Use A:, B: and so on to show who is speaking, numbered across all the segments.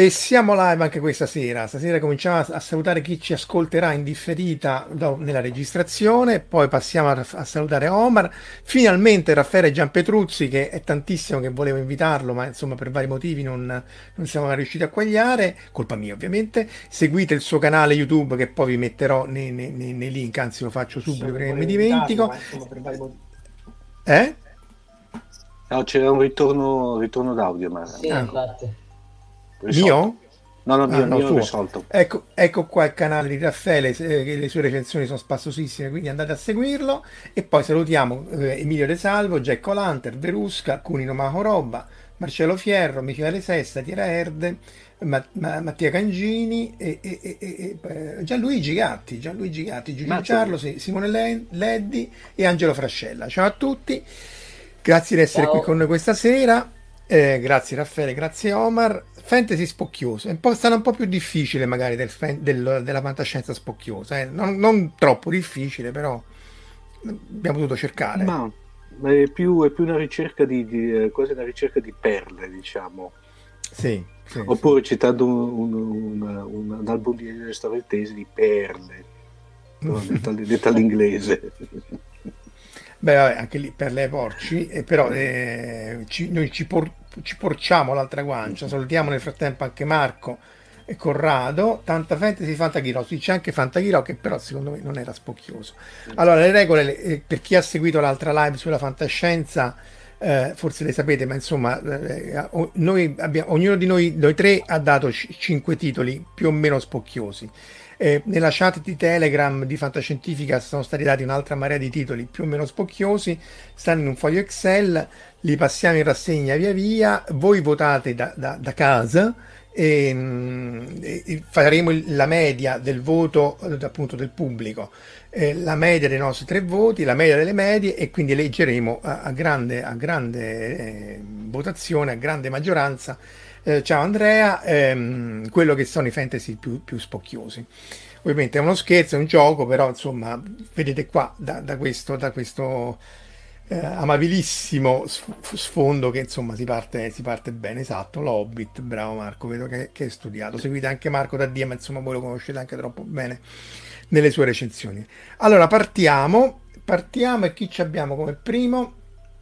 A: E siamo live anche questa sera. Stasera cominciamo a, salutare chi ci ascolterà in differita nella registrazione, poi passiamo a, a, salutare Omar. Finalmente Raffaele Gianpetruzzi, che è tantissimo che volevo invitarlo, ma insomma per vari motivi non, non siamo mai riusciti a quagliare, colpa mia ovviamente. Seguite il suo canale YouTube che poi vi metterò nei, nei, nei, nei link, anzi lo faccio subito perché mi dimentico. Eh?
B: No, c'era un ritorno, ritorno d'audio, ma...
C: Sì, ah. infatti.
A: Mio?
B: No, no, mio, ah, no, mio risolto.
A: Ecco, ecco qua il canale di Raffaele, eh, le sue recensioni sono spassosissime, quindi andate a seguirlo. E poi salutiamo eh, Emilio De Salvo, Jack Colanter, Verusca, Cunino Mahoroba, Marcello Fierro, Michele Sesta, Tiera Erde, Ma- Ma- Mattia Cangini e, e, e, e, eh, Gianluigi Gatti, Gianluigi Gatti, Giulio Ciarlo, Simone Leddi e Angelo Frascella. Ciao a tutti, grazie di essere Ciao. qui con noi questa sera. Eh, grazie Raffaele, grazie Omar. Fantasy spocchioso, è un po', sarà un po' più difficile magari del, del, della fantascienza spocchiosa, eh? non, non, troppo difficile, però abbiamo dovuto cercare.
B: Ma è più, è più una ricerca di, di, eh, quasi una ricerca di perle, diciamo.
A: Sì, sì
B: Oppure sì. citando un, un, un, un, album di Storie Tesi di perle, detta, detta all'inglese.
A: Beh, vabbè, anche lì per le porci, eh, però eh, ci, noi ci, por- ci, porciamo l'altra guancia. Salutiamo nel frattempo anche Marco e Corrado. Tanta fantasy Fantachiro. Sì, c'è anche Fantachiro che però secondo me non era spocchioso. Allora, le regole, eh, per chi ha seguito l'altra live sulla fantascienza, eh, forse le sapete, ma insomma, eh, noi abbiamo, ognuno di noi, noi tre, ha dato c- cinque titoli più o meno spocchiosi. Eh, nella chat di Telegram di Fantascientifica sono stati dati un'altra marea di titoli più o meno spocchiosi, stanno in un foglio Excel, li passiamo in rassegna via via, voi votate da, da, da casa e, mm, e, faremo la media del voto appunto del pubblico, eh, la media dei nostri tre voti, la media delle medie e quindi eleggeremo a, a grande, a grande eh, votazione, a grande maggioranza eh, ciao Andrea, ehm, quello che sono i fantasy più, più, spocchiosi. Ovviamente è uno scherzo, è un gioco, però insomma, vedete qua da, da questo, da questo eh, amabilissimo sfondo che insomma si parte, si parte bene, esatto, l'Hobbit, bravo Marco, vedo che, che hai studiato. Seguite anche Marco da Dia, ma insomma voi lo conoscete anche troppo bene nelle sue recensioni. Allora partiamo, partiamo e chi ci abbiamo come primo?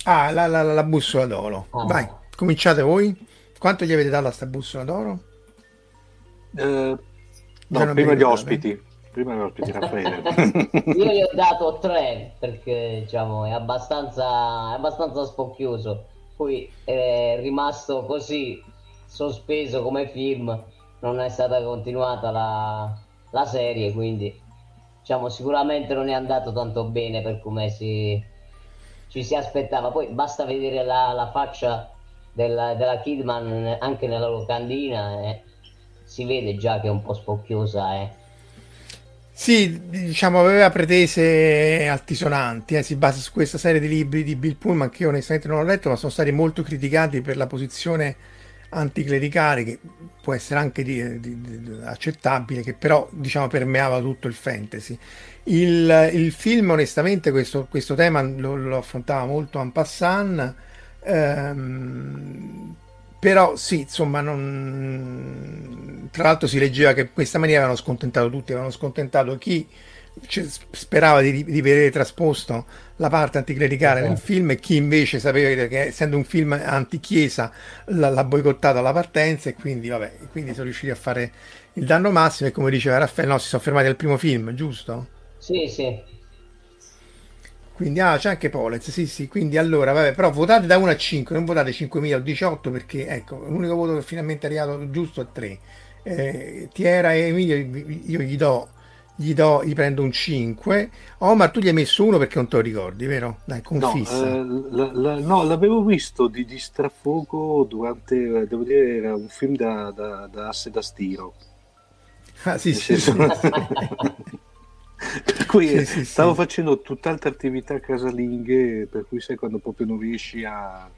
A: Ah, la, la, la, la bussola d'oro. Oh. Vai, cominciate voi. Quanto gli avete dato a sta bussola d'oro?
B: Eh, no, prima gli ospiti. Prima gli ospiti, Raffaele.
C: Io gli ho dato tre perché diciamo è abbastanza, è abbastanza spocchioso. Poi è rimasto così sospeso come film, non è stata continuata la, la serie, quindi diciamo sicuramente non è andato tanto bene per come si, ci si aspettava. Poi basta vedere la, la faccia della, della Kidman anche nella locandina eh, si vede già che è un po' spocchiosa. Eh.
A: Sì, diciamo aveva pretese altisonanti, eh, si basa su questa serie di libri di Bill Pullman che io onestamente non ho letto, ma sono stati molto criticati per la posizione anticlericale che può essere anche di, di, di, accettabile, che però diciamo permeava tutto il fantasy. Il, il film onestamente questo, questo tema lo, lo, affrontava molto en passant, ehm, però sì, insomma, non... tra l'altro si leggeva che in questa maniera avevano scontentato tutti, avevano scontentato chi sperava di, di, vedere trasposto la parte anticlericale nel film e chi invece sapeva che essendo un film antichiesa l'ha boicottato alla partenza e quindi vabbè, quindi sono riusciti a fare il danno massimo e come diceva Raffaele, no, si sono fermati al primo film, giusto?
C: Sì, sì.
A: Quindi ah, c'è anche Polez, sì, sì. Quindi allora, vabbè, però votate da 1 a 5, non votate 5.000 o 18 perché ecco, l'unico voto che finalmente è arrivato giusto è 3. Eh, Tiera e Emilio io gli do, gli do, gli prendo un 5. Omar, tu gli hai messo uno perché non te lo ricordi, vero? Dai, confissa.
B: No, eh, la, la, no l'avevo visto di, di strafogo durante, devo dire, era un film da, da, da asse da stiro.
A: Ah, sì, sì, sì.
B: per cui sì, sì, stavo sì. facendo tutt'altre attività casalinghe, per cui sai quando proprio non riesci a...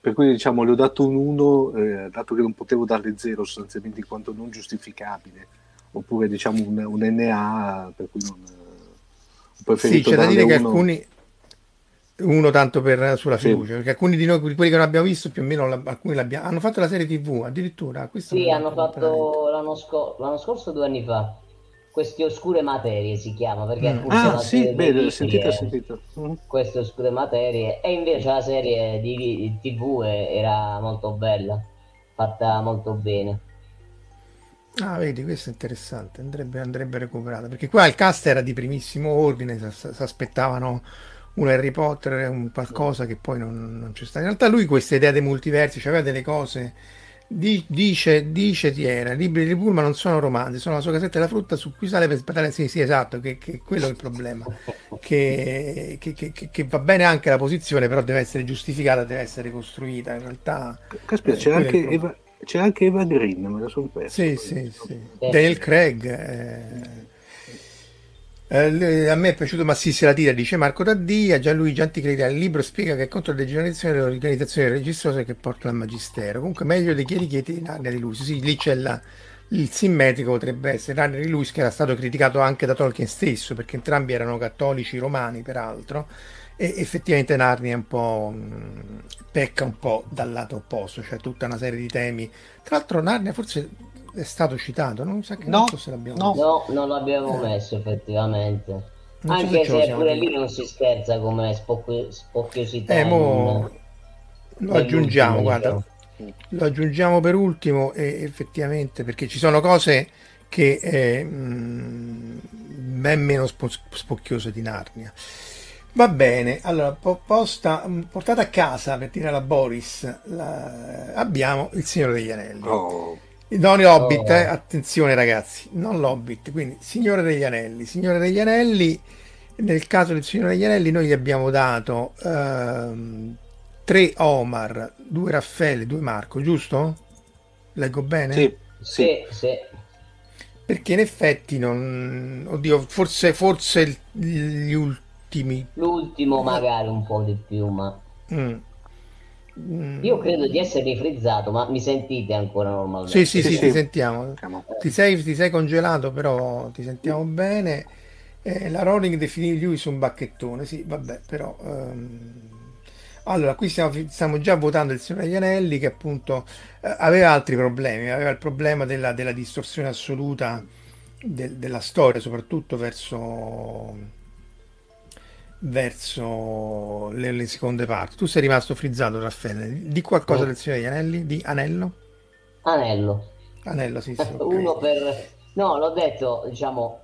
B: Per cui diciamo le ho dato un 1, eh, dato che non potevo darle 0 sostanzialmente in quanto non giustificabile, oppure diciamo un, un NA, per cui non... Ho
A: preferito sì, c'è da dire che uno... alcuni... Uno tanto per, sulla fiducia, perché alcuni di noi, quelli che non abbiamo visto, più o meno alcuni l'abbiamo, hanno fatto la serie TV addirittura.
C: Sì, hanno fatto l'anno, sc- l'anno scorso, due anni fa queste oscure materie si chiama perché
B: mm. ah sì bene sentito sentito
C: mm. queste oscure materie e invece la serie di, tv era molto bella fatta molto bene
A: ah vedi questo è interessante andrebbe, andrebbe recuperata perché qua il cast era di primissimo ordine si aspettavano un Harry Potter un qualcosa che poi non, non c'è stato in realtà lui queste idee dei multiversi aveva delle cose dice, dice Tiera, i libri di Pullman non sono romanzi, sono la sua casetta della frutta su cui sale per sparare. Sì, sì, esatto, che, che quello è il problema. Che, che, che, va bene anche la posizione, però deve essere giustificata, deve essere costruita. In realtà,
B: Caspita, c'è, anche Eva, c'è anche Eva Green, me la sono persa.
A: Sì, sì, sì. Daniel Craig. Eh, eh, a me è piaciuto Massissi la tira, dice Marco Taddia, Gianluigi Anticleria, il libro spiega che è contro la degenerazione delle organizzazioni registrose che portano al magistero. Comunque meglio dei chierichetti di Narnia di Luis. Sì, lì c'è la, il simmetrico potrebbe essere Narnia di Luis che era stato criticato anche da Tolkien stesso, perché entrambi erano cattolici romani peraltro, e effettivamente Narnia un po' pecca un po' dal lato opposto, cioè tutta una serie di temi. Tra l'altro Narnia forse è stato citato, non so, che
C: no,
A: non so se
C: l'abbiamo no. messo. No, non l'abbiamo eh. messo effettivamente. Non Anche se, se pure lì non si scherza come spocchi- spocchiosità.
A: Eh, mo... Lo aggiungiamo, guarda, lo aggiungiamo per ultimo e effettivamente perché ci sono cose che è mh, ben meno spo- spocchiose di Narnia. Va bene, allora posta, portata a casa per dire alla Boris, la, abbiamo il Signore degli Anelli.
B: Oh.
A: Non Hobbit, oh. eh, attenzione ragazzi, non l'Hobbit, quindi Signore degli Anelli. Signore degli Anelli, nel caso del Signore degli Anelli noi gli abbiamo dato ehm, tre Omar, due Raffaele, due Marco, giusto? Leggo bene?
B: Sì,
C: sì. sì.
A: Perché in effetti non... Oddio, forse, forse gli ultimi...
C: L'ultimo magari un po' di più, ma... Mm. Mm. Io credo di essere rifrizzato, ma mi sentite ancora normalmente?
A: Sì, sì, sì, sì, sì. ti sentiamo. Ti sei, ti sei, congelato, però ti sentiamo bene. Eh, la Rolling definì lui su un bacchettone, sì, vabbè, però... Um... Allora, qui stiamo, stiamo, già votando il signore degli Anelli che appunto eh, aveva altri problemi, aveva il problema della, della distorsione assoluta de, della storia, soprattutto verso verso le, le, seconde parti. Tu sei rimasto frizzato, Raffaele. Di qualcosa oh. del Signore degli Anelli? Di Anello?
C: Anello.
A: Anello, sì, sì.
C: Okay. Uno per... No, l'ho detto, diciamo,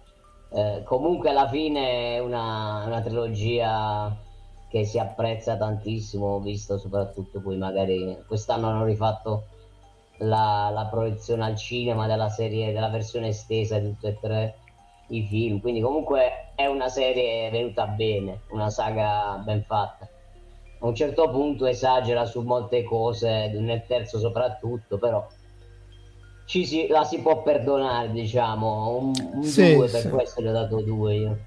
C: eh, comunque alla fine è una, una, trilogia che si apprezza tantissimo, visto soprattutto poi magari quest'anno hanno rifatto la, la proiezione al cinema della serie, della versione estesa di tutte e tre i film, quindi comunque è una serie venuta bene, una saga ben fatta. A un certo punto esagera su molte cose, nel terzo soprattutto, però ci si, la si può perdonare, diciamo, un, un
A: Sì,
C: due, per
A: sì.
C: questo gli ho dato due io.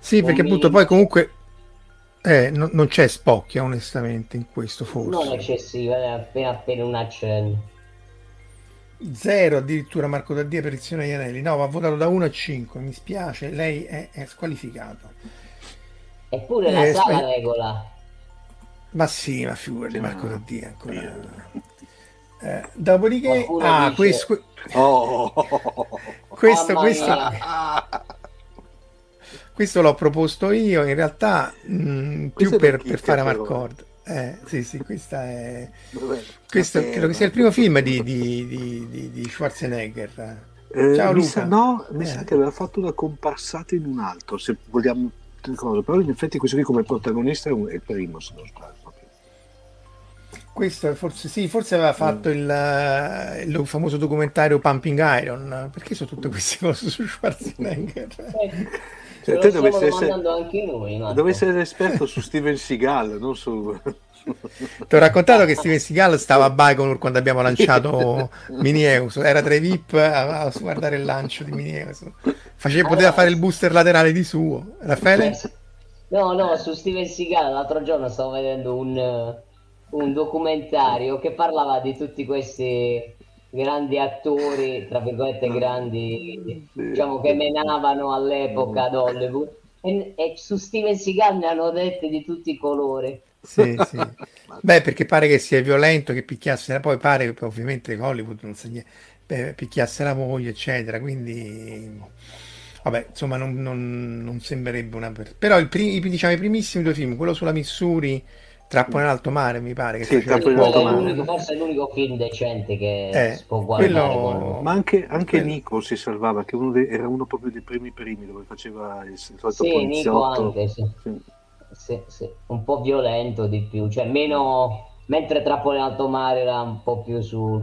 A: Sì,
C: Un
A: perché appunto
C: minimo.
A: poi comunque eh, no- non c'è spocchia onestamente in questo
C: Non
A: forse.
C: eccessiva, è appena appena un accenno.
A: Zero addirittura Marco Daddia per Izione Ianelli. No, va votato da 1 a 5, mi spiace, lei è, è squalificato.
C: Eppure la
A: Eh,
C: sala
A: spe-
C: regola.
A: Ma sì, ma figurati
B: Sì,
A: Marco
B: ma-
A: Daddia ancora. Eh, dopodiché,
C: Qualcuno
A: ah,
C: dice-
A: questo,
B: Oh,
A: questo, questo, questo l'ho proposto io, in realtà mh, più
B: Questo è
A: per,
B: per
A: fare
B: però.
A: Marcord. Eh, sì, sì, questa è... Questo
B: vabbè,
A: credo che sia il primo film di, di, di, di- di Schwarzenegger.
B: Eh,
A: Ciao,
B: mi
A: Luca.
B: sa, no, mi
A: Eh.
B: sa che aveva fatto una comparsata in un altro, se vogliamo cosa, però in effetti questo qui come protagonista è, un- è il primo, se non sbaglio.
A: Questo forse sì, forse aveva fatto il, eh, il famoso documentario Pumping Iron. Perché sono tutte queste cose su Schwarzenegger?
B: Cioè, te dovresti essere-
C: domandando anche noi, Marco.
B: Dove essere l'esperto su Steven Seagal, non su...
A: Ti ho raccontato che Steven Seagal stava a Baikonur quando abbiamo lanciato Minieus, era tra i VIP a, a guardare il lancio di Minieus. Faceva, poteva fare il booster laterale di suo. Raffaele?
C: No, no, su Steven Seagal l'altro giorno stavo vedendo un, un documentario che parlava di tutti questi grandi attori, tra virgolette grandi, diciamo che menavano all'epoca ad Hollywood. E, e su Steven Seagal ne hanno dette di tutti i colori.
A: Sì, sì. Beh, perché pare che sia violento, che picchiasse, poi pare che ovviamente Hollywood non sa niente, beh, picchiasse la moglie, eccetera, quindi vabbè, insomma, non, non- non sembrerebbe una... per- Però il pri- i, diciamo, i primissimi due film, quello sulla Missouri, Trappola in alto mare, mi pare che
B: Sì, Trappola in alto mare.
C: l'unico- forse è l'unico film decente che
A: Eh,
C: si può guardare
A: quello-
C: con...
B: Ma anche, anche
A: Quello-
B: Nico si salvava, che uno dei- era uno proprio dei primi primi dove faceva il, solito
C: Sì, Nico
B: poliziotto.
C: anche, sì.
B: Sì.
C: Sì, sì, un po' violento di più, cioè meno, mentre Trappola in alto mare era un po' più su,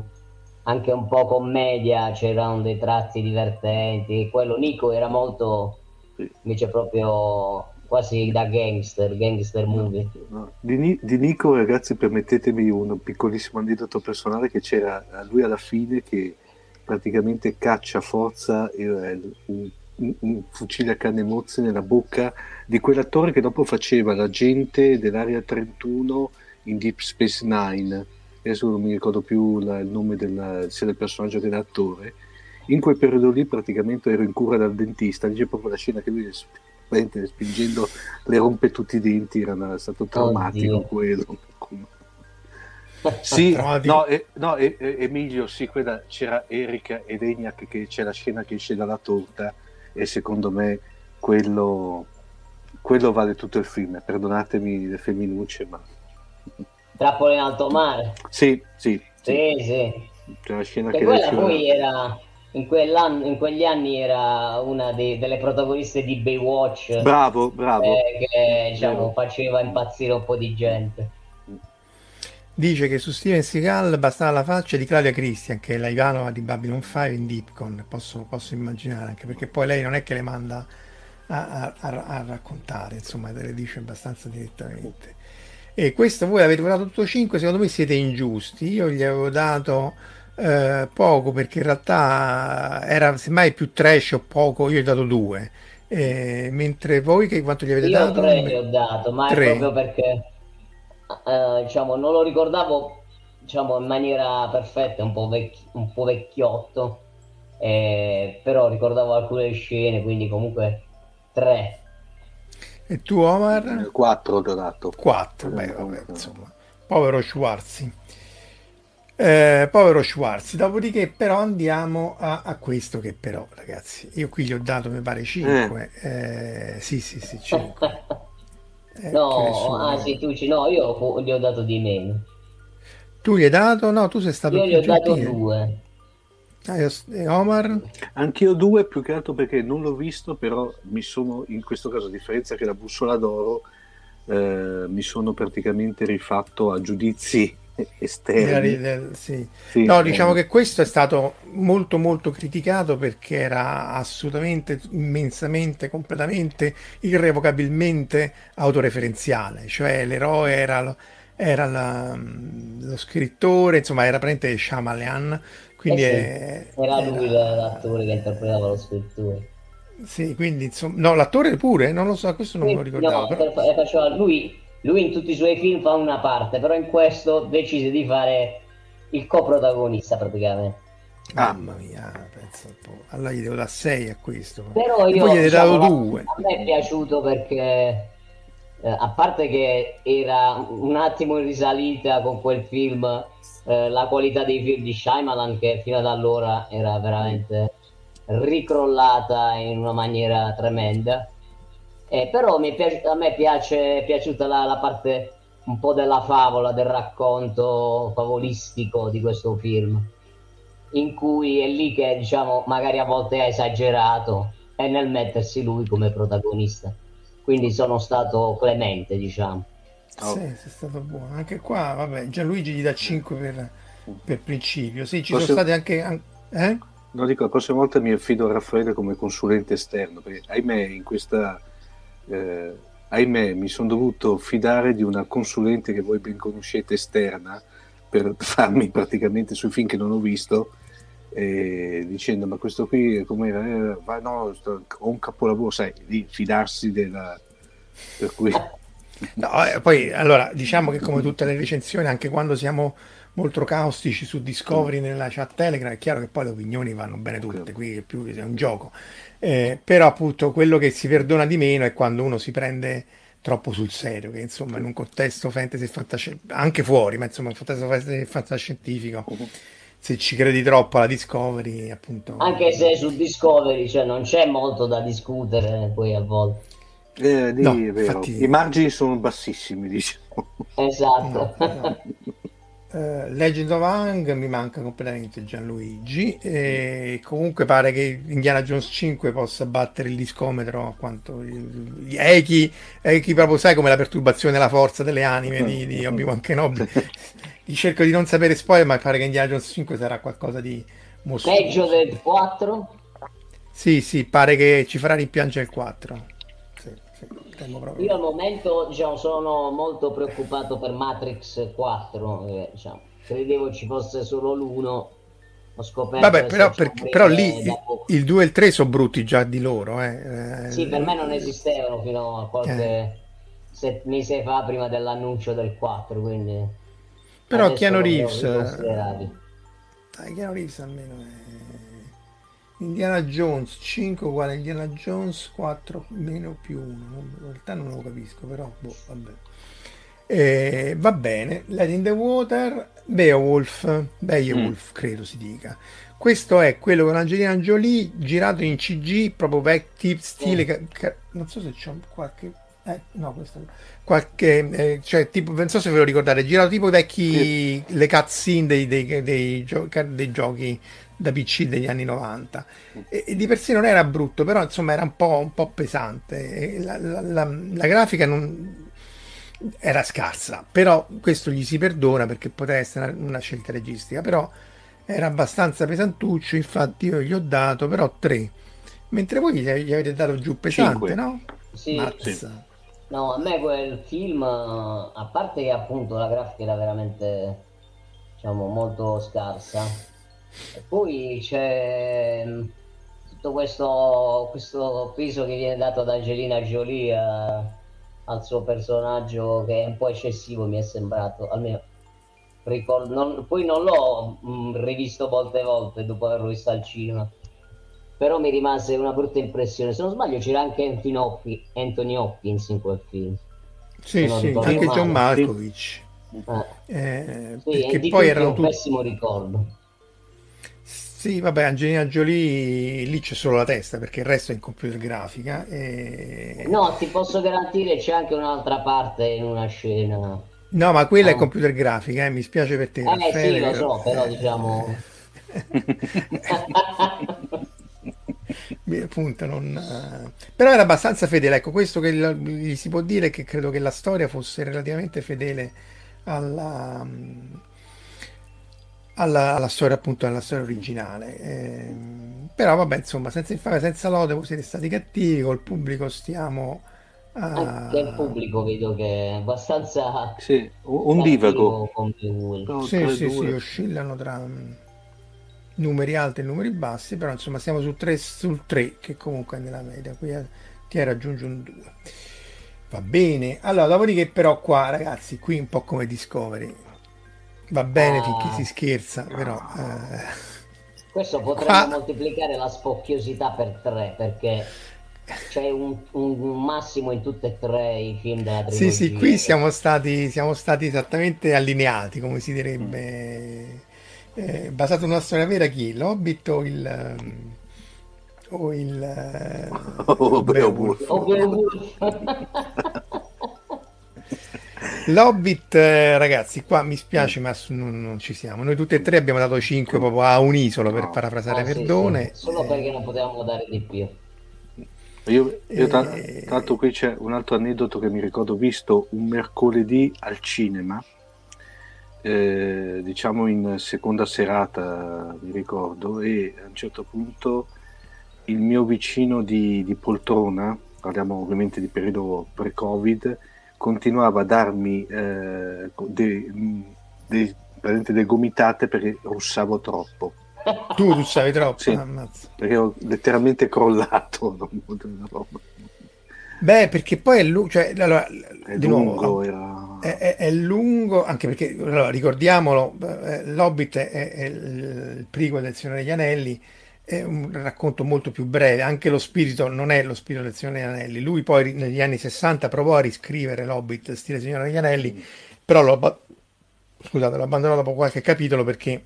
C: anche un po' commedia, c'erano dei tratti divertenti, quello Nico era molto,
B: Sì.
C: invece proprio quasi da gangster, gangster movie.
B: No, Di, di Nico, ragazzi, permettetemi un piccolissimo aneddoto personale che c'era lui alla fine che praticamente caccia forza il- un, un- un fucile a canne mozze nella bocca di quell'attore che dopo faceva l'agente dell'area 31 in Deep Space Nine. Adesso non mi ricordo più la- il nome del, sia del personaggio che dell'attore. In quel periodo lì praticamente ero in cura dal dentista, dice proprio la scena che lui veramente spingendo le rompe tutti i denti, era è stato traumatico
C: Oddio.
B: quello. Sì, no, eh, no, eh, Emilio, sì, quella c'era Erika ed Eniac che c'è la scena che esce dalla torta e secondo me quello, quello vale tutto il film. Perdonatemi le femminucce, ma
C: Trappola in alto mare,
B: sì, sì, sì.
C: sì, sì.
B: C'è la scena
C: Che
B: che
C: quella poi era, in, in quegli anni era una dei- delle protagoniste di Baywatch,
B: Bravo, bravo.
C: eh, che diciamo faceva impazzire un po' di gente.
A: Dice che su Steven Seagal bastava la faccia di Claudia Christian, che è la Ivanova di Babylon 5 in Deepcon, posso, posso immaginare, anche perché poi lei non è che le manda a, a- a- raccontare, insomma, le dice abbastanza direttamente. E questo voi avete votato tutto 5, secondo me siete ingiusti, io gli avevo dato eh, poco perché in realtà era semmai più trash o poco, io gli ho dato 2, mentre voi che quanto gli avete
C: Io
A: dato?
C: tre gli ho dato, ma
A: Tre.
C: è proprio perché eh, diciamo, non lo ricordavo diciamo, in maniera perfetta, un po', vecchi- un po' vecchiotto, eh, però ricordavo alcune scene, quindi comunque tre.
A: E tu Omar?
B: 4 l'ho dato.
A: 4, beh, vabbè, insomma, povero Schwarzi. Eh, povero Schwarzi, dopodiché però andiamo a, a questo che però, ragazzi, io qui gli ho dato mi pare 5, eh, sì sì sì 5.
C: No, ah sì, tu ci no, io gli ho dato di meno.
A: Tu gli hai dato? No, tu sei stato
C: Io gli ho dato
A: gentile.
C: due.
A: Ah, io- e Omar?
B: Anch'io due, più che altro perché non l'ho visto, però mi sono, in questo caso, a differenza che la bussola d'oro, eh, mi sono praticamente rifatto a giudizi esterni.
A: Del- del- sì.
B: Sì,
A: No,
B: eh,
A: diciamo che questo è stato molto molto criticato perché era assolutamente, immensamente, completamente, irrevocabilmente autoreferenziale, cioè l'eroe era, lo, era la- lo scrittore, insomma era praticamente Shyamalan, quindi
C: Eh sì,
A: è-
C: Era lui
A: era-
C: l'attore che interpretava lo scrittore.
A: Sì, quindi insomma, no, l'attore pure, non lo so, questo non me lo ricordavo.
C: No,
A: però-
C: per- faceva- lui, lui in tutti i suoi film fa una parte, però in questo decise di fare il coprotagonista praticamente.
A: Mamma mia, pensa un po'. Allora gli devo dare 6 a questo.
C: Però io
A: gli
C: diciamo,
A: dato
C: la-
A: 2.
C: a me è piaciuto perché eh, a parte che era un attimo in risalita con quel film, eh, la qualità dei film di Shyamalan che fino ad allora era veramente ricrollata in una maniera tremenda. Eh, però mi è piaci- a me piace, è piaciuta la, la parte un po' della favola, del racconto favolistico di questo film, in cui è lì che diciamo magari a volte ha esagerato è nel mettersi lui come protagonista. Quindi sono stato clemente, diciamo.
B: Oh.
A: Sì, sei stato buono. Anche qua, vabbè, Gianluigi gli dà 5 per, per principio. Sì, ci
B: Posso-
A: sono state anche... an- Eh?
B: No, dico, la prossima volta mi affido a Raffaele come consulente esterno, perché ahimè in questa... eh, ahimè mi sono dovuto fidare di una consulente che voi ben conoscete esterna per farmi praticamente sui film che non ho visto dicendo ma questo qui com'era? Eh, ma no ho un capolavoro sai di fidarsi della per cui
A: No, eh, poi allora diciamo che come tutte le recensioni, anche quando siamo molto caustici su Discovery nella chat Telegram, è chiaro che poi le opinioni vanno bene tutte, qui è più è un gioco. Eh, però appunto quello che si perdona di meno è quando uno si prende troppo sul serio, che insomma in un contesto fantasy e fantascientifico, anche fuori, ma insomma in un contesto fantasy e fantascientifico, se ci credi troppo alla Discovery, appunto...
C: Anche se su Discovery cioè, non c'è molto da discutere poi a volte.
B: eh,
A: No, infatti-
B: i margini sono bassissimi diciamo
C: Esatto.
A: No, esatto. Eh, Legend of Hang mi manca completamente Gianluigi e comunque pare che Indiana Jones 5 possa battere il discometro a quanto gli echi, echi proprio sai come la perturbazione della forza delle anime di, di Obi-Wan Kenobi. Cerco di non sapere spoiler ma pare che Indiana Jones 5 sarà qualcosa di mostruoso
C: Peggio del 4?
A: sì sì pare che ci farà rimpiangere il 4 sì, sì, temo proprio.
C: Io al momento diciamo, sono molto preoccupato per Matrix 4, eh, diciamo, credevo ci fosse solo l'uno, ho scoperto
A: Vabbè, però,
C: se ci
A: per- però lì il 2 e il 3 sono brutti già di loro. Eh.
C: Sì, per me non esistevano fino a qualche
A: Eh.
C: set- mese fa prima dell'annuncio del 4, quindi...
A: Però
C: adesso
A: Keanu Reeves, eh, Keanu Reeves almeno è... Indiana Jones 5 uguale Indiana Jones 4 meno più 1. In realtà non lo capisco, però boh, vabbè. Eh, va bene, Lady in the Water, Beowulf, Beowulf credo si dica. Questo è quello con Angelina Jolie girato in CG, proprio vecchio stile. ca- ca- non so se c'è qualche. Eh, no, questo qualche. eh, cioè, tipo, non so se ve lo ricordate, girato tipo vecchi. le cutscene dei, dei, dei, gio- dei giochi da PC degli anni 90 e, e di per sé non era brutto però insomma era un po', un po' pesante. La, la- la- la grafica non era scarsa però questo gli si perdona perché poteva essere una, una scelta registica. Però era abbastanza pesantuccio infatti io gli ho dato però 3 mentre voi gli, gli avete dato giù pesante
B: Cinque.
A: no?
C: Sì, no, a me quel film, a parte che appunto la grafica era veramente, diciamo, molto scarsa, e poi c'è mm, tutto questo, questo peso che viene dato ad Angelina Jolie eh, al suo personaggio che è un po' eccessivo, mi è sembrato, almeno ricordo, non- poi non l'ho mm, rivisto molte volte dopo averlo visto al cinema. Però mi rimase una brutta impressione. Se non sbaglio, c'era anche Anthony, Hopkins, in quel film.
A: sì sì anche
C: male.
A: John Malkovich
C: Eh,
A: eh,
C: sì,
A: perché poi
C: tutti
A: erano
C: un
A: tutti
C: pessimo ricordo.
A: Sì, vabbè, Angelina Jolie lì c'è solo la testa perché il resto è in computer grafica. E...
C: No, ti posso garantire c'è anche un'altra parte in una scena.
A: No, ma quella è computer grafica, eh, mi spiace per te.
C: Eh
A: Raffaele,
C: sì, lo so,
A: però-
C: però diciamo...
A: Appunto, non, eh, però era abbastanza fedele. Ecco, questo che gli si può dire è che credo che la storia fosse relativamente fedele alla, alla, alla storia, appunto, alla storia originale. Ehm, però, vabbè, insomma, senza infamia, senza lode, voi siete stati cattivi, col pubblico stiamo a...
C: Anche il pubblico vedo che è abbastanza...
B: Sì, un divago. No,
A: Sì, sì,
B: due.
A: sì, oscillano tra... numeri alti e numeri bassi, però insomma siamo sul 3, sul 3 che comunque è nella media, qui ti raggiunge un 2. Va bene, allora dopodiché però qua ragazzi, qui un po' come Discovery, va bene ah. finché si scherza, però... Eh,
C: questo potremmo qua... moltiplicare la spocchiosità per 3 perché c'è un, un, massimo in tutte e tre i film della trilogia.
A: Sì, sì, qui siamo stati, siamo stati esattamente allineati, come si direbbe. Eh, basato su una storia vera chi? L'Hobbit o il... Um, o il... Uh, oh, Beowulf. L'Hobbit, eh, ragazzi, qua mi spiace, ma non, non, ci siamo. Noi tutti e tre abbiamo dato 5 proprio a un isolo per parafrasare ah, Verdone.
C: Sì, sì. Solo perché non potevamo dare di più.
B: Io, io tra, eh, tanto qui c'è un altro aneddoto che mi ricordo visto un mercoledì al cinema, eh, diciamo in seconda serata, mi ricordo, e a un certo punto il mio vicino di, di poltrona, parliamo ovviamente di periodo pre-Covid, continuava a darmi eh, delle de, de gomitate perché russavo troppo.
A: Tu russavi troppo?
B: Sì, perché ho letteralmente crollato.
A: Beh, perché poi è lungo, cioè, allora, è lungo, nuovo, era... è, è, è, lungo, anche perché, allora, ricordiamolo, eh, L'Hobbit è, è il primo del Signore degli Anelli, è un racconto molto più breve, anche lo spirito non è lo spirito del Signore degli Anelli, lui poi negli anni 60 provò a riscrivere L'Hobbit stile Signore degli Anelli, però l'ho, scusate, l'ho abbandonato dopo qualche capitolo perché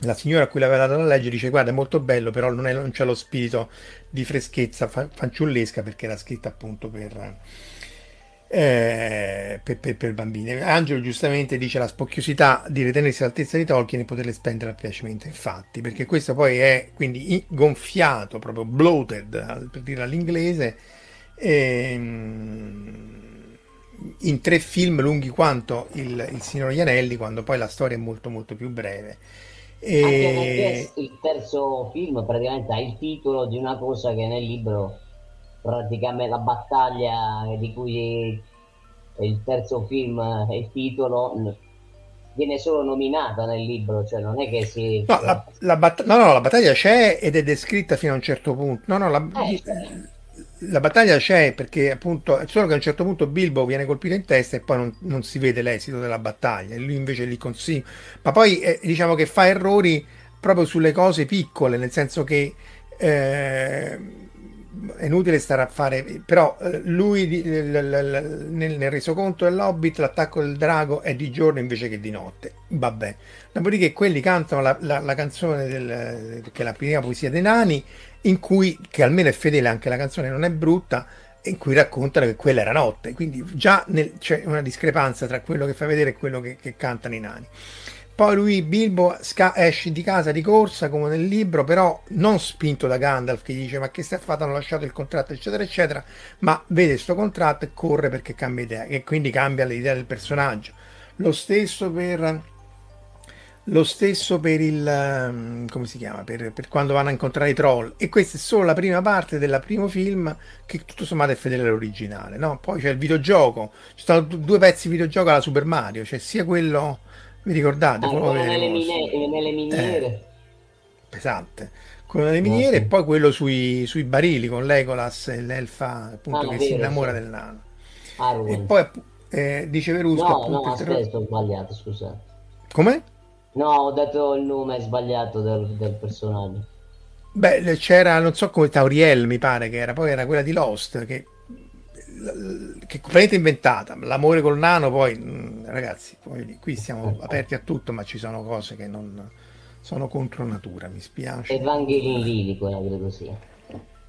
A: la signora a cui l'aveva dato da leggere dice guarda è molto bello però non, è, non c'è lo spirito di freschezza fanciullesca perché era scritta appunto per, eh, per, per, per, bambini. Angelo giustamente dice la spocchiosità di ritenersi all'altezza di Tolkien e poterle spendere al piacimento. Infatti perché questo poi è quindi gonfiato proprio bloated per dire all'inglese ehm, in tre film lunghi quanto il, il Signore degli Anelli quando poi la storia è molto molto più breve.
C: E... il terzo film praticamente ha il titolo di una cosa che nel libro praticamente la battaglia di cui il terzo film è il titolo viene solo nominata nel libro, cioè non è che si...
A: No, la, la, batt- no, no, la battaglia c'è ed è descritta fino a un certo punto. No, no, la, eh, la battaglia c'è perché appunto solo che a un certo punto Bilbo viene colpito in testa e poi non, non si vede l'esito della battaglia e lui invece lì consiglia ma poi eh, diciamo che fa errori proprio sulle cose piccole nel senso che eh, è inutile stare a fare però eh, lui nel, nel resoconto dell'Hobbit l'attacco del drago è di giorno invece che di notte. Vabbè dopodiché quelli cantano la, la, la canzone del, che è la prima poesia dei nani in cui, che almeno è fedele anche la canzone, non è brutta, in cui raccontano che quella era notte, quindi già nel, c'è una discrepanza tra quello che fa vedere e quello che, che cantano i nani. Poi lui, Bilbo, sca- esce di casa di corsa come nel libro, però non spinto da Gandalf che dice ma che stai fatto, hanno lasciato il contratto eccetera eccetera, ma vede questo contratto e corre perché cambia idea e quindi cambia l'idea del personaggio. Lo stesso per lo stesso per il come si chiama? Per, per, quando vanno a incontrare i troll. E questa è solo la prima parte del primo film che tutto sommato è fedele all'originale no? poi c'è il videogioco. Ci sono due pezzi di videogioco alla Super Mario c'è sia quello vi ricordate?
C: Ah, quello nelle, mine- nelle, miniere. Eh,
A: pesante. Quello nelle miniere e poi quello sui, sui, barili con Legolas e l'elfa appunto ah, che vero, si innamora sì. del nano. Ah, e poi eh, dice Verusco
C: no appunto, no aspetta ho sbagliato scusate
A: come?
C: No, ho dato il nome sbagliato del, del personaggio.
A: Beh, c'era, non so come Tauriel mi pare che era, poi era quella di Lost, che, che completamente inventata. L'amore col nano, poi, mm, ragazzi, poi, qui siamo aperti a tutto, ma ci sono cose che non sono contro natura, mi spiace.
C: Evangeline Lilly, quella credo sia.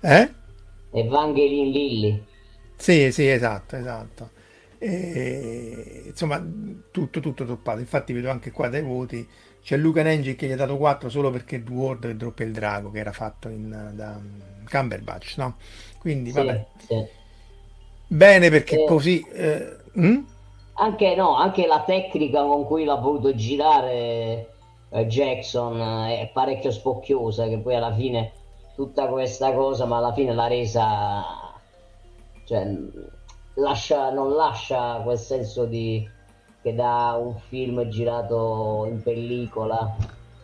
A: Eh?
C: Evangeline Lilly.
A: Sì, sì, esatto, esatto. E, insomma, tutto, tutto toppato. Infatti, vedo anche qua dai voti. C'è Luca Nengi che gli ha dato 4 solo perché Dwarf droppia il drago che era fatto in, da Cumberbatch, no? Quindi, vabbè. Sì. Bene perché eh, così... Eh, hm?
C: anche, no, anche la tecnica con cui l'ha voluto girare eh, Jackson eh, è parecchio spocchiosa, che poi alla fine tutta questa cosa, ma alla fine l'ha resa... Cioè, lascia, non lascia quel senso di che da un film girato in pellicola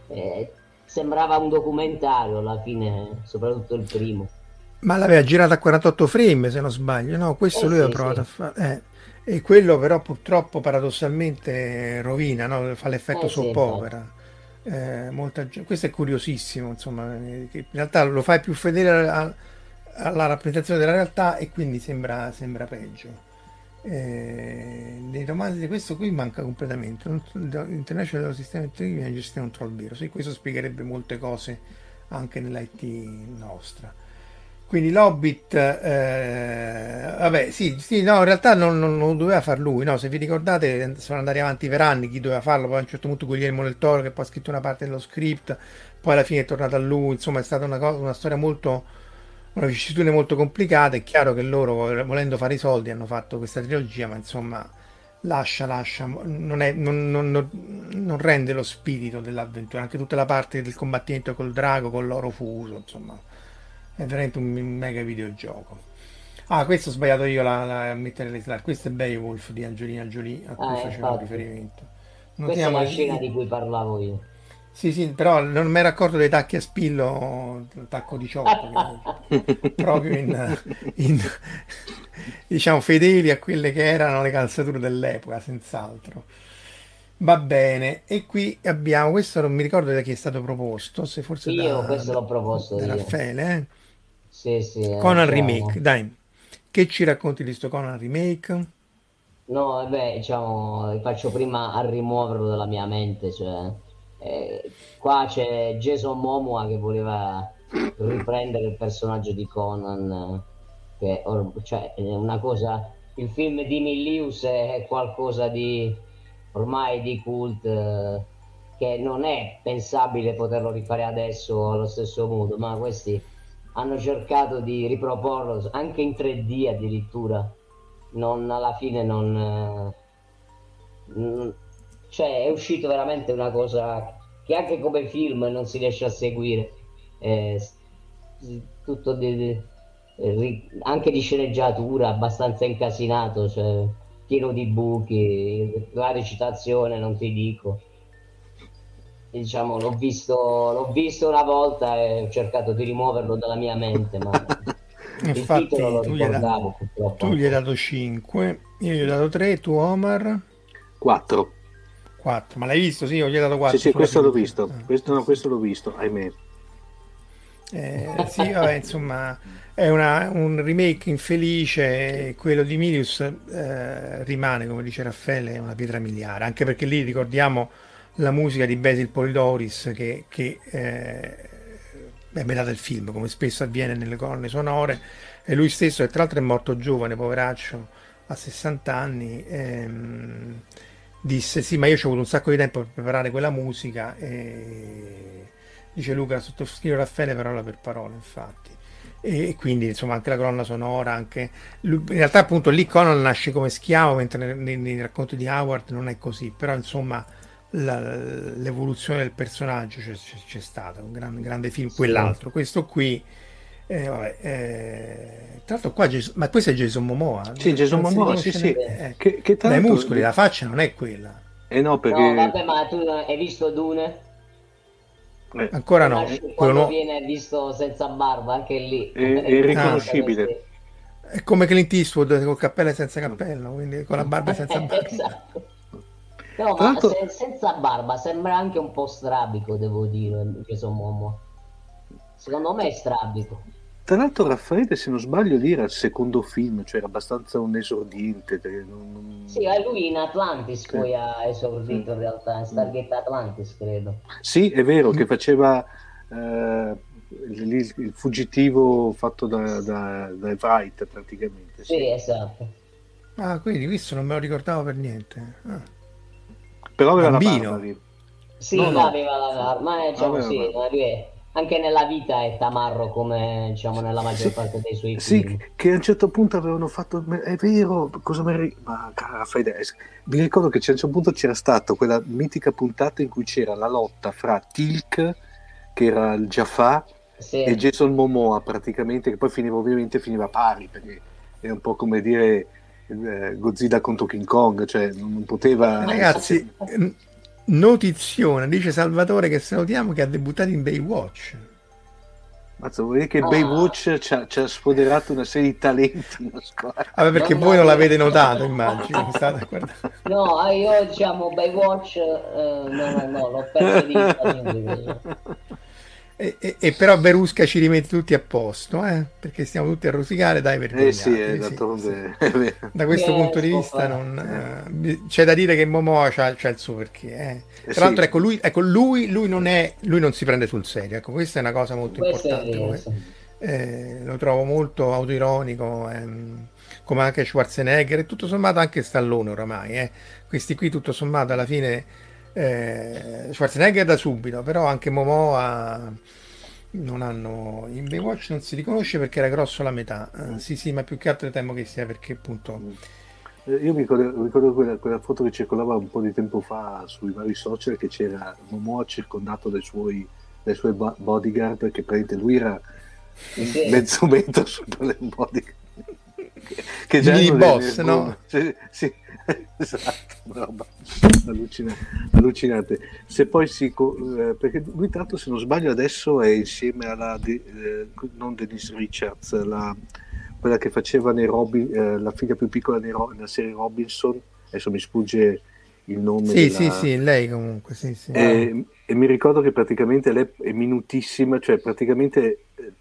C: eh, sembrava un documentario alla fine, soprattutto il primo.
A: Ma l'aveva girato a 48 frame se non sbaglio, no? Questo
C: Eh
A: lui
C: sì,
A: ha provato
C: sì.
A: a fare. eh. E quello però purtroppo paradossalmente rovina, no? Fa l'effetto
C: Eh
A: soap opera. Eh, molta questo è curiosissimo, insomma, eh, in realtà lo fai più fedele a- alla rappresentazione della realtà e quindi sembra, sembra peggio. Eh, nei romanzi di questo qui manca completamente. International Sistema Intelligence da un troll vero. Sì, questo spiegherebbe molte cose anche nell'IT nostra. Quindi l'Hobbit, eh, vabbè, sì, sì, no, in realtà non, non- non doveva far lui, no, se vi ricordate sono andati avanti per anni chi doveva farlo, poi a un certo punto Guillermo del Toro che poi ha scritto una parte dello script, poi alla fine è tornato a lui, insomma è stata una, cosa, una storia molto, una vicissitudine molto complicata, è chiaro che loro volendo fare i soldi hanno fatto questa trilogia, ma insomma lascia, lascia, non, è, non- non rende lo spirito dell'avventura, anche tutta la parte del combattimento col drago, con l'oro fuso, insomma è veramente un mega videogioco. Ah, questo ho sbagliato io la- la- a mettere le slide. Questo è Beowulf di Angelina Jolie a cui
C: Ah,
A: facevo
C: infatti.
A: riferimento.
C: Questa è
A: Notiamo
C: la scena di cui parlavo io.
A: Sì, sì, però non mi ero accorto dei tacchi a spillo, il tacco 18, che- proprio in, in- diciamo fedeli a quelle che erano le calzature dell'epoca, senz'altro. Va bene, e qui abbiamo, questo non mi ricordo da chi è stato proposto, se forse
C: Io
A: da,
C: questo l'ho proposto
A: da
C: io.
A: Raffaele, eh?
C: Sì, sì.
A: Conan. Remake, dai, che ci racconti di sto Conan Remake?
C: No, vabbè, diciamo, faccio prima a rimuoverlo dalla mia mente, cioè, eh, qua c'è Jason Momoa che voleva riprendere il personaggio di Conan, che or- cioè, è una cosa, il film di Milius è qualcosa di ormai di cult, eh, che non è pensabile poterlo rifare adesso allo stesso modo, ma questi hanno cercato di riproporlo anche in 3D addirittura. Non alla fine non eh, mm, cioè è uscito veramente una cosa che anche come film non si riesce a seguire. Eh, s- tutto di- di- anche di sceneggiatura abbastanza incasinato cioè pieno di buchi la recitazione non ti dico diciamo l'ho visto l'ho visto una volta e ho cercato di rimuoverlo dalla mia mente ma il
A: Infatti
C: titolo lo
A: tu gli hai, da-
C: ricordavo purtroppo
A: tu gli hai dato 5, io gli ho dato 3, tu Omar
B: 4.
A: 4, ma l'hai visto? Sì, io gli ho dato 4.
B: Sì, sì, questo l'ho visto. Questo, no, questo l'ho visto, ahimè.
A: Eh, sì, vabbè, insomma, è una- un remake infelice, quello di Milius eh, rimane, come dice Raffaele, una pietra miliare, anche perché lì ricordiamo la musica di Basil Polidoris che, che eh, è metà del film, come spesso avviene nelle colonne sonore, e lui stesso, che tra l'altro è morto giovane, poveraccio, a 60 anni, ehm, disse sì, ma io ci ho avuto un sacco di tempo per preparare quella musica e dice Luca, sottoscrivo Raffaele parola per parola, infatti. E quindi insomma anche la colonna sonora, anche in realtà appunto lì Conan nasce come schiavo, mentre nei, nei- racconti di Howard non è così, però insomma l'evoluzione del personaggio c'è, c'è- c'è stata, un gran- grande film, quell'altro, questo qui, eh, vabbè, eh, tra l'altro qua, Jason- ma questo è Jason Momoa,
B: Sì, Jason Momoa, sì, sì.
A: eh.
B: Che, che tra
A: dai muscoli, la faccia non è quella,
B: Eh no, perché...
C: No, vabbè, ma tu hai visto Dune?
B: eh,
A: ancora no, quello
C: Quando
A: nuovo.
C: viene visto senza barba, anche lì.
B: È- è irriconoscibile.
A: È come Clint Eastwood col cappello e senza cappello, quindi con la barba e senza barba.
C: esatto. No, ma
B: l'altro-
C: se- senza barba sembra anche un po' strabico, devo dire, Jason Momoa. Secondo me è strabico.
B: Tra l'altro Raffaele, se non sbaglio, lì era il secondo film, cioè era abbastanza un esordiente. non-
C: Sì, lui in Atlantis
B: Sì.
C: poi ha esordito in realtà, in Stargate Atlantis, credo.
B: Sì, è vero che faceva eh, il, il fuggitivo fatto da, da, da Wright praticamente.
C: Sì,
B: Sì.
C: esatto.
A: Ah, quindi questo non me lo ricordavo per niente. Ah.
B: Però aveva la
A: Bambino.
B: barba lì.
C: Sì,
B: No, no.
C: aveva la ma eh, diciamo
B: Aveva
C: sì,
B: la-
C: ma lui è- anche nella vita è tamarro come diciamo nella maggior
B: Sì,
C: parte dei suoi
B: Sì,
C: film.
B: che a un certo punto avevano fatto. È vero, cosa mi Ma cara Raffaele, mi ricordo che a un certo punto c'era stata quella mitica puntata in cui c'era la lotta fra Tilk, che era il Jafar,
C: Sì.
B: e Jason Momoa praticamente, che poi finiva ovviamente finiva pari, perché è un po' come dire Godzilla contro King Kong, cioè non poteva...
A: Ragazzi, ehm, Notizione, dice Salvatore che salutiamo che ha debuttato in Baywatch.
B: Mazza, vuol dire che oh. Baywatch ci ha, ci ha sfoderato una serie di talenti.
A: Vabbè, perché no, voi no, non l'avete notato, immagino.
C: no, ah, io diciamo Baywatch, eh, no, no, no, l'ho perso di vista.
A: E, e, e, però Verusca ci rimette tutti a posto, eh? perché stiamo tutti a rosicare, dai,
B: eh sì, eh, sì, sì.
A: Da questo punto di vista non, eh, c'è da dire che Momoa c'ha, c'ha il suo perché. Eh. eh. Tra l'altro, ecco, lui, ecco, lui, lui, non è, lui non si prende sul serio, ecco, questa è una cosa molto questo importante. Eh, lo trovo molto autoironico, ehm, come anche Schwarzenegger e tutto sommato anche Stallone oramai. Questi qui tutto sommato alla fine eh, Schwarzenegger da subito, però anche Momoa non hanno in Baywatch non si riconosce perché era grosso la metà. Eh, sì, sì, ma più che altro temo che sia perché appunto.
B: Eh, io mi ricordo, ricordo quella, quella, foto che circolava un po' di tempo fa sui vari social che c'era Momoa circondato dai suoi, dai suoi bodyguard perché praticamente lui era sì. mezzo metro sopra le bodyguard
A: che, che già Mini boss, no?
B: Sì, sì esatto, roba allucinante, allucinante. Se poi si. Eh, perché lui, tanto, se non sbaglio, adesso è insieme alla. Eh, non Denise Richards, la, quella che faceva nei Robin, eh, la figlia più piccola nei, nella serie Robinson. Adesso mi sfugge il nome.
A: Sì, della... sì, sì, lei comunque. Sì, sì.
B: E, e, mi ricordo che praticamente lei è minutissima, cioè praticamente eh,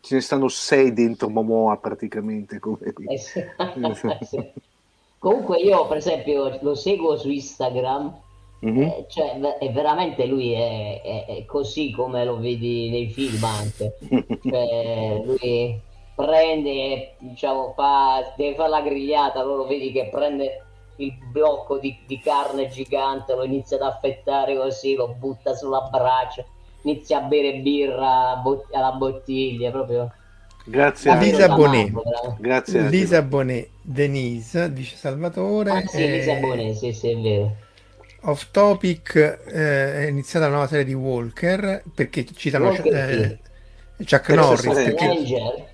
B: ce ne stanno sei dentro Momoa praticamente. Come... Eh sì.
C: Comunque io per esempio lo seguo su Instagram, mm-hmm. eh, cioè è veramente lui è, è, è, così come lo vedi nei film anche. cioè, lui prende, diciamo, fa, deve fare la grigliata, allora lo vedi che prende il blocco di, di, carne gigante, lo inizia ad affettare così, lo butta sulla braccia, inizia a bere birra alla bottiglia, proprio
B: Grazie a
A: Lisa Bonet. Grazie Lisa Bonet, Denise, dice Salvatore.
C: Ah, sì, Lisa eh, Bonet, sì, sì, è vero.
A: Off topic eh, è iniziata la nuova serie di Walker perché citano Walker, eh, Chuck per Norris. Perché...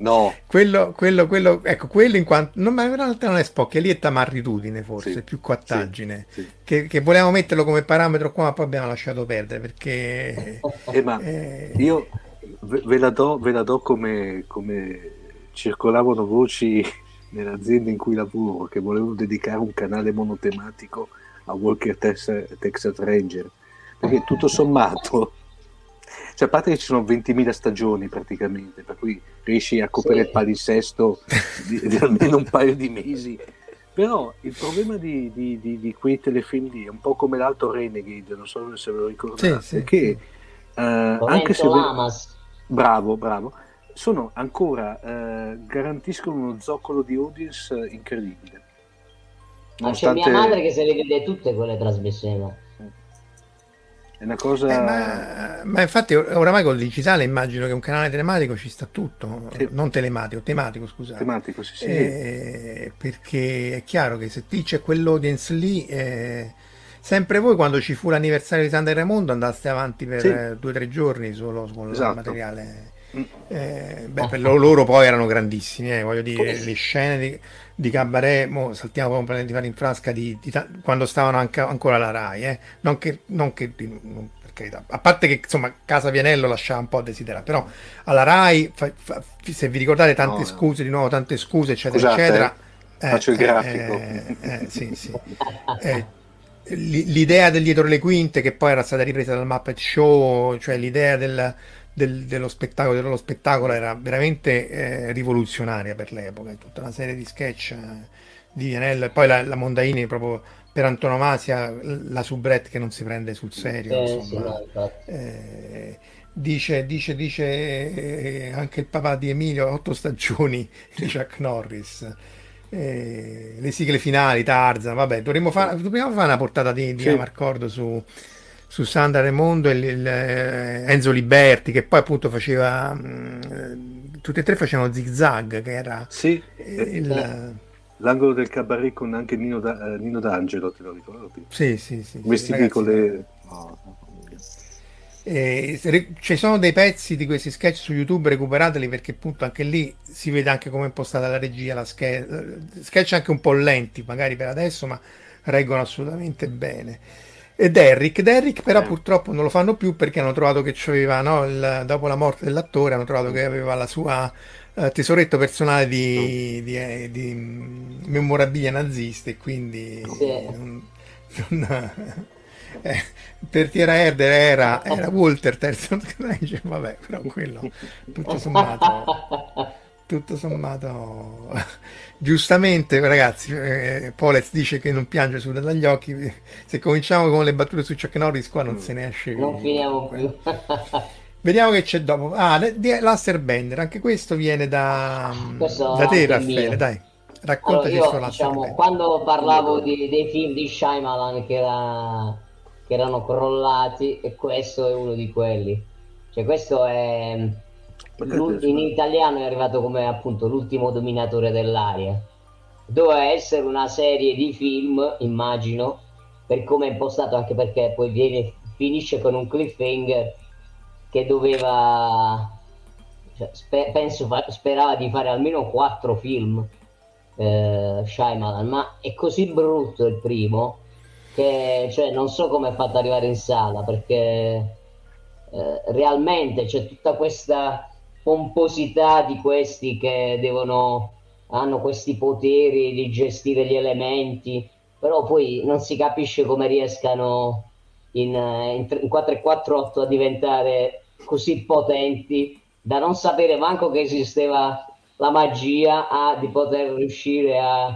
B: No,
A: quello, quello, quello, ecco, quello in quanto non, ma in realtà non è Spock, lì è tamarritudine forse, sì, più quattagine. Sì, sì. Che, che, volevamo metterlo come parametro qua, ma poi abbiamo lasciato perdere perché.
B: Eh, ma eh... io ve la do, ve la do come, come circolavano voci nell'azienda in cui lavoro che volevano dedicare un canale monotematico a Walker Texas, Texas Ranger. Perché tutto sommato cioè a parte che ci sono 20.000 stagioni praticamente per cui riesci a coprire sì. il palinsesto di, di, almeno un paio di mesi. Però il problema di, di, di, quei telefilm lì è un po' come l'altro Renegade non so se ve lo ricordate sì, sì, che uh, anche se ve- Bravo, bravo. Sono ancora, eh, garantiscono uno zoccolo di audience incredibile.
C: Nonostante... c'è mia madre che se le vede tutte quelle trasmissioni.
B: È una cosa.
A: Eh, ma, ma, infatti, oramai col digitale immagino che un canale telematico ci sta tutto, sì. non telematico, tematico, scusate.
B: Tematico, sì, sì.
A: Eh, perché è chiaro che se lì c'è quell'audience lì. Eh, Sempre voi quando ci fu l'anniversario di Santa Raimondo andaste avanti per sì. Eh, due o tre giorni solo con esatto. il materiale. Mm. Eh, beh, per loro, loro, poi erano grandissimi, eh, voglio dire, le scene di, di Cabaret, mo, saltiamo completamente di fare in frasca di, di, quando stavano anche, ancora alla RAI, eh. non che, non che non, a parte che insomma Casa Vianello lasciava un po' a desiderare, però alla RAI, fa, fa, se vi ricordate tante no, scuse, di nuovo tante scuse, eccetera, Scusate, eccetera.
B: Eh, faccio il grafico.
A: Eh, eh, sì, sì. l'idea del dietro le quinte che poi era stata ripresa dal Muppet Show, cioè l'idea del, del, dello, spettacolo, dello spettacolo era veramente eh, rivoluzionaria per l'epoca, tutta una serie di sketch eh, di Vianello e poi la, la, Mondaini proprio per antonomasia la soubrette che non si prende sul serio. Eh, insomma. Sì, eh, dice, dice, dice eh, anche il papà di Emilio, otto stagioni di Chuck Norris eh, le sigle finali, Tarzan, vabbè, dovremmo fare, dobbiamo fare una portata di, di sì. Amarcord su, su Sandra Raimondo e il, il, eh, Enzo Liberti, che poi appunto faceva, mh, mm, tutti e tre facevano Zig Zag, che era
B: sì, il, l'angolo del cabaret con anche Nino, da, eh, Nino D'Angelo, te lo ricordi?
A: Sì, sì, sì.
B: Vestiti sì, con le... Oh,
A: Eh, ci sono dei pezzi di questi sketch su YouTube, recuperateli perché appunto anche lì si vede anche come è impostata la regia, la sketch, sketch anche un po' lenti magari per adesso, ma reggono assolutamente bene. E Derrick, Derrick però eh. purtroppo non lo fanno più perché hanno trovato che c'aveva, no, il, dopo la morte dell'attore, hanno trovato che aveva la sua uh, tesoretto personale di, di, eh, di, di memorabilia nazista e quindi... Sì. Non, non, eh, per Tierra Herder era, era Walter terzo vabbè però quello tutto sommato tutto sommato giustamente ragazzi eh, Polez dice che non piange su dagli occhi se cominciamo con le battute su Chuck Norris qua non mm. se ne esce
C: non finiamo più.
A: Vediamo che c'è dopo. Ah Laster Bender anche questo viene da, questo da te Raffaele dai raccontaci
C: allora, io, diciamo, quando parlavo di, dei film di Shyamalan che era che erano crollati e questo è uno di quelli. Cioè questo è in italiano è arrivato come appunto l'ultimo dominatore dell'aria. Doveva essere una serie di film, immagino, per come è impostato, anche perché poi viene, finisce con un cliffhanger che doveva, cioè, sper, penso, sperava di fare almeno quattro film. Eh, Shyamalan, ma è così brutto il primo che cioè, non so come è fatto arrivare in sala perché eh, realmente c'è tutta questa pomposità di questi che devono hanno questi poteri di gestire gli elementi però poi non si capisce come riescano in, in, in 448 a diventare così potenti da non sapere manco che esisteva la magia a, di poter riuscire a,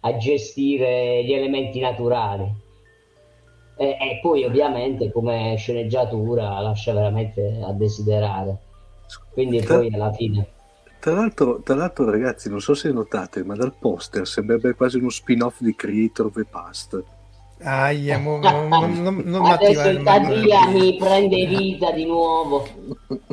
C: a gestire gli elementi naturali e, e, poi ovviamente come sceneggiatura lascia veramente a desiderare. Quindi tra, poi alla fine...
B: Tra l'altro, tra l'altro ragazzi, non so se notate, ma dal poster sembrerebbe quasi uno spin-off di Creator of the Past.
A: Aia, mo, non, non, non
C: Adesso il Tadia mi prende vita di nuovo.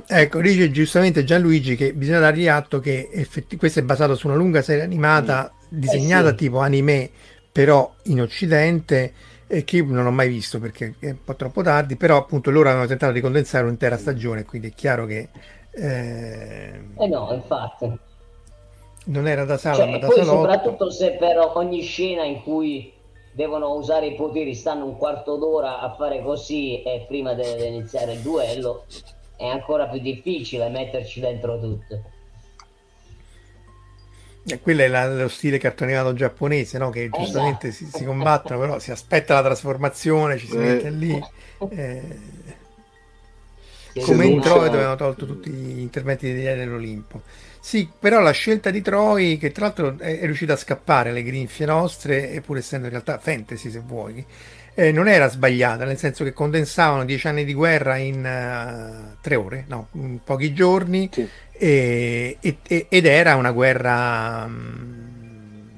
A: Ecco, dice giustamente Gianluigi che bisogna dargli atto che effetti, questo è basato su una lunga serie animata disegnata eh sì. tipo anime, però in Occidente e che non ho mai visto perché è un po' troppo tardi, però appunto loro hanno tentato di condensare un'intera stagione, quindi è chiaro che...
C: Eh, eh no, infatti.
A: Non era da sala,
C: cioè,
A: ma da
C: poi
A: salotto.
C: soprattutto se per ogni scena in cui devono usare i poteri stanno un quarto d'ora a fare così e prima di iniziare il duello è ancora più difficile metterci dentro tutto.
A: E quello è la, lo stile cartonierato giapponese, no? che giustamente si, si, combattono, però si aspetta la trasformazione, ci si eh. mette lì. Eh, come in Troy dove hanno tolto tutti gli interventi di dell'Olimpo. Sì, però la scelta di Troy, che tra l'altro è, è riuscita a scappare alle grinfie nostre, pur essendo in realtà fantasy se vuoi, eh, non era sbagliata, nel senso che condensavano dieci anni di guerra in uh, tre ore, no, in pochi giorni, sì. E, e, ed era una guerra um,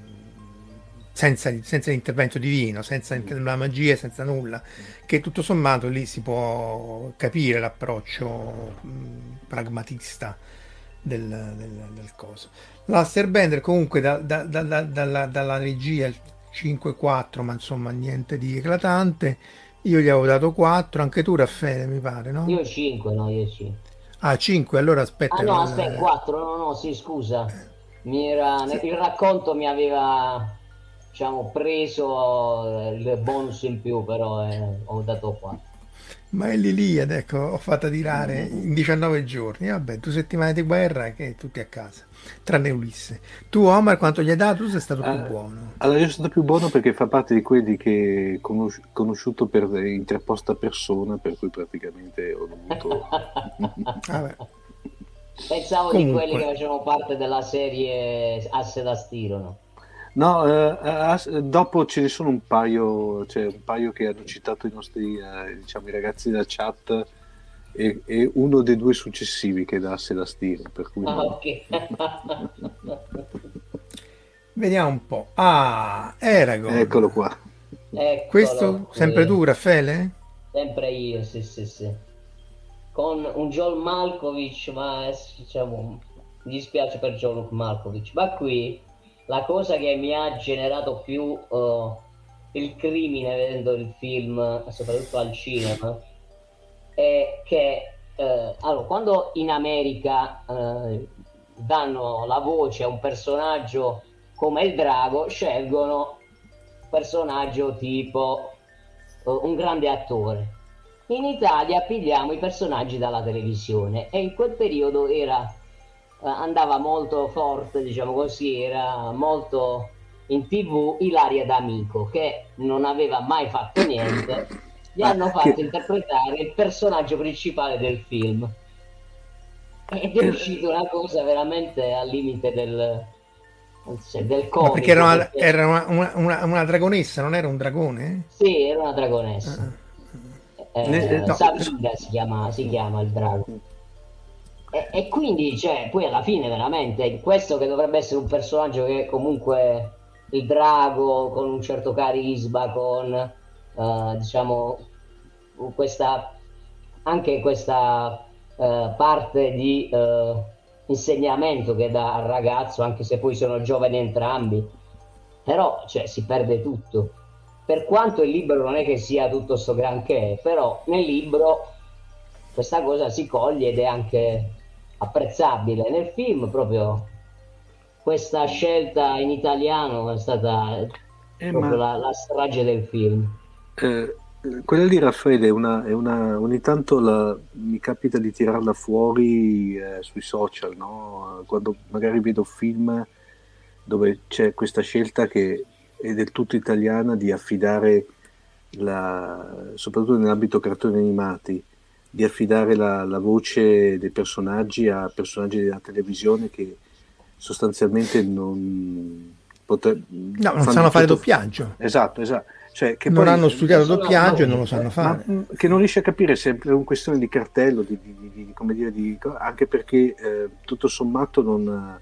A: senza, senza, l'intervento divino, senza mm. la magia, senza nulla, che tutto sommato lì si può capire l'approccio um, pragmatista del, del, del coso. L'Aster Bender comunque da, da, da, dalla, dalla regia 5-4, ma insomma niente di eclatante. Io gli avevo dato 4, anche tu Raffaele mi pare, no?
C: Io 5, no, io 5.
A: Ah, 5, allora aspetta.
C: Ah no, aspetta, 4, no, no, sì, scusa. Mi era... Il racconto mi aveva, diciamo, preso il bonus in più, però eh, ho dato 4.
A: Ma è l'Iliade, ecco, ho fatto tirare in 19 giorni. Vabbè, due settimane di guerra che tutti a casa, tranne Ulisse. Tu, Omar, quanto gli hai dato? Tu sei stato più uh, buono.
B: Allora, io sono stato più buono perché fa parte di quelli che ho conosciuto per interposta persona, per cui praticamente ho dovuto...
C: Vabbè. Pensavo Comunque. di quelli che facevano parte della serie Asse da stiro, no?
B: No, eh, eh dopo ce ne sono un paio, cioè un paio che hanno citato i nostri, eh, diciamo, i ragazzi da chat e, e, uno dei due successivi che dasse la stile. Per cui ah, okay.
A: Vediamo un po'. Ah, Eragon.
B: Eccolo qua.
C: Eccolo
A: Questo qui. sempre tu, Raffaele?
C: Sempre io, sì, sì, sì. Con un Joel Malkovich, ma diciamo, mi dispiace per Joel Malkovich, ma qui la cosa che mi ha generato più uh, il crimine vedendo il film, soprattutto al cinema, è che eh, allora, quando in America eh, danno la voce a un personaggio come il drago, scelgono personaggio tipo eh, un grande attore. In Italia pigliamo i personaggi dalla televisione e in quel periodo era, eh, andava molto forte, diciamo così, era molto in tv Ilaria D'Amico che non aveva mai fatto niente gli hanno fatto che... interpretare il personaggio principale del film ed è uscita una cosa veramente al limite del, cioè, del comico.
A: perché era, una, perché... era una, una, una, una, dragonessa, non era un dragone?
C: Sì, era una dragonessa. Uh-huh. Eh, no. Sabida si chiama, si chiama il drago. E, e, quindi, cioè, poi alla fine veramente, questo che dovrebbe essere un personaggio che comunque il drago con un certo carisma, con uh, diciamo questa anche questa uh, parte di uh, insegnamento che dà al ragazzo anche se poi sono giovani entrambi. Però cioè, si perde tutto. Per quanto il libro non è che sia tutto sto granché però nel libro questa cosa si coglie ed è anche apprezzabile. Nel film proprio questa scelta in italiano è stata eh, proprio ma... la, la strage del film
B: eh, quella lì, Raffaele, è una, è una ogni tanto la, mi capita di tirarla fuori eh, sui social, no? quando magari vedo film dove c'è questa scelta che è del tutto italiana di affidare, la, soprattutto nell'ambito cartoni animati, di affidare la, la, voce dei personaggi a personaggi della televisione che sostanzialmente non,
A: poter, no, non sanno fare doppiaggio.
B: Esatto, esatto. Cioè, che
A: non hanno studiato doppiaggio e non lo sanno fare.
B: Ma, che non riesce a capire se è una questione di cartello, di, di, di, come dire, anche perché eh, tutto sommato non eh,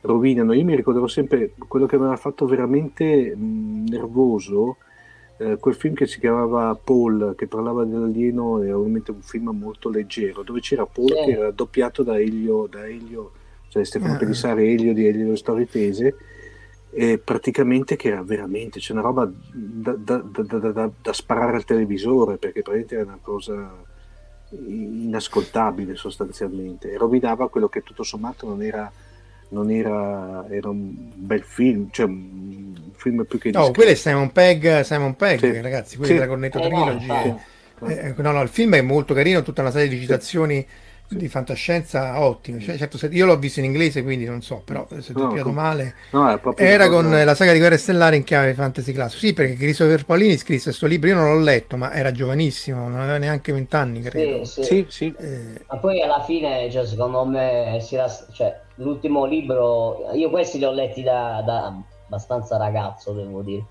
B: rovinano. Io mi ricorderò sempre quello che mi aveva fatto veramente mh, nervoso, eh, quel film che si chiamava Paul, che parlava dell'alieno, era ovviamente un film molto leggero, dove c'era Paul sì. che era doppiato da Elio, da Elio cioè Stefano ah. Pelissari, Elio di Elio Storie Tese e praticamente che era veramente c'è una roba da, da, da, da, sparare al televisore perché praticamente era una cosa inascoltabile sostanzialmente e rovinava quello che tutto sommato non era, non era, era un bel film cioè un film più che
A: discreto. no quello è Simon Pegg Simon Pegg sì. ragazzi quello sì. della Cornetto eh, Trilogy no, eh, no, no, il film è molto carino tutta una serie di citazioni sì di fantascienza ottime. Cioè, certo, io l'ho visto in inglese, quindi non so, però se ho capito male, no, era con no. la saga di Guerre Stellari in chiave fantasy classico. Sì, perché Christopher Paolini scrisse questo libro, io non l'ho letto, ma era giovanissimo, non aveva neanche vent'anni, credo.
C: Sì, sì. sì, eh... Ma poi alla fine, cioè, secondo me, cioè, l'ultimo libro, io questi li ho letti da, da abbastanza ragazzo, devo dire.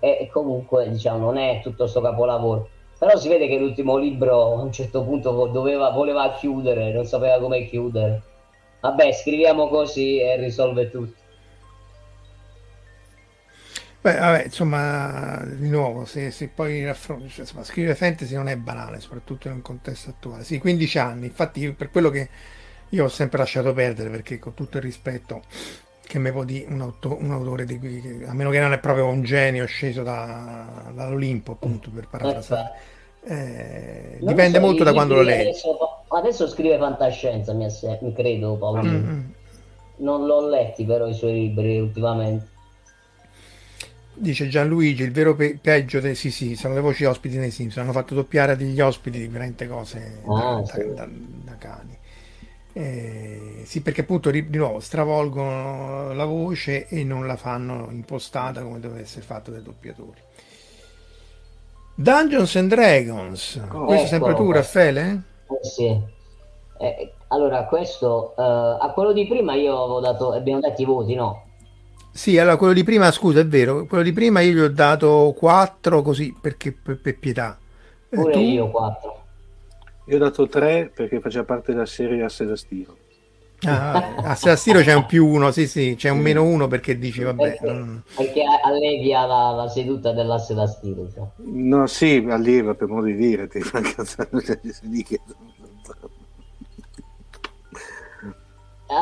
C: E comunque, diciamo, non è tutto questo capolavoro però si vede che l'ultimo libro a un certo punto doveva, voleva chiudere, non sapeva come chiudere. Vabbè, scriviamo così e risolve tutto.
A: Beh, vabbè, insomma, di nuovo, se, se poi raffronti, cioè, insomma, scrivere fantasy non è banale, soprattutto in un contesto attuale. Sì, 15 anni, infatti per quello che io ho sempre lasciato perdere, perché con tutto il rispetto che me può dire un, auto, un autore di cui, a meno che non è proprio un genio sceso da, dall'Olimpo, appunto, per parafrasare. Eh, dipende so, molto da quando lo leggi.
C: Adesso, adesso, scrive fantascienza, mi, mi credo Paolo. Mm-hmm. Non l'ho letti però i suoi libri ultimamente.
A: Dice Gianluigi, il vero pe- peggio dei sì, sì, sono le voci ospiti nei Simpson. Hanno fatto doppiare degli ospiti di veramente cose ah, da, sì. da, da, da, cani. Eh, sì, perché appunto di nuovo stravolgono la voce e non la fanno impostata come dovesse essere fatto dai doppiatori. Dungeons and Dragons, oh, questo ecco, sempre tu, Raffaele?
C: Eh, sì. Eh, allora, questo uh, a quello di prima io avevo dato, abbiamo dato i voti, no?
A: Sì, allora quello di prima, scusa, è vero, quello di prima io gli ho dato 4 così perché per, per pietà.
C: Pure io 4.
B: Io ho dato 3 perché faceva parte della serie Asse da Stiro.
A: Ah, a Sastiro c'è un più uno, sì, sì, c'è un meno uno perché dici vabbè.
C: Perché, non... perché allevia la, la, seduta dell'asse da stiro. Cioè.
B: No, sì, allieva per modo di dire. Ti fa
C: uh,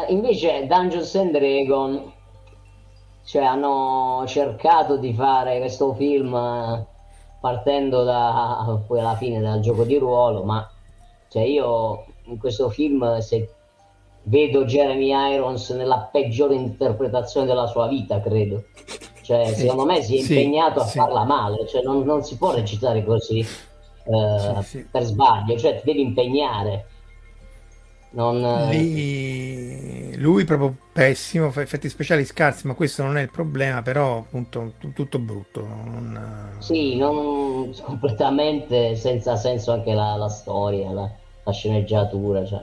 C: invece Dungeons and Dragons cioè hanno cercato di fare questo film uh, partendo da poi alla fine dal gioco di ruolo, ma cioè io in questo film se vedo Jeremy Irons nella peggiore interpretazione della sua vita, credo. Cioè, sì, secondo me si è impegnato sì, a farla male, cioè non, non, si può recitare così eh, sì, per sbaglio, cioè ti devi impegnare.
A: Non... Lì, lui proprio pessimo, fa effetti speciali scarsi, ma questo non è il problema, però appunto tutto brutto. Non...
C: Sì, non completamente senza senso anche la, la storia, la, la sceneggiatura. Cioè...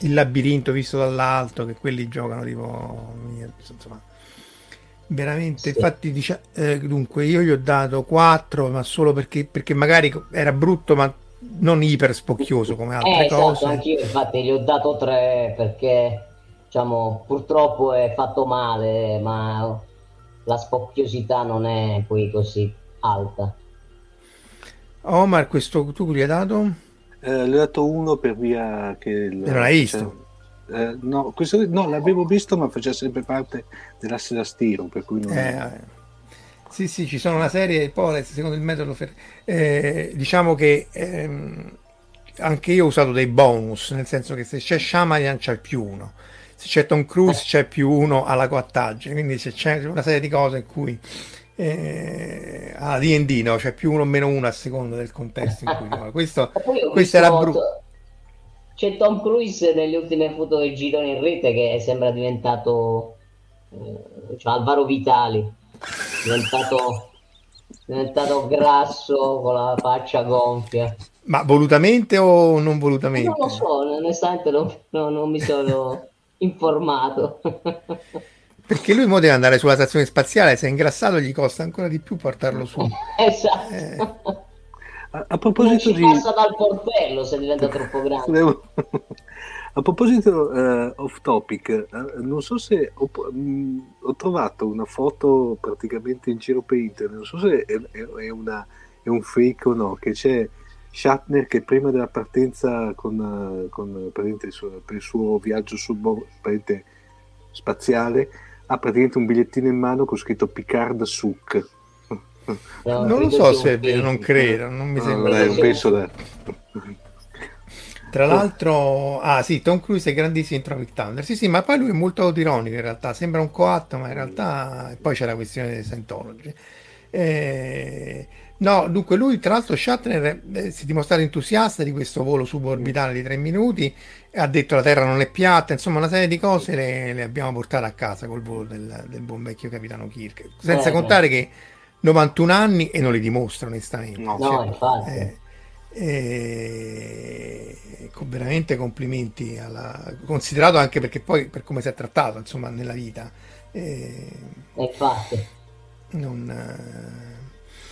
A: Il labirinto visto dall'alto, che quelli giocano tipo... Insomma, veramente, sì. infatti dice, eh, dunque io gli ho dato 4, ma solo perché, perché magari era brutto, ma non iper spocchioso come altre
C: eh, esatto,
A: cose.
C: Anch'io infatti gli ho dato 3 perché diciamo purtroppo è fatto male, ma la spocchiosità non è poi così alta.
A: Omar, questo tu gli hai dato?
B: Eh, le ho dato uno per via che... Il,
A: non l'hai visto?
B: Eh, no, questo, no, l'avevo visto ma faceva sempre parte dell'asse da stiro, per cui non...
A: Eh, eh. Sì, sì, ci sono una serie ipotesi secondo il metodo Fer... eh, diciamo che ehm, anche io ho usato dei bonus, nel senso che se c'è Shyamalan c'è più uno, se c'è Tom Cruise c'è più uno alla quattaggine, quindi se c'è una serie di cose in cui eh, a D&D no, c'è più uno o meno uno a seconda del contesto in cui no. questo, questo era brutto.
C: C'è Tom Cruise nelle ultime foto che girano in rete che sembra diventato eh, cioè Alvaro Vitali diventato, diventato grasso con la faccia gonfia.
A: Ma volutamente o non volutamente? Non
C: lo so, onestamente non, non, non mi sono informato.
A: Perché lui mo deve andare sulla stazione spaziale, se è ingrassato gli costa ancora di più portarlo su.
C: esatto. Eh.
B: A, a, proposito di...
C: passa dal portello se diventa troppo grande.
B: A proposito uh, off topic, uh, non so se ho, mh, mm, ho, trovato una foto praticamente in giro per internet, non so se è, è, una, è un fake o no, che c'è Shatner che prima della partenza con, uh, con il suo, per il suo viaggio sub, spaziale ha praticamente un bigliettino in mano con scritto Picard Suk.
A: No, non lo so se è vero, non credo, non mi sembra.
B: No, penso da...
A: Tra l'altro, ah sì, Tom Cruise è grandissimo in Tropic Thunder. Sì, sì, ma poi lui è molto autironico in realtà. Sembra un coatto, ma in realtà. Poi c'è la questione dei Scientology. Eh... No, dunque lui, tra l'altro, Shatner eh, si è dimostrato entusiasta di questo volo suborbitale di tre minuti. Ha detto la Terra non è piatta, insomma, una serie di cose le, le abbiamo portate a casa col volo del, del buon vecchio capitano Kirk. Senza eh, contare che 91 anni e non li dimostra onestamente.
C: No, cioè, infatti.
A: Eh, e, veramente complimenti alla, considerato anche perché poi per come si è trattato insomma nella vita
C: e, infatti
A: non, eh,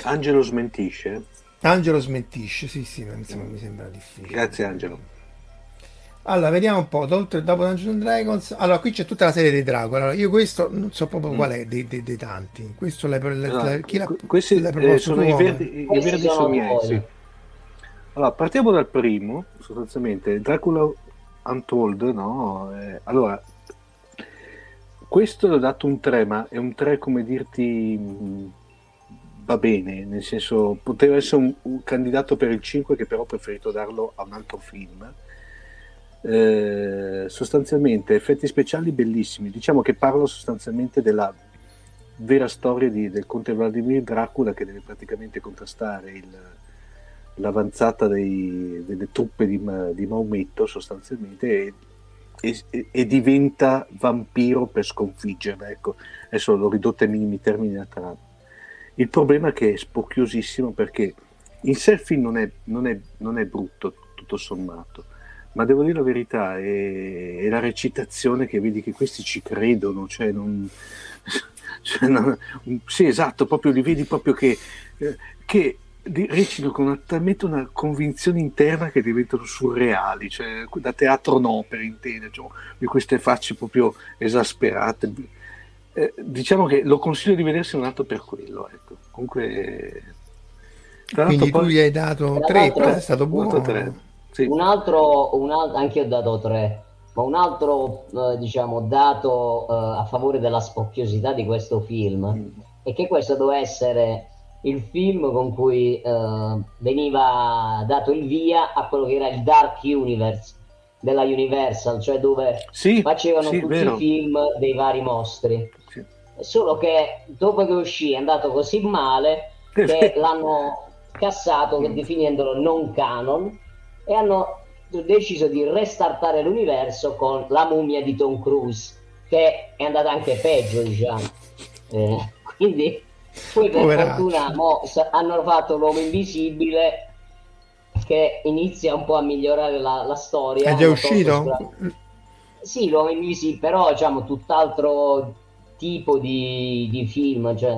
B: Angelo smentisce
A: Angelo smentisce sì sì insomma, mi sembra difficile
B: grazie Angelo
A: allora vediamo un po' dopo, dopo Dungeons Dragons allora qui c'è tutta la serie dei Dragoni allora, io questo non so proprio mm. qual è dei, dei, dei tanti questo l'hai, l'hai,
B: allora, chi l'ha, questi l'hai eh, sono i verdi, i verdi sono miei sì. Allora, partiamo dal primo, sostanzialmente, Dracula Untold, no? Eh, allora, questo l'ho dato un 3, ma è un 3 come dirti va bene, nel senso poteva essere un, un, candidato per il 5 che però ho preferito darlo a un altro film. Eh, sostanzialmente effetti speciali bellissimi, diciamo che parlo sostanzialmente della vera storia di, del conte Vladimir Dracula che deve praticamente contrastare il, l'avanzata dei, delle truppe di, di, Maometto sostanzialmente e, e, e, diventa vampiro per sconfiggerla. Ecco, adesso l'ho ridotto ai minimi termini la trama. Il problema è che è spocchiosissimo perché il film non è, non è, non è brutto, tutto sommato, ma devo dire la verità, è, è, la recitazione che vedi che questi ci credono, cioè non... Cioè non sì, esatto, proprio li vedi proprio che, eh, che recitano con talmente una convinzione interna che diventano surreali, cioè da teatro no per intendere, cioè, queste facce proprio esasperate. Eh, diciamo che lo consiglio di vedersi un altro per quello. Ecco. Comunque,
A: quindi poi... tu gli hai dato 3, è stato buono.
C: Sì. Un altro, un altro, anche io ho dato 3, ma un altro eh, diciamo dato eh, a favore della spocchiosità di questo film mm. è che questo doveva essere il film con cui eh, veniva dato il via a quello che era il Dark Universe della Universal, cioè dove
B: sì,
C: facevano
B: sì,
C: tutti
B: vero.
C: i film dei vari mostri.
B: Sì.
C: Solo che dopo che uscì è andato così male che l'hanno cassato definendolo non canon e hanno deciso di restartare l'universo con la mummia di Tom Cruise che è andata anche peggio diciamo eh, quindi poi per
A: Poveraccio.
C: fortuna mo, hanno fatto l'uomo invisibile che inizia un po' a migliorare la, la storia
A: È già uscito?
C: sì l'uomo invisibile però diciamo tutt'altro tipo di, di film cioè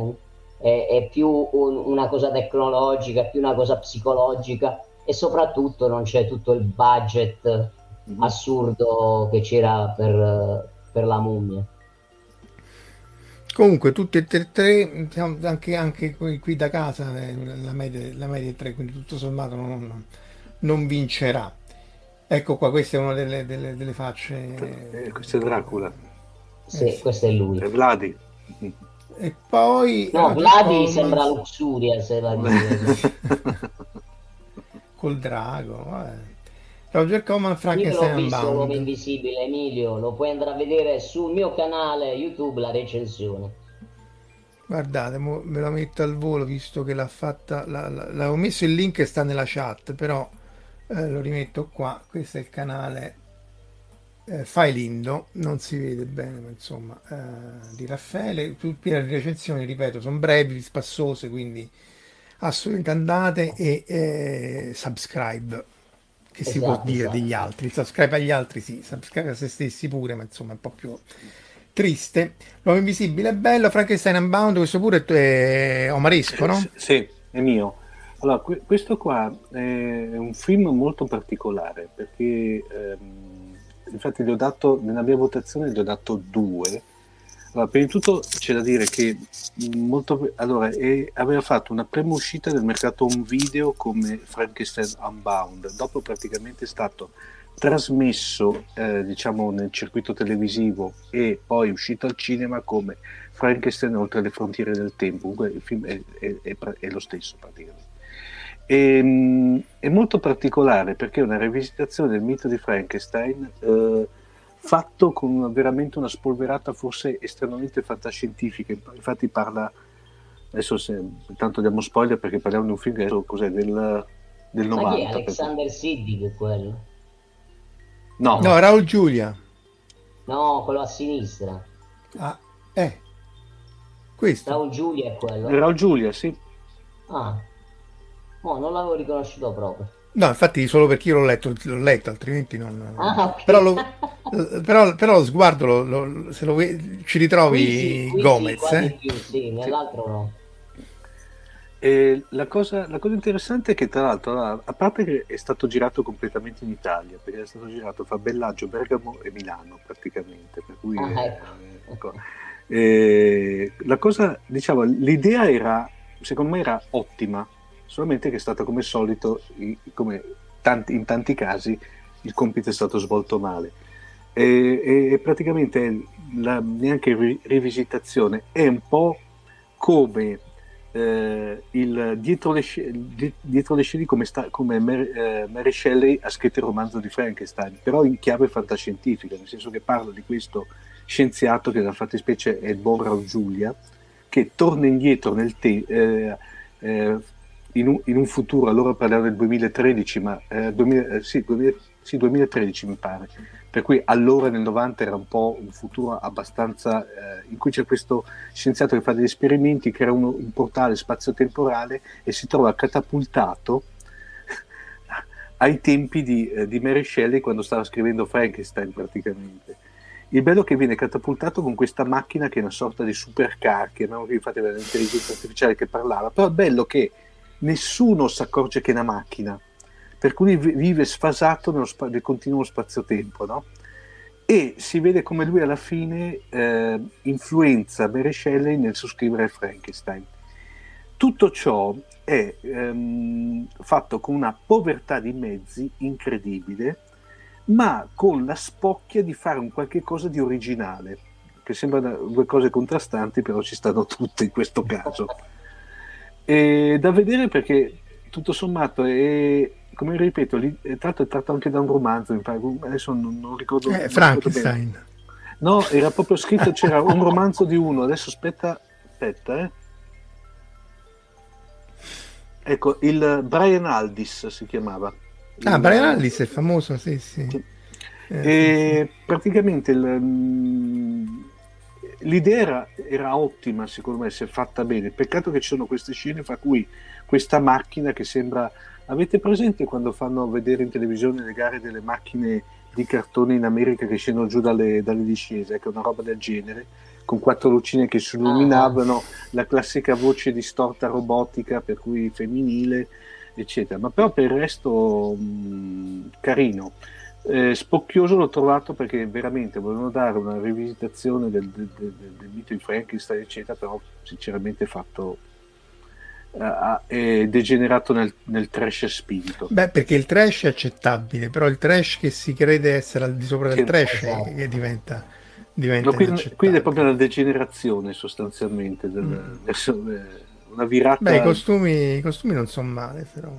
C: è, è più un- una cosa tecnologica, più una cosa psicologica e soprattutto non c'è tutto il budget
B: Mhm.
C: assurdo che c'era per, per la mummia.
A: Comunque, tutti e tre, tre, siamo anche, anche qui, qui da casa, eh, la media, la media è 3, quindi tutto sommato non, non vincerà. Ecco qua, questa è una delle, delle- delle facce.
B: Eh, questo è Dracula.
C: Sì,
A: Eh sì.
C: questo è lui.
B: È Vladi.
A: E poi
C: No, Vladi sembra Luxuria, se la dire.
A: col drago. vabbè. Roger Corman,
C: Io
A: Frankenstein
C: l'ho visto l'uomo
A: Unbound.
C: invisibile, Emilio, lo puoi andare a vedere sul mio canale YouTube la recensione.
A: Guardate, me la metto al volo visto che l'ha fatta. la- la- l'avevo messo il link e sta nella chat, però eh, lo rimetto qua. Questo è il canale eh, Failindo, non si vede bene, ma insomma, eh, di Raffaele. Tutte le recensioni, ripeto, sono brevi, spassose, quindi assolutamente andate e eh, subscribe. Che si può
C: Esatto,
A: dire
C: esatto.
A: degli altri? Subscribe agli altri, sì, subscribe a se stessi pure, ma insomma è un po' più triste. L'uomo invisibile è bello, Frankenstein Unbound, questo pure è omaresco, no?
B: S- Sì, è mio. Allora, que- questo qua è un film molto particolare perché ehm, infatti gli ho dato, nella mia votazione gli ho dato due. Allora, prima di tutto c'è da dire che molto, allora, è- aveva fatto una prima uscita nel mercato un video come Frankenstein Unbound, dopo praticamente è stato trasmesso eh, diciamo nel circuito televisivo e poi uscito al cinema come Frankenstein oltre le frontiere del tempo. Comunque il film è, è- è è lo stesso praticamente. E, mh, è molto particolare perché è una rivisitazione del mito di Frankenstein eh, fatto con una- veramente una spolverata forse estremamente fantascientifica infatti parla adesso se, intanto diamo spoiler perché parliamo di un film che adesso cos'è del, del 90
C: Ma chi è Alexander Siddig quello?
B: no,
A: No, Raul Giulia.
C: No, quello a sinistra.
A: Ah, eh, questo.
C: Raul Giulia è quello.
B: Raul Giulia sì
C: Ah. Oh, non l'avevo riconosciuto proprio.
A: No, infatti solo perché io l'ho letto, l'ho letto, altrimenti non...
C: Ah.
A: Però, lo, però, però lo sguardo, lo- lo- se lo ci ritrovi
C: Qui sì, qui sì,
A: Gomez,
C: quasi
A: eh?
C: più, sì, nell'altro no.
B: E la, cosa, la cosa interessante è che tra l'altro, a parte che è stato girato completamente in Italia, perché è stato girato fra Bellaggio, Bergamo e Milano praticamente, per cui
C: Ah,
B: eh,
C: ecco.
B: ecco. Eh, la cosa, diciamo, l'idea era, secondo me era ottima, solamente che è stata come solito, come tanti- in tanti casi, il compito è stato svolto male. E, e praticamente la, neanche ri- rivisitazione è un po' come eh, il dietro le, dietro le scene come, sta, come Mary, eh, Mary Shelley ha scritto il romanzo di Frankenstein, però in chiave fantascientifica, nel senso che parla di questo scienziato che nella fattispecie è buon Raul Giulia, che torna indietro nel te- eh, eh, in, un, in un futuro, allora parliamo del 2013, ma eh, 2000 eh, sì, 2000 sì, 2013 mi pare, per cui allora nel 90 era un po' un futuro abbastanza eh, in cui c'è questo scienziato che fa degli esperimenti, crea uno- un portale spazio-temporale e si trova catapultato ai tempi di, eh, di Mary Shelley quando stava scrivendo Frankenstein praticamente. Il bello è che viene catapultato con questa macchina che è una sorta di supercar, che infatti aveva l'intelligenza artificiale che parlava, però è bello che nessuno si accorge che è una macchina, per cui vi- vive sfasato nello spa- nel continuo spazio-tempo, no? E si vede come lui alla fine eh, influenza Mary Shelley nel sottoscrivere Frankenstein. Tutto ciò è ehm, fatto con una povertà di mezzi incredibile, ma con la spocchia di fare un qualche cosa di originale, che sembrano due cose contrastanti, però ci stanno tutte in questo caso. È da vedere perché tutto sommato è, come ripeto, lì, è tratto, è tratto anche da un romanzo, adesso non, non ricordo.
A: Eh, Frankenstein.
B: No, era proprio scritto, c'era un romanzo di uno, adesso aspetta, aspetta, eh. Ecco, il Brian Aldis si chiamava.
A: Ah, il, Brian Aldis è famoso, sì, sì.
B: sì. Eh, e sì, praticamente il, l'idea era, era, ottima, secondo me, se fatta bene. Peccato che ci sono queste scene fra cui questa macchina che sembra... Avete presente quando fanno vedere in televisione le gare delle macchine di cartone in America che scendono giù dalle, dalle discese, che è una roba del genere, con quattro lucine che si illuminavano, ah. la classica voce distorta robotica, per cui femminile, eccetera. Ma però per il resto mh, carino. Eh, spocchioso l'ho trovato perché veramente volevano dare una rivisitazione del, del, del, del mito di Frankenstein, eccetera, però sinceramente fatto uh, è degenerato nel, nel, trash spinto.
A: Beh, perché il trash è accettabile, però il trash che si crede essere al di sopra del che, trash esatto. che diventa, diventa
B: no, qui, qui, è proprio la degenerazione sostanzialmente, del, mm. eh, una virata.
A: Beh, i costumi, i costumi non sono male, però.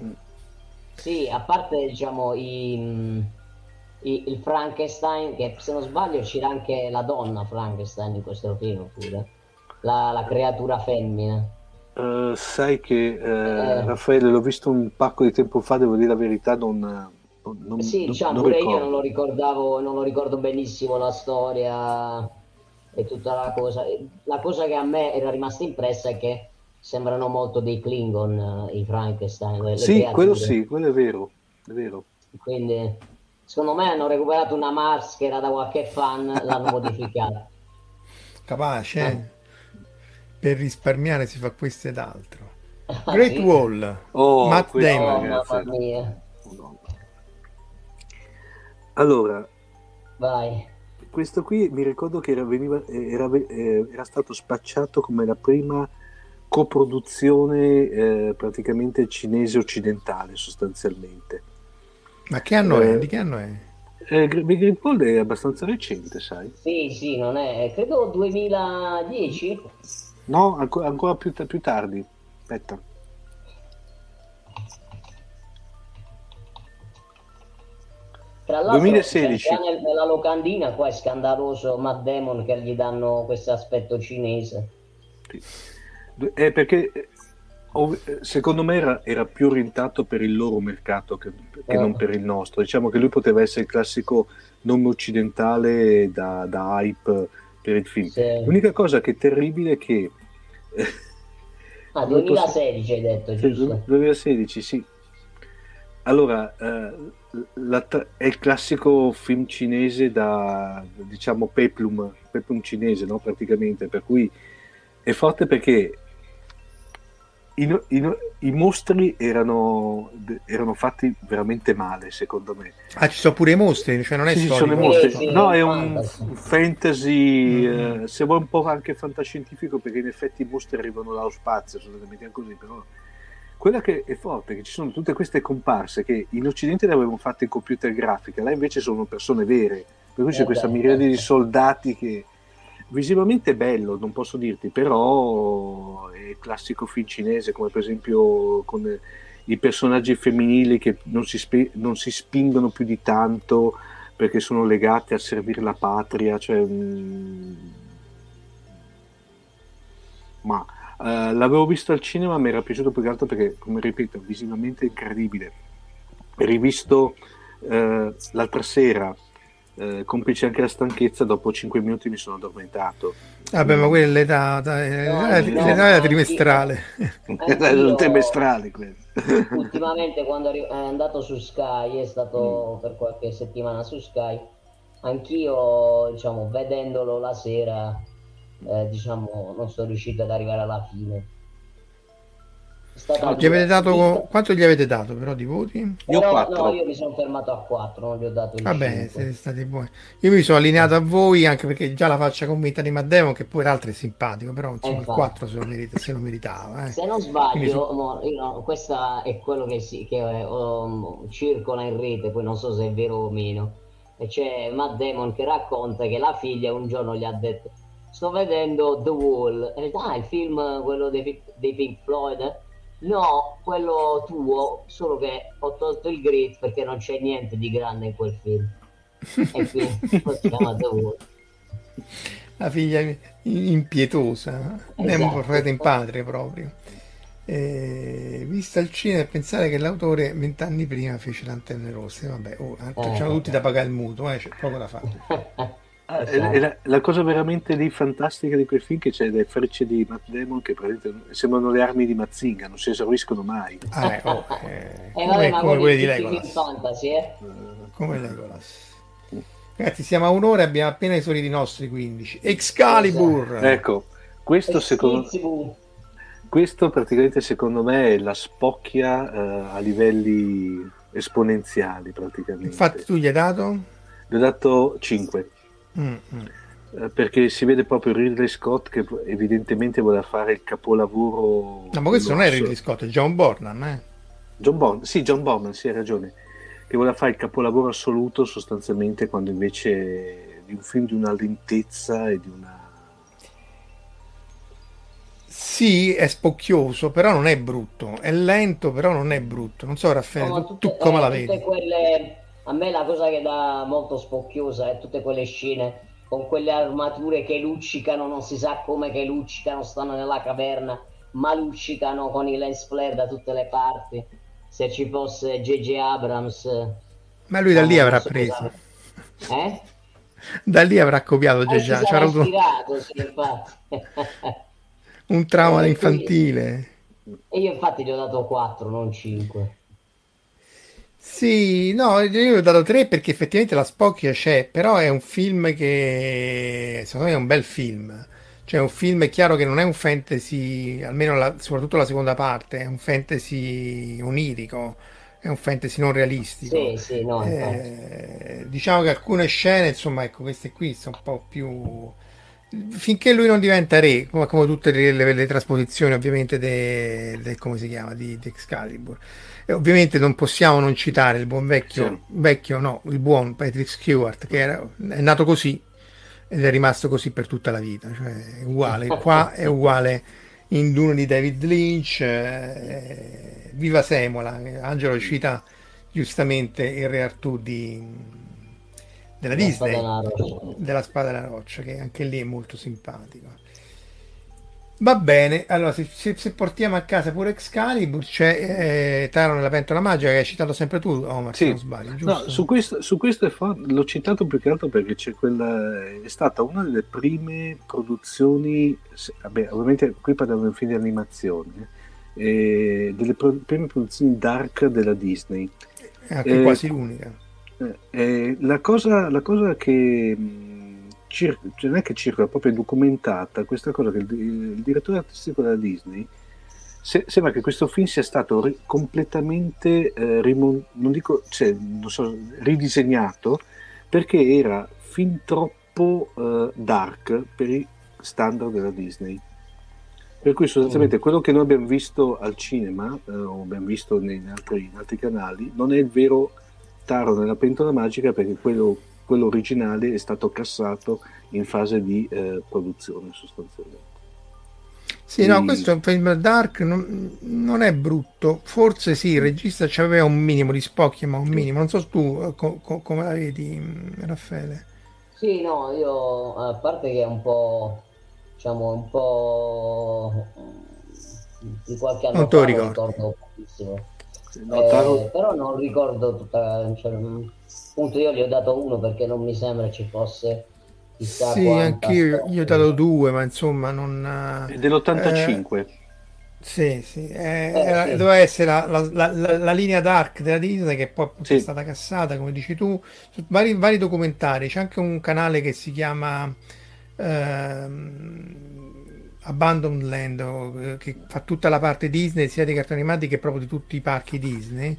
C: Sì, a parte diciamo i, il Frankenstein, che se non sbaglio c'era anche la donna Frankenstein in questo film pure, la, la creatura femmina.
B: Uh, sai che uh, Raffaele l'ho visto un pacco di tempo fa, devo dire la verità, non, non
C: Sì, diciamo, non pure ricordo. io non lo ricordavo, non lo ricordo benissimo la storia e tutta la cosa. La cosa che a me era rimasta impressa è che sembrano molto dei Klingon i Frankenstein.
B: Sì, le quello sì, quello è vero, è vero.
C: Quindi secondo me hanno recuperato una maschera da qualche fan, l'hanno modificata.
A: Capace. Eh per risparmiare si fa questo ed altro. Ah, Great sì? Wall,
B: oh, Matt Damon. Oh, allora,
C: vai.
B: Questo qui mi ricordo che era, veniva, era, eh, era stato spacciato come la prima coproduzione eh, praticamente cinese occidentale sostanzialmente.
A: Ma che anno eh, è? Di che anno è?
B: Eh, Green Wall è abbastanza recente, sai?
C: Sì, sì, non è, credo 2010.
B: No, anco- ancora più, più tardi. Aspetta.
C: Tra l'altro,
B: 2016.
C: Nel, nella locandina qua è scandaloso Matt Damon che gli danno questo aspetto cinese.
B: Sì. Eh, perché secondo me era, era, più orientato per il loro mercato che, che eh. non per il nostro. Diciamo che lui poteva essere il classico nome occidentale da, da hype per il film. Sì. L'unica cosa che è terribile è che...
C: ah, 2016 hai detto, giusto?
B: 2016, sì. Allora, eh, la, è il classico film cinese da, diciamo, peplum, peplum cinese, no? Praticamente, per cui è forte perché i, i, i mostri erano, erano, fatti veramente male, secondo me.
A: Ah, ci sono pure i mostri, cioè non è
B: sì, sono i mostri. Sì, no, è un fantasy, mm. eh, se vuoi un po' anche fantascientifico, perché in effetti i mostri arrivano dallo spazio, sono così, però quella che è forte è che ci sono tutte queste comparse che in Occidente le avevano fatte in computer grafica, là invece sono persone vere, per cui c'è eh questa miriade di soldati che Visivamente è bello, non posso dirti, però è classico film cinese, come per esempio con i personaggi femminili che non si, spe- non si spingono più di tanto perché sono legati a servire la patria, cioè, mm, ma eh, l'avevo visto al cinema, mi era piaciuto più che altro perché, come ripeto, visivamente è incredibile. Rivisto eh, l'altra sera eh, complice anche la stanchezza, dopo 5 minuti mi sono addormentato.
A: Vabbè, ma quella è l'età, no, l'età no, trimestrale.
B: Sono trimestrali
C: Ultimamente quando è andato su Sky, è stato mm. per qualche settimana su Sky, anch'io, diciamo, vedendolo la sera, eh, diciamo, non sono riuscito ad arrivare alla fine
A: gli avete dato, quanto gli avete dato però di voti?
C: Io, no, no, io mi sono fermato a 4, non gli ho dato il
A: Vabbè, 5. siete stati buoni. Io mi sono allineato a voi anche perché già la faccia convinta di Matteo, che poi l'altro è simpatico, però insomma, il 4 se lo, merita, se lo meritava. Eh.
C: Se non sbaglio, so... no, no, questo è quello che, si, che um, circola in rete, poi non so se è vero o meno. E c'è Matt Damon che racconta che la figlia un giorno gli ha detto sto vedendo The Wall. E, ah, il film, quello dei, dei Pink Floyd, eh? No, quello tuo, solo che ho tolto il grid perché non c'è niente di grande in quel film. e quindi lo chiama The Wall.
A: La figlia impietosa, esatto. Nemo profeta in patria proprio. Eh, vista al cinema e pensare che l'autore vent'anni prima fece Lanterne Rosse, vabbè, oh, eh, c'hanno tutti da pagare il mutuo, eh, c'è poco da fare.
B: Ah, esatto. la, la, cosa veramente lì fantastica di quel film è che c'è le frecce di Matt Damon che sembrano le armi di Mazinga, non si esauriscono mai.
A: Ah, eh, oh, eh, come, come quelle di Legolas. Fantasy, eh? Come Legolas. Ragazzi, siamo a un'ora e abbiamo appena esaurito i nostri 15. Excalibur!
B: Ecco, questo secondo, questo praticamente secondo me è la spocchia uh, a livelli esponenziali praticamente.
A: Infatti tu gli hai dato?
B: Gli ho dato 5. Mm-hmm. Perché si vede proprio Ridley Scott che evidentemente vuole fare il capolavoro.
A: No, ma questo non è Ridley Scott, è John Bornan, eh?
B: John Borman, sì, John Borman, sì, hai ragione. Che vuole fare il capolavoro assoluto sostanzialmente quando invece di un film di una lentezza e di una
A: sì, è spocchioso, però non è brutto. È lento, però non è brutto. Non so, Raffaele, no, tutte, tu, come eh, la vedi?
C: Quelle... A me la cosa che dà molto spocchiosa è tutte quelle scene con quelle armature che luccicano, non si sa come che luccicano, stanno nella caverna, ma luccicano con i lens flare da tutte le parti. Se ci fosse J.J. Abrams...
A: Ma lui da lì avrà preso.
C: Eh?
A: Da lì avrà copiato J.J.
C: Eh,
A: avuto...
C: ispirato, sì, infatti.
A: un trauma eh, infantile.
C: E io infatti gli ho dato 4, non 5.
A: Sì, no, io gli ho dato 3 perché effettivamente la spocchia c'è, però è un film che secondo me è un bel film. Cioè, un film è chiaro che non è un fantasy, almeno la, soprattutto la seconda parte, è un fantasy onirico, è un fantasy non realistico.
C: Sì, sì, no,
A: eh, diciamo che alcune scene, insomma, ecco, queste qui sono un po' più finché lui non diventa re, come, come tutte le, le, le, trasposizioni ovviamente del de, come si chiama, di, di Excalibur. E ovviamente non possiamo non citare il buon vecchio, sì. vecchio no, il buon Patrick Stewart che era, è nato così ed è rimasto così per tutta la vita, cioè è uguale, qua è uguale in Dune di David Lynch, eh, viva Semola, Angelo cita giustamente il Re Artù di della la Disney, spada della Spada della Roccia, che anche lì è molto simpatico. Va bene, allora se, se, se portiamo a casa pure Excalibur c'è eh, Taro nella pentola magica che hai citato sempre tu, Omar,
B: sì. se non sbaglio, giusto? No, su questo, su questo fa- l'ho citato più che altro perché c'è quella, è stata una delle prime produzioni, vabbè, ovviamente qui parliamo di un film di animazione, eh, delle pro- prime produzioni dark della Disney.
A: Anche eh, quasi l'unica
B: eh, eh, la, cosa, la, cosa, che cir- cioè non è che circola proprio documentata questa cosa che il, il direttore artistico della Disney se, sembra che questo film sia stato ri- completamente eh, rimon- non dico, cioè, non so, ridisegnato perché era fin troppo eh, dark per i standard della Disney per cui sostanzialmente mm. quello che noi abbiamo visto al cinema eh, o abbiamo visto in altri, in altri canali non è il vero Taro nella pentola magica perché quello, quello originale è stato cassato in fase di eh, produzione sostanzialmente.
A: Sì, no, questo è un film dark, non, non, è brutto, forse sì, il regista aveva un minimo di spocchio, ma un minimo, non so tu eh, co- co- come la vedi Raffaele.
C: Sì, no, io a parte che è un po', diciamo, un po' di qualche anno
A: non fa, ricordo. ricordo
C: pochissimo. Eh, però non ricordo tutta cioè, appunto io gli ho dato uno perché non mi sembra ci fosse
A: chissà sì anch'io gli ho dato due ma insomma non
B: è dell'85 eh,
A: sì, sì, eh, era, sì. doveva essere la, la, la, la, linea dark della Disney che poi sì. è stata cassata, come dici tu, su vari, vari documentari. C'è anche un canale che si chiama ehm, Abandoned Land eh, che fa tutta la parte Disney sia dei cartoni animati che proprio di tutti i parchi Disney.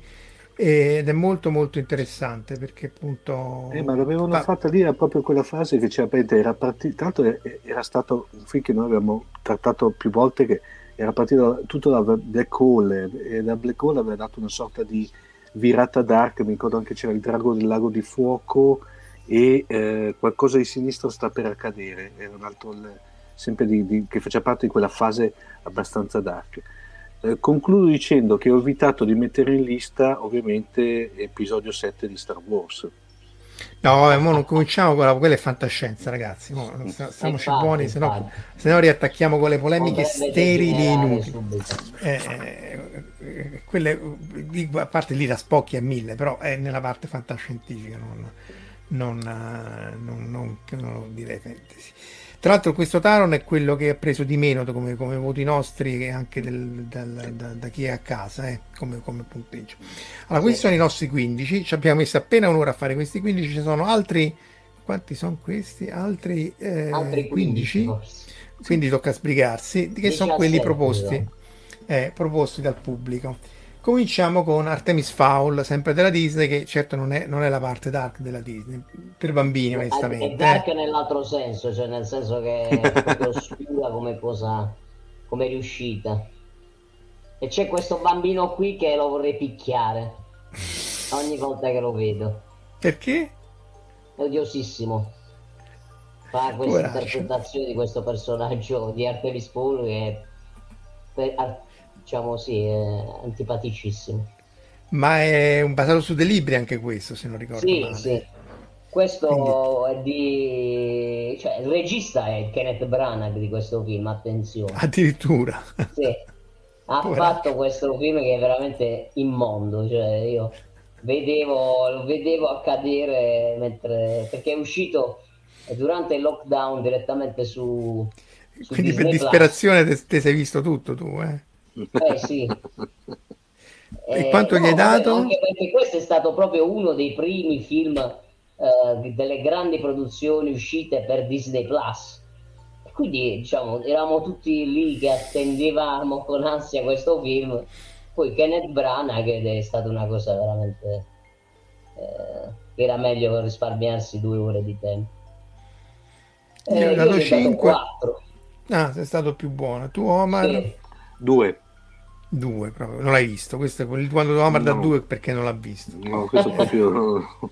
A: Ed è molto molto interessante perché appunto
B: eh, ma l'avevano fa... fatta lì proprio quella fase che c'era era partito tanto era stato un film che noi abbiamo trattato più volte che era partito tutto da Black Hole e da Black Hole aveva dato una sorta di virata dark mi ricordo anche c'era il drago del lago di fuoco e eh, qualcosa di sinistro sta per accadere era un altro sempre di, di, che faceva parte di quella fase abbastanza dark. Eh, concludo dicendo che ho evitato di mettere in lista ovviamente episodio 7 di Star Wars.
A: No, vabbè, mo non cominciamo con la, quella è fantascienza, ragazzi. Mo, stiamoci
C: Infatti,
A: buoni, se no,
C: infatti.
A: se no riattacchiamo con le polemiche sterili e inutili.
C: subito.
A: Eh, eh, quelle, a parte lì la spocchia a mille, però è nella parte fantascientifica, non, non, eh, non, non- non direi fantasy. Tra l'altro questo Taron è quello che ha preso di meno come, come voti nostri e anche del- dal- da, da chi è a casa eh, come, come punteggio. Allora, questi sono i nostri 15, ci abbiamo messo appena un'ora a fare questi 15, ci sono altri, quanti sono questi? Altri, eh,
C: Altri
A: 15,
C: 15 forse.
A: quindi tocca sbrigarsi, che sono quelli
C: 17
A: proposti, eh, proposti dal pubblico. Cominciamo con Artemis Fowl, sempre della Disney, che certo non è, non è la parte dark della Disney, per bambini
C: È
A: onestamente.
C: dark
A: eh.
C: nell'altro senso, cioè nel senso che è proprio oscura come cosa, come riuscita. E c'è questo bambino qui che lo vorrei picchiare ogni volta che lo vedo.
A: Perché?
C: È odiosissimo. Fa questa interpretazione di questo personaggio di Artemis Fowl che per- a- diciamo sì, è antipaticissimo.
A: Ma è un basato su dei libri anche questo, se non ricordo
C: Sì,
A: male.
C: sì. Questo è di... cioè il regista è Kenneth Branagh di questo film, attenzione.
A: Addirittura.
C: Sì. Ha
A: Poveraccio.
C: fatto questo film che è veramente immondo, cioè io vedevo, lo vedevo accadere mentre... perché è uscito durante il lockdown direttamente su, su
A: Quindi per
C: Disney Plus.
A: disperazione te, te sei visto tutto tu, eh?
C: Eh sì.
A: E quanto gli hai dato?
C: Anche perché questo è stato proprio uno dei primi film eh, delle grandi produzioni uscite per Disney Plus. E quindi, diciamo, eravamo tutti lì che attendevamo con ansia questo film. Poi Kenneth Branagh ed è stata una cosa veramente... eh, era meglio risparmiarsi due ore di tempo.
A: Io gli ho
C: Eh,
A: dato
C: io ho dato
A: cinque.
C: 4.
A: Ah, sei stato più buono. Tu Omar?
C: Sì.
B: Due.
A: Due proprio, non l'hai visto. Questo è quello- quando Omar
B: No.
A: due perché non l'ha visto.
B: No, questo proprio...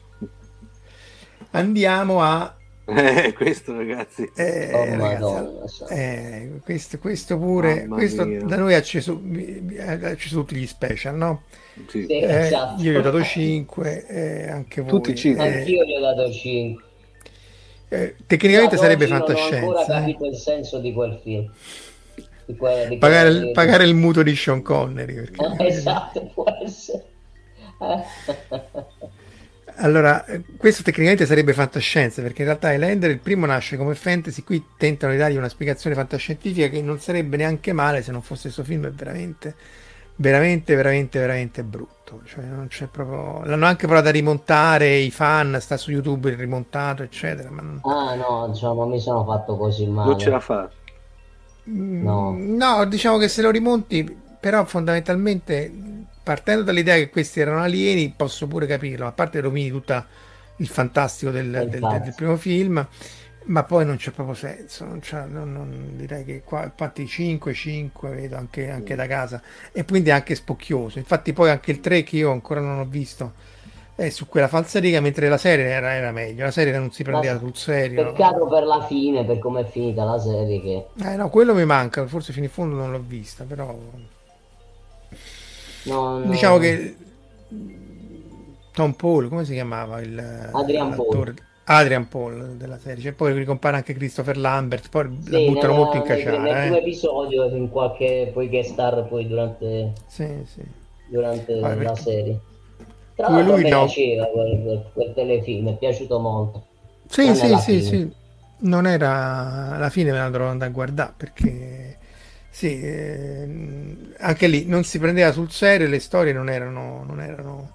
A: Andiamo a
B: Eh, questo ragazzi.
A: eh,
C: Oh,
A: ragazzi, eh, questo, questo pure
B: Mamma
A: questo
B: mia.
A: da noi ha acceso, acceso tutti gli special, no?
B: Sì.
C: Sì,
A: Eh,
C: esatto.
A: io gli ho dato 5, anche voi.
B: Tutti cinque.
A: eh,
C: Anch'io gli ho dato 5.
A: eh, tecnicamente sarebbe
C: Non ho ancora
A: fantascienza. eh.
C: capito il senso di quel film. Di que- di
A: Pagare, il, pagare il mutuo di Sean Connery. perché-
C: Eh, esatto, può essere.
A: Allora, questo tecnicamente sarebbe fantascienza, perché in realtà Highlander il primo nasce come fantasy, qui tentano di dargli una spiegazione fantascientifica che non sarebbe neanche male se non fosse questo film, è veramente, veramente, veramente, veramente brutto. Cioè, non c'è proprio... L'hanno anche provato a rimontare, i fan, sta su YouTube rimontato, eccetera, ma non-
C: Ah no, diciamo, non mi sono fatto così male.
B: Non ce la fa.
C: No.
A: Mm, no, diciamo che se lo rimonti, però fondamentalmente partendo dall'idea che questi erano alieni, posso pure capirlo, a parte rovini tutto il fantastico del, del- del- del primo film, ma poi non c'è proprio senso, non non- non- direi che qua, infatti 5, 5 vedo anche, anche da casa. E quindi è anche spocchioso, infatti poi anche il 3 che io ancora non ho visto è su quella falsariga, mentre la serie era, era meglio, la serie non si prendeva sul serio.
C: Peccato per la fine, per come è finita la serie che
A: Eh no, quello mi manca, forse fino in fondo non l'ho vista, però
C: non...
A: Diciamo che Tom Paul, come si chiamava il
C: Adrian
A: l'attore? Adrian Paul della serie, cioè, poi ricompare anche Christopher Lambert, poi
C: Sì,
A: la buttano
C: nella-
A: molto in
C: nel, nel primo
A: cacciare. Eh?
C: episodio in qualche poi guest star poi durante,
A: Sì, sì.
C: durante
A: Vabbè,
C: la
A: perché-
C: serie. Tra l'altro
A: lui
C: mi
A: no.
C: piaceva quel, quel- quel telefilm, è piaciuto molto.
A: Sì,
C: Non
A: sì, sì, sì. Non era alla fine me la dovrò andare a guardare perché sì, ehm, anche lì non si prendeva sul serio, le storie non erano, non erano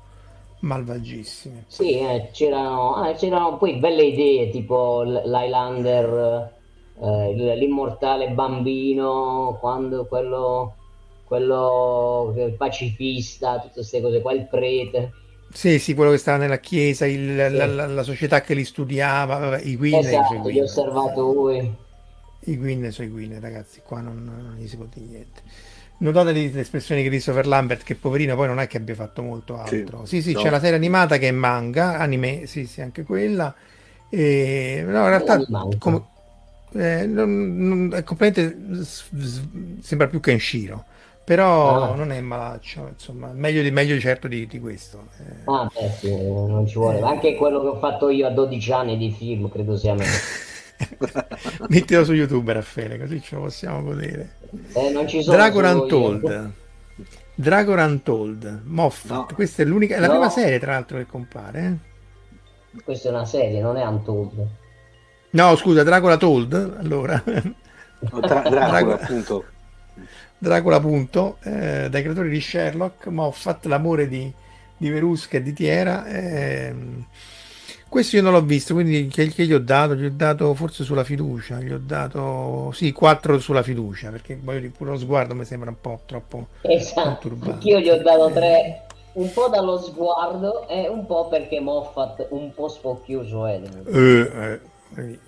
A: malvagissime.
C: Sì, eh, c'erano, ah, c'erano poi belle idee tipo l'Highlander, eh, l'immortale bambino, quando quello, quello pacifista, tutte queste cose qua, il prete.
A: Sì, sì, quello che stava nella chiesa, il- la, la- la società che li studiava, vabbè, i Gwyn,
C: Esatto,
A: i
C: gli
A: Gwyn.
C: osservatori.
A: I Gwyn sono i Gwyn, ragazzi, qua non, non gli si può dire niente. Notate l'espressione di Christopher Lambert, che poverino poi non è che abbia fatto molto altro. Sì, sì,
B: no.
A: c'è la serie animata che è manga, anime, sì, sì, anche quella. E, no, in realtà come- eh, non- non- è completamente s- s- sembra più Kenshiro, però
C: Ah.
A: non è malaccio, insomma, meglio di, meglio certo di, di questo. Eh,
C: Ah, beh, sì, non ci vuole.
A: eh,
C: Anche quello che ho fatto io a 12 anni di film, credo sia meglio.
A: Mettilo su YouTube, Raffaele, così ce lo possiamo godere.
C: Eh, non ci sono
A: Dragon. Untold. Dragon Untold, Moffat.
B: No.
A: Questa è l'unica, è la
C: No.
A: prima serie, tra l'altro, che compare. eh.
C: Questa è una serie, non è Untold.
A: No, scusa, Dracula Told, allora.
B: O Dra- Dracula,
A: Drago-
B: appunto.
A: Dracula, appunto, eh, dai creatori di Sherlock, Moffat, l'amore di, di Verusca e di Tiera. ehm. questo io non l'ho visto, quindi che, che gli ho dato? Gli ho dato forse sulla fiducia, gli ho dato, sì, 4 sulla fiducia, perché voglio pure lo sguardo mi sembra un po' troppo
C: Esatto, anch'io gli ho dato tre, un po' dallo sguardo e un po' perché Moffat un po' spocchioso è.
A: Eh, eh,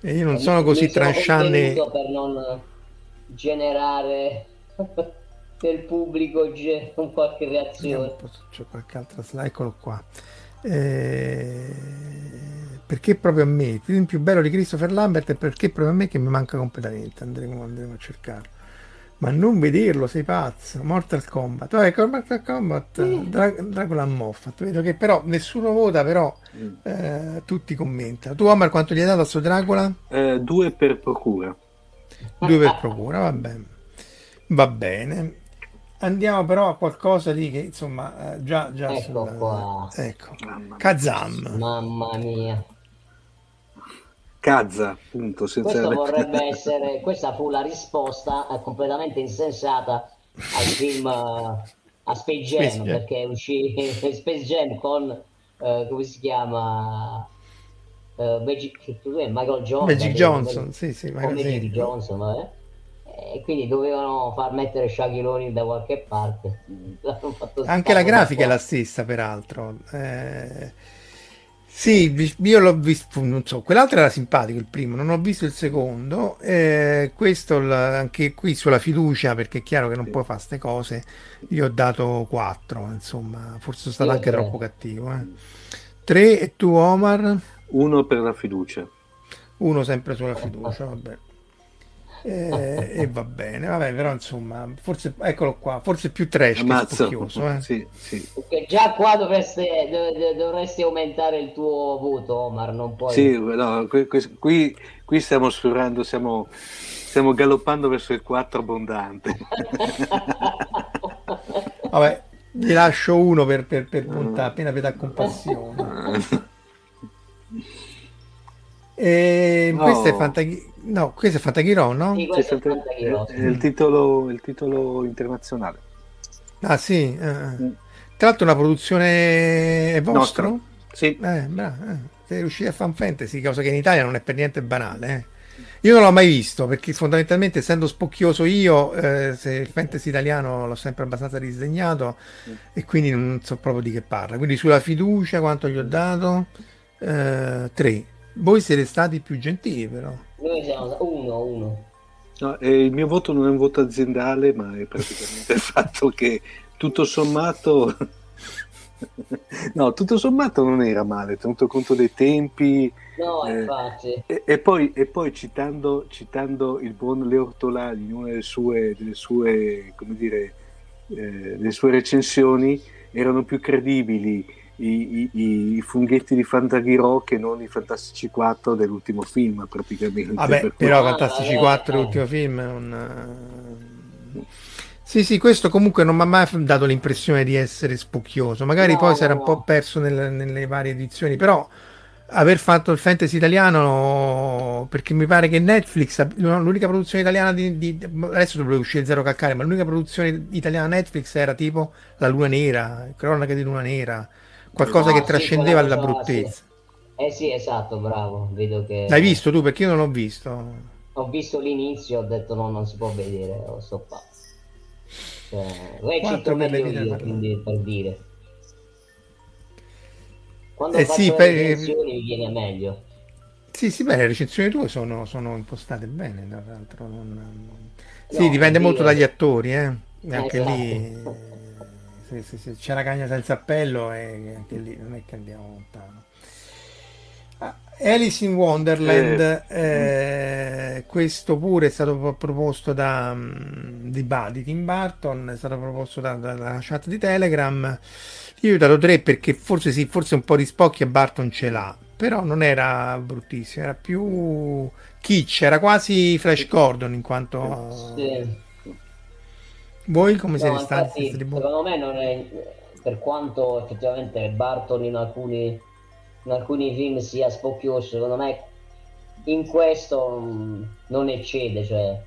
A: e io non
C: Mi-
A: sono così
C: contenuto per non generare nel pubblico ge- un qualche reazione.
A: c'è qualche altra slide, eccolo qua. Eh, perché proprio a me? Il film più bello di Christopher Lambert è perché proprio a me che mi manca completamente. Andremo, andremo a cercarlo. Ma non vederlo, sei pazzo. Mortal Kombat. Vabbè, con Mortal Kombat, Dra- Dracula Moffat. Vedo che però nessuno vota, però
B: Mm.
A: eh, tutti commentano. Tu, Omar, quanto gli hai dato a sto Dracula?
B: Eh, due per procura.
A: Due per procura, va bene. Va bene. Andiamo però a qualcosa di che, insomma, eh, già, già
C: Ecco
A: sulla-
C: qua.
A: Ecco.
B: Mamma mia.
A: Kazam.
C: Mamma mia.
B: Cazza, appunto, senza...
C: Questo vorrebbe essere, questa fu la risposta eh, completamente insensata al film eh, a Space Jam,
A: Space Jam.
C: perché uscì Space Jam con, eh, come si chiama, eh, Magic, Michael Jordan,
A: Magic Johnson, sì, sì,
C: con
A: Michael-
C: Magic
A: sì.
C: Johnson, vabbè. E quindi dovevano far mettere Shaquille O'Neal da qualche parte. Fatto
A: Anche la grafica è la stessa, peraltro. Eh, sì, io l'ho visto, non so, quell'altro era simpatico, il primo, non ho visto il secondo. Eh, questo anche qui sulla fiducia, perché è chiaro che non
B: Sì.
A: puoi fare queste cose, gli ho dato 4, insomma, forse sono stato
C: Io
A: anche
C: tre.
A: troppo cattivo. Eh. 3 e tu, Omar?
B: Uno per la fiducia.
A: Uno sempre sulla fiducia, vabbè. Eh, e va bene, vabbè, però insomma, forse eccolo qua, forse più trash che
B: Ammazza.
A: spocchioso, eh.
B: Sì, sì.
C: Perché già qua dovreste, dov- dov- dovresti aumentare il tuo voto, Omar, non puoi...
B: Sì, no, qui, qui- qui- stiamo sfiorando, stiamo, stiamo galoppando verso il 4 abbondante.
A: Vabbè, gli lascio uno per, per, per punta, appena per compassione. E
B: No.
A: questo è Fantaghi... No, questo è Fantaghiro, no?
C: Sì,
B: Sì,
C: questo è Fantaghiro.
B: è il, titolo, il titolo internazionale.
A: Ah, sì. eh.
B: Mm.
A: Tra l'altro una produzione è vostro?
B: Nostro. Sì,
A: Eh, bravo, eh. Sei riusciti a fare un fantasy, cosa che in Italia non è per niente banale. eh. Io non l'ho mai visto perché fondamentalmente essendo spocchioso io, eh, se il fantasy italiano l'ho sempre abbastanza disdegnato e quindi non so proprio di che parla. Quindi sulla fiducia quanto gli ho dato? Eh, tre. Voi siete stati più gentili però.
C: Noi siamo uno, uno.
B: No, e il mio voto non è un voto aziendale, ma è praticamente il fatto che tutto sommato, no, tutto sommato non era male, tenuto conto dei tempi.
C: No,
B: Eh,
C: infatti.
B: E, e poi, e poi citando, citando il buon Leo Ortolani in una delle sue, delle sue, come dire, eh, delle sue recensioni, erano più credibili i, i- i funghetti di Fantaghirò che non i Fantastici 4 dell'ultimo film, praticamente.
A: Vabbè,
B: Per cui-
A: però
C: Ah,
A: Fantastici
C: vabbè,
A: 4,
C: eh.
A: l'ultimo film, è un... Sì, sì, questo comunque non mi ha mai dato l'impressione di essere spocchioso. Magari
C: No,
A: poi
C: no,
A: si era un
C: no.
A: po' perso nel- nelle varie edizioni, però aver fatto il fantasy italiano, perché mi pare che Netflix, l'unica produzione italiana di, di- adesso dovrebbe uscire Zero Calcare, ma l'unica produzione italiana Netflix era tipo La Luna Nera, Cronache di Luna Nera, qualcosa
C: Ah,
A: che
C: sì,
A: trascendeva la bruttezza.
C: Eh sì, esatto, bravo. Vedo che...
A: L'hai visto tu? Perché io non l'ho visto.
C: Ho visto l'inizio, ho detto no, non si può vedere, ho stoppato. Cioè, recito
A: Quattro per le
C: meglio io, quindi per dire. Quando
A: Eh sì,
C: le
A: per-
C: recensioni mi viene meglio.
A: Sì, sì, beh, le recensioni tue sono, sono impostate bene, tra l'altro. non- Sì,
C: No,
A: dipende molto
C: dire-
A: dagli attori, eh.
C: Eh,
A: anche
C: esatto.
A: lì, se, se- se c'è la cagna senza appello, e anche lì non è che andiamo lontano. Alice in Wonderland, eh, eh, questo pure è stato proposto da, mm, di, di Tim Burton, è stato proposto da, da, dalla chat di Telegram. Io ho dato 3 perché forse sì, forse un po' di spocchi a Barton ce l'ha, però non era bruttissimo, era più kitsch, era quasi Flash Gordon in quanto... Sì. Voi come no, siete stati?
C: Secondo me non è, per quanto effettivamente Barton in alcuni in alcuni film sia spocchioso, secondo me in questo mm, non eccede, cioè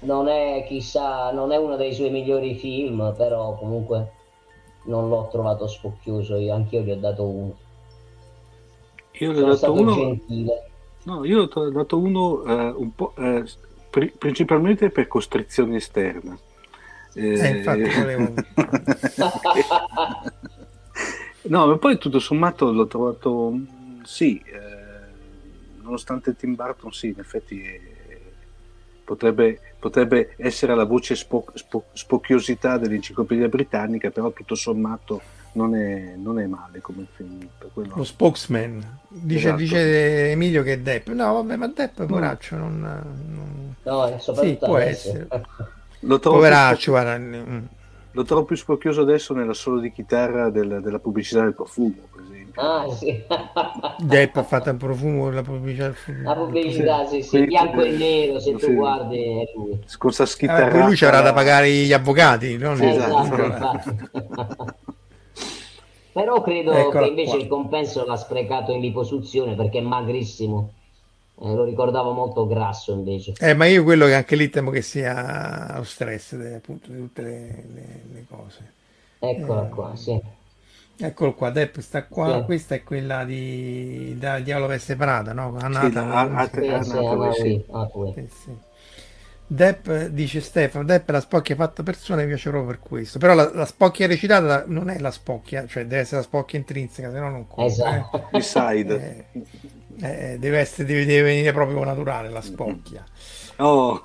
C: non è chissà, non è uno dei suoi migliori film, però comunque non l'ho trovato spocchioso, io anch'io gli ho dato uno.
B: Io gli ho dato uno gentile. No, io ho dato uno eh, un po' eh, pri- principalmente per costrizione esterna.
A: Eh, eh infatti volevo...
B: No, ma poi tutto sommato l'ho trovato, sì, eh, nonostante Tim Burton, sì, in effetti eh, potrebbe, potrebbe, essere la voce spo, spo, spocchiosità dell'enciclopedia britannica, però tutto sommato non è, non è male come film.
A: Quello... Lo spokesman, dice, esatto. dice, Emilio che è Depp, no vabbè ma Depp poraccio no. non... non...
C: No, sì, può essere.
A: Lo trovo poraccio, guarda... Mm
B: lo trovo più spocchioso adesso nella solo di chitarra del, della pubblicità del profumo, per esempio.
C: Ah, sì.
A: Depp ha fatto il profumo della pubblicità del
C: profumo. La pubblicità, sì, sì, bianco e nero, se sì. tu guardi è lui.
B: Scorsa schitarra.
A: Eh, lui c'era da pagare gli avvocati, no? Sì, esatto,
C: esatto. Però credo ecco che invece qua. il compenso l'ha sprecato in liposuzione perché è magrissimo. Eh, lo ricordavo molto grasso invece.
A: Eh, ma io quello che anche lì temo che sia lo stress de, appunto, di tutte le, le, le cose.
C: Eccola eh, qua, sì.
A: Eccolo qua, Depp sta qua, sì. questa è quella di da Diavolo Veste Prada, no? Annata, sì, sì, Depp dice Stefano, Depp la spocchia fatta persona mi piace proprio per questo, però la, la, spocchia recitata non è la spocchia, cioè deve essere la spocchia intrinseca, se no non conta.
C: Esatto.
B: Eh. Side.
A: Eh, eh, deve, essere, deve, deve, venire proprio naturale la spocchia.
B: Oh.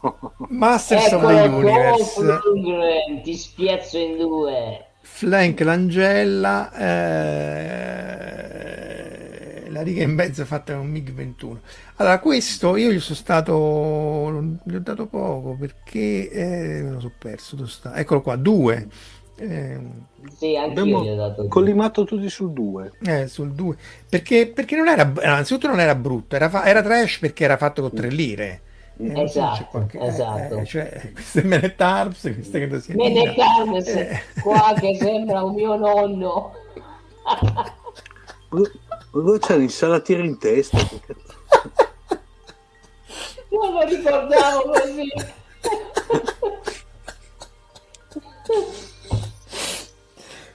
A: Masters of the Universe.
C: Lundgren, ti spiazzo in due.
A: Flank Langella. Eh, la riga in mezzo fatta con MiG 21. Allora, questo io gli sono stato. Gli ho dato poco perché eh, me lo sono perso. Eccolo qua, due.
C: Eh, sì, anche abbiamo
B: collimato tutti sul 2.
A: Eh, sul 2. Perché, perché non era, innanzitutto non era brutto, era, fa, era trash perché era fatto con 3 lire.
C: Eh, esatto, qualche, eh, esatto.
A: Eh, cioè, queste Menet Arms, queste che si
C: Menet Arms, eh. qua che sembra un mio nonno.
B: Ma c'è l'insalatiera in testa.
C: non lo ricordavo così.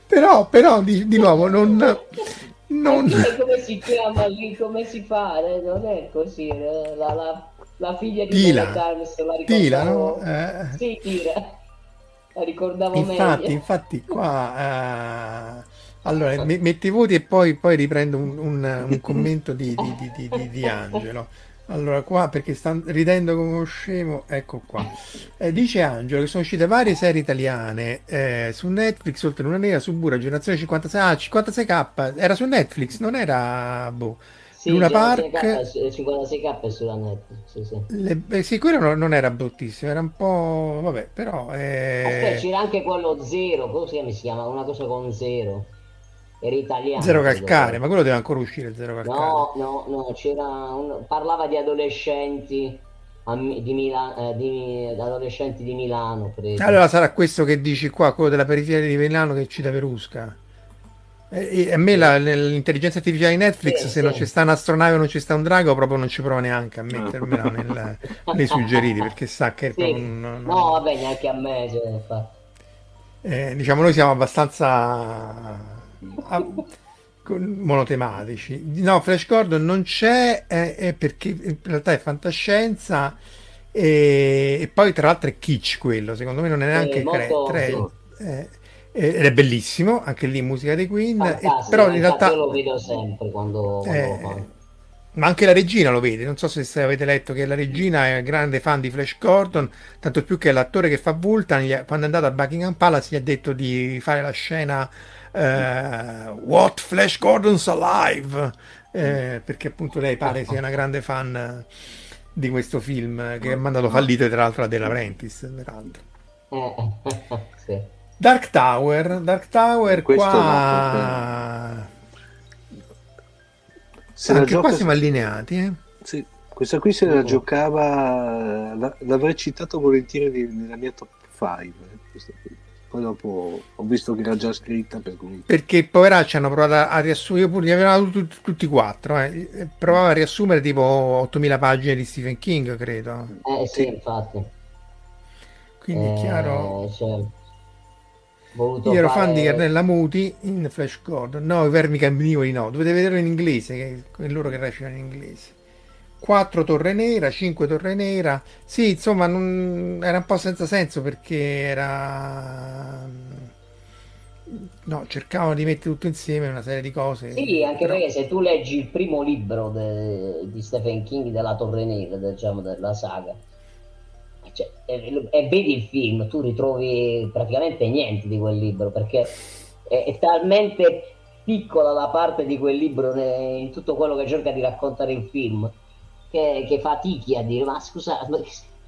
A: però, però di, di nuovo non, non...
C: come si chiama lì come si fa eh, non è così eh, la, la, la figlia di
A: Tila Tila no?
C: Eh... sì Tila la ricordavo
A: infatti,
C: meglio
A: infatti qua uh... Allora, metti i voti e poi, poi riprendo un, un, un commento di, di, di, di, di Angelo. Allora, qua perché sta ridendo come uno scemo, ecco qua. Eh, dice Angelo che sono uscite varie serie italiane eh, su Netflix, oltre Luna Nera, Subura, Generazione 56, ah, 56k, era su Netflix, non era boh.
C: Sì, Luna Park 56k è sulla Netflix, sì, sì.
A: Le, eh, sì quello non, non, era bruttissimo, era un po', vabbè, però... Eh...
C: Aspetta, c'era anche quello zero, come si chiama? Una cosa con zero era italiano.
A: Zero calcare, ma quello deve ancora uscire zero calcare.
C: No, no, no, c'era un... parlava di adolescenti di, Mila... eh, di... adolescenti di Milano.
A: Credo. Allora sarà questo che dici qua, quello della periferia di Milano che cita Verusca. E, e a me la, l'intelligenza artificiale di Netflix, sì, se sì. non ci sta un'astronave o non ci sta un drago, proprio non ci prova neanche a mettermela nel, nei suggeriti perché sa che
C: sì. non, non, no, vabbè, neanche a me. Cioè,
A: eh, diciamo, noi siamo abbastanza monotematici. No, Flash Gordon non c'è è perché in realtà è fantascienza e, e, poi tra l'altro è kitsch quello, secondo me non è neanche
C: molto...
A: tre, eh, ed è bellissimo, anche lì musica dei Queen, e, però in realtà
C: lo vedo sempre quando, quando
A: eh, ma anche la regina lo vede, non so se avete letto che la regina è grande fan di Flash Gordon, tanto più che l'attore che fa Vultan, quando è andato a Buckingham Palace gli ha detto di fare la scena uh, What Flash Gordon's Alive eh, perché appunto lei pare sia una grande fan di questo film che ha mandato fallito tra l'altro a Della Prentice, peraltro. sì. Dark Tower, Dark Tower
B: Questo
A: qua... Se Anche qua siamo allineati, eh?
B: Sì, questa qui se la giocava, l'avrei citato volentieri nella mia top 5. Eh, Poi dopo ho visto che era già scritta. Per cui...
A: Perché poveracci hanno provato a riassumere, io pure li avevo tutti, tutti quattro, eh. provava a riassumere tipo 8000 pagine di Stephen King, credo.
C: Eh sì, infatti.
A: Quindi è chiaro... Certo. Io ero fare... fan di Carnella Muti in Flash Gordon. No, i vermi carnivori no. Dovete vederlo in inglese, che è loro che recitano in inglese. 4 torre nera, 5 torre nera. Sì, insomma, non... era un po' senza senso perché era... No, cercavano di mettere tutto insieme una serie di cose.
C: Sì, anche però... perché se tu leggi il primo libro de... di Stephen King della Torre Nera, diciamo, della saga, cioè, e, e, vedi il film, tu ritrovi praticamente niente di quel libro perché è, è talmente piccola la parte di quel libro in tutto quello che cerca di raccontare il film che, che fatichi a dire ma scusa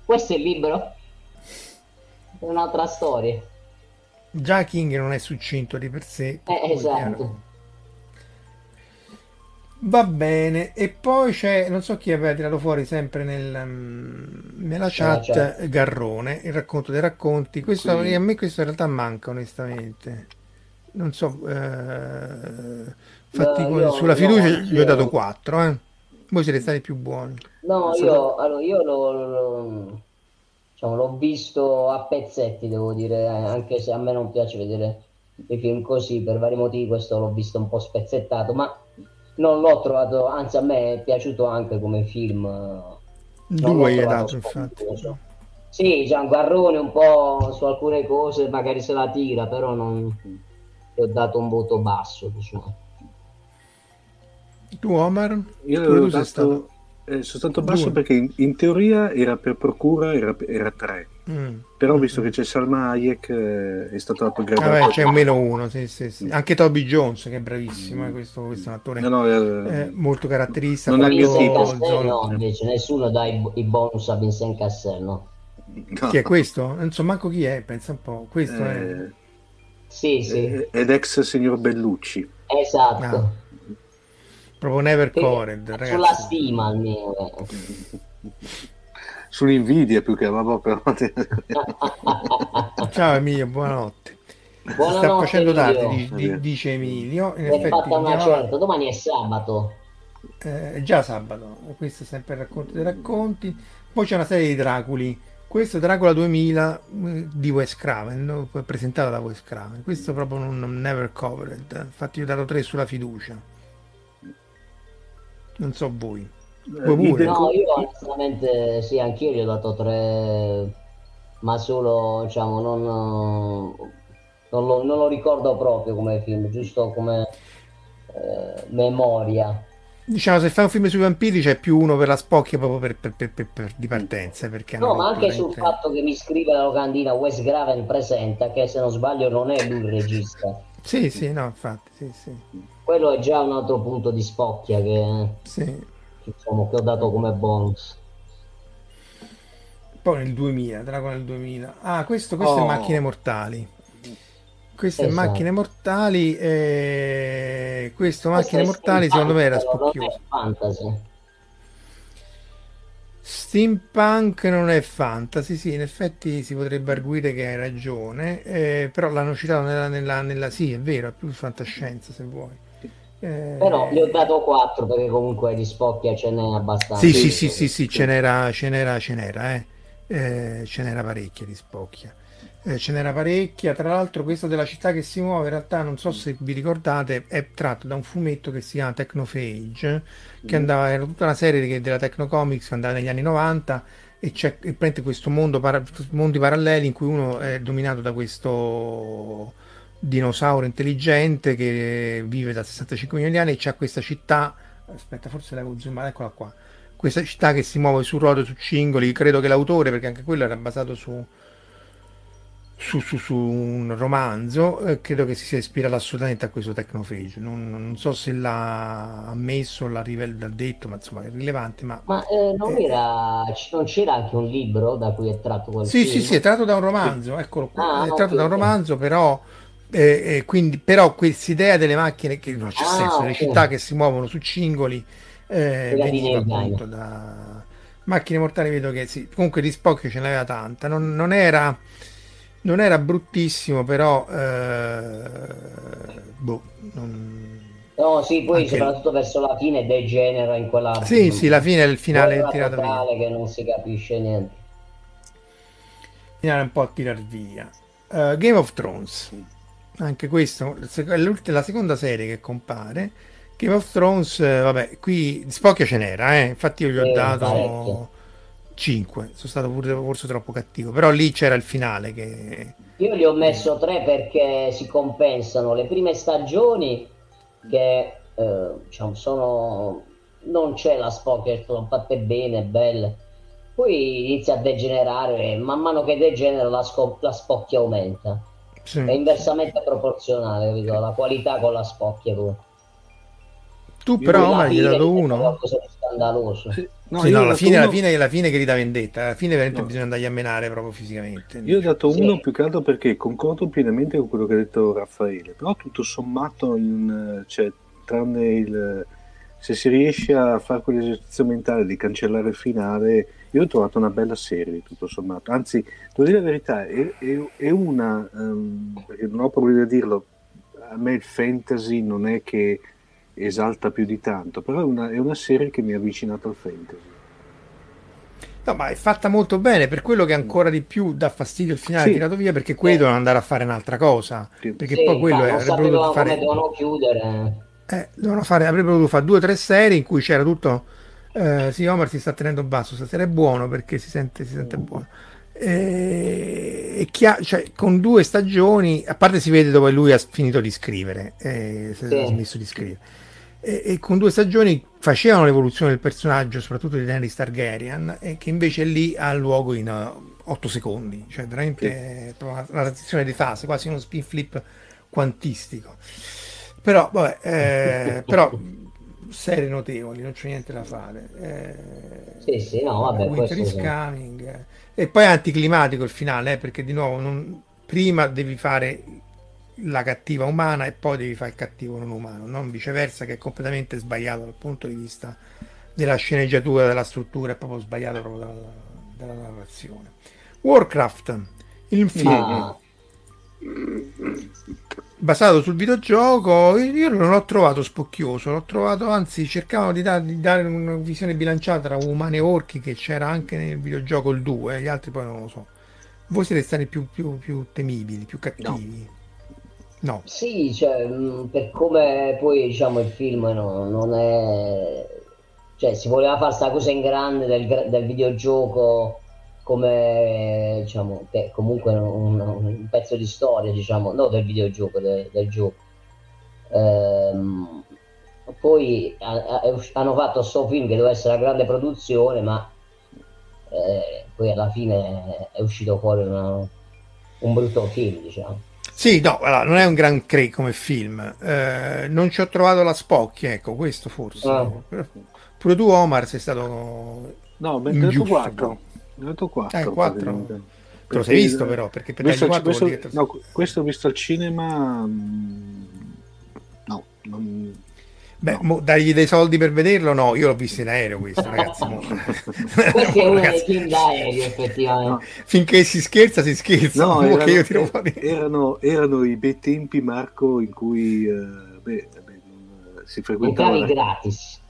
C: questo è il libro è un'altra storia
A: già King non è succinto di per sé
C: eh, esatto
A: Va bene, e poi c'è, non so chi aveva tirato fuori sempre nel, mm, nella chat, chat, Garrone, il racconto dei racconti. Questo, a me questo in realtà manca onestamente. Non so, eh, infatti no, io, sulla fiducia no, gli ho dato 4, eh. Voi siete stati più buoni.
C: No, io, allora, io lo, lo, diciamo, l'ho visto a pezzetti, devo dire, anche se a me non piace vedere i film così, per vari motivi questo l'ho visto un po' spezzettato, ma non l'ho trovato, anzi a me è piaciuto anche come film.
A: Due hai dato infatti.
C: Sì, garrone un po' su alcune cose, magari se la tira, però non gli ho dato un voto basso, diciamo.
A: Tu Omar?
B: Io tu dato, stato... eh, sono stato basso Due. perché in, in, teoria era per procura, era, era 3 Mm. Però visto che c'è Salma Hayek eh, è stato dato
A: grado. Vabbè, c'è un meno uno, sì, sì, sì. Anche Toby Jones che è bravissimo, mm. questo, questo, è un attore no, no, eh, eh, molto caratteristico.
C: Non è il mio tipo. no, invece nessuno dà i, i, bonus a Vincent Cassel, no?
A: no. Chi è questo? Non so manco chi è, pensa un po'. Questo è...
C: Eh, sì, sì.
B: Ed ex signor Bellucci.
C: Esatto. Ah.
A: Proprio never covered,
C: Sulla stima almeno.
B: sull'invidia più che ma proprio.
A: Ciao Emilio, buonanotte.
C: Buonanotte,
A: sta facendo tardi, di, dice Emilio.
C: In è effetti, fatta una certa, domani è sabato.
A: Eh, è già sabato, questo è sempre il racconto dei racconti. Poi c'è una serie di Draculi. Questo è Dracula 2000 eh, di Wes Craven, presentato da Wes Craven. Questo proprio non never covered. Infatti, io ho dato 3 sulla fiducia. Non so voi.
C: Vuoi No, io onestamente sì, anch'io gli ho dato tre, ma solo, diciamo, non, non, lo, non lo ricordo proprio come film, giusto come eh, memoria.
A: Diciamo, se fai un film sui vampiri c'è più uno per la spocchia proprio per, per, per, per di partenza. Perché
C: no, ma anche sul fatto che mi scrive la locandina Wes Graven presenta, che se non sbaglio non è lui il regista.
A: Sì, sì, no, infatti, sì, sì.
C: Quello è già un altro punto di spocchia che...
A: Sì
C: diciamo, che ho dato come bonus.
A: Poi nel 2000, Dragon nel 2000. Ah, questo, questo oh. è Macchine Mortali. Queste esatto. Macchine Mortali. Eh... Questo Macchine Mortali secondo me era spocchioso.
C: Fantasy.
A: Steampunk non è fantasy, sì, in effetti si potrebbe arguire che hai ragione, eh, però l'hanno citato nella, nella, nella, Sì, è vero, è più fantascienza se vuoi.
C: Eh... Però gli ho dato 4 perché comunque di spocchia ce n'è abbastanza.
A: Sì, sì, sì, sì, sì, ce n'era, ce n'era, ce n'era, eh. Eh, ce n'era parecchia di spocchia. Eh, ce n'era parecchia, tra l'altro questo della città che si muove in realtà non so se vi ricordate è tratto da un fumetto che si chiama Technophage che andava, era tutta una serie che, della Technocomics che andava negli anni 90 e c'è e prende questo mondo, para, mondi paralleli in cui uno è dominato da questo dinosauro intelligente che vive da 65 milioni di anni e c'ha questa città aspetta forse l'avevo zoomato eccola qua questa città che si muove su ruote su cingoli credo che l'autore perché anche quello era basato su su, su, su un romanzo, eh, credo che si sia ispirato assolutamente a questo Technophage. Non, non so se l'ha ammesso, l'ha, rivel- l'ha detto, ma insomma è rilevante. Ma,
C: ma eh, non, eh, era, non, c'era anche un libro da cui è tratto quel
A: sì? Sì, sì, è tratto da un romanzo, eccolo qua. Ah, è tratto okay, da un romanzo, però... Eh, quindi, però questa idea delle macchine che non c'è ah, senso, okay. le città che si muovono su cingoli eh, veniva appunto da macchine mortali vedo che sì comunque di Spock ce n'aveva tanta non, non era non era bruttissimo, però eh, boh, non...
C: No, sì, poi Anche... soprattutto verso la fine degenera in quella...
A: Sì, sì, la fine è il finale è
C: tirato via. che non si capisce niente.
A: Finale un po' a tirar via. Uh, Game of Thrones. Anche questo è la seconda serie che compare. Game of Thrones, eh, vabbè, qui Spocchia ce n'era, eh? infatti io gli ho eh, dato... Parecchio 5, sono stato pure forse troppo cattivo, però lì c'era il finale che...
C: Io gli ho messo 3 perché si compensano le prime stagioni che eh, diciamo, sono... non c'è la Spock, sono fatte bene, belle, poi inizia a degenerare e man mano che degenera la, sco- la spocchia aumenta. Sì. È inversamente proporzionale, capito? La qualità con la spocchia pure.
A: Tu però mi hai dato uno.
C: Qualcosa di scandaloso.
A: Sì. No, sì, no, la fine, uno... la fine, la fine che grida vendetta, alla fine veramente no. bisogna andargli a menare proprio fisicamente.
B: Io ho dato sì. uno più che altro perché concordo pienamente con quello che ha detto Raffaele, però tutto sommato, in, cioè, tranne il, se si riesce a fare quell'esercizio mentale di cancellare il finale, io ho trovato una bella serie tutto sommato, anzi, devo dire la verità, è, è, è una, um, perché non ho problemi a dirlo, a me il fantasy non è che esalta più di tanto, però è una, è una serie che mi ha avvicinato al fantasy.
A: No, ma è fatta molto bene, per quello che ancora di più dà fastidio il finale sì. tirato via, perché quelli sì. devono andare a fare un'altra cosa. Sì. Perché sì, poi quello
C: è, avrebbero dovuto fare... devono chiudere.
A: Eh, devono fare, avrebbero dovuto fare due o tre serie in cui c'era tutto... Eh, sì, Omar si sta tenendo basso, stasera è buono perché si sente, si sente buono. Eh, chiaro, cioè, con due stagioni, a parte si vede dove lui ha finito di scrivere, eh, si è smesso di scrivere e, e, con due stagioni facevano l'evoluzione del personaggio, soprattutto di Daenerys Targaryen, e che invece lì ha luogo in uh, 8 secondi, cioè veramente sì. una, una transizione di fase, quasi uno spin flip quantistico. Però, vabbè, eh, però serie notevoli, non c'è niente da fare.
C: Eh, sì, sì, no, vabbè,
A: Winter is coming. Eh. E poi è anticlimatico il finale, eh, perché di nuovo non, prima devi fare la cattiva umana e poi devi fare il cattivo non umano, non viceversa che è completamente sbagliato dal punto di vista della sceneggiatura, della struttura, è proprio sbagliato proprio dalla, dalla narrazione. Warcraft, il film ah. Basato sul videogioco, io non l'ho trovato spocchioso, l'ho trovato, anzi cercavano di, da, di dare una visione bilanciata tra umani e orchi che c'era anche nel videogioco il 2, gli altri poi non lo so. Voi siete stati più, più, più temibili, più cattivi. No. No.
C: Sì, cioè, mm, per come poi diciamo il film no, non è... Cioè, si voleva fare questa cosa in grande del, del videogioco come diciamo che comunque un, un, pezzo di storia diciamo no del videogioco del, del gioco. Ehm, poi a, a, hanno fatto questo film che doveva essere una grande produzione ma eh, poi alla fine è uscito fuori una, un brutto film diciamo.
A: Sì no allora, non è un gran cre come film. Eh, non ci ho trovato la spocchia ecco questo forse. Ah. pure tu Omar sei stato
B: no, mi 4 ne ho dato 4.
A: Eh, 4. Te lo sei visto però, perché per questo, 4
B: questo, dire... no, questo ho visto al cinema... Mm, no, non...
A: Beh, no. dargli dei soldi per vederlo? No, io l'ho visto in aereo questo, ragazzi. mo...
C: questo no, è uno ragazzi. dei film d'aereo, effettivamente. No.
A: Finché si scherza, si scherza.
B: No, erano, io tiro er-, fuori. Erano, erano, i bei tempi, Marco, in cui eh, beh, beh, eh, si frequentava...
C: Entravi gratis.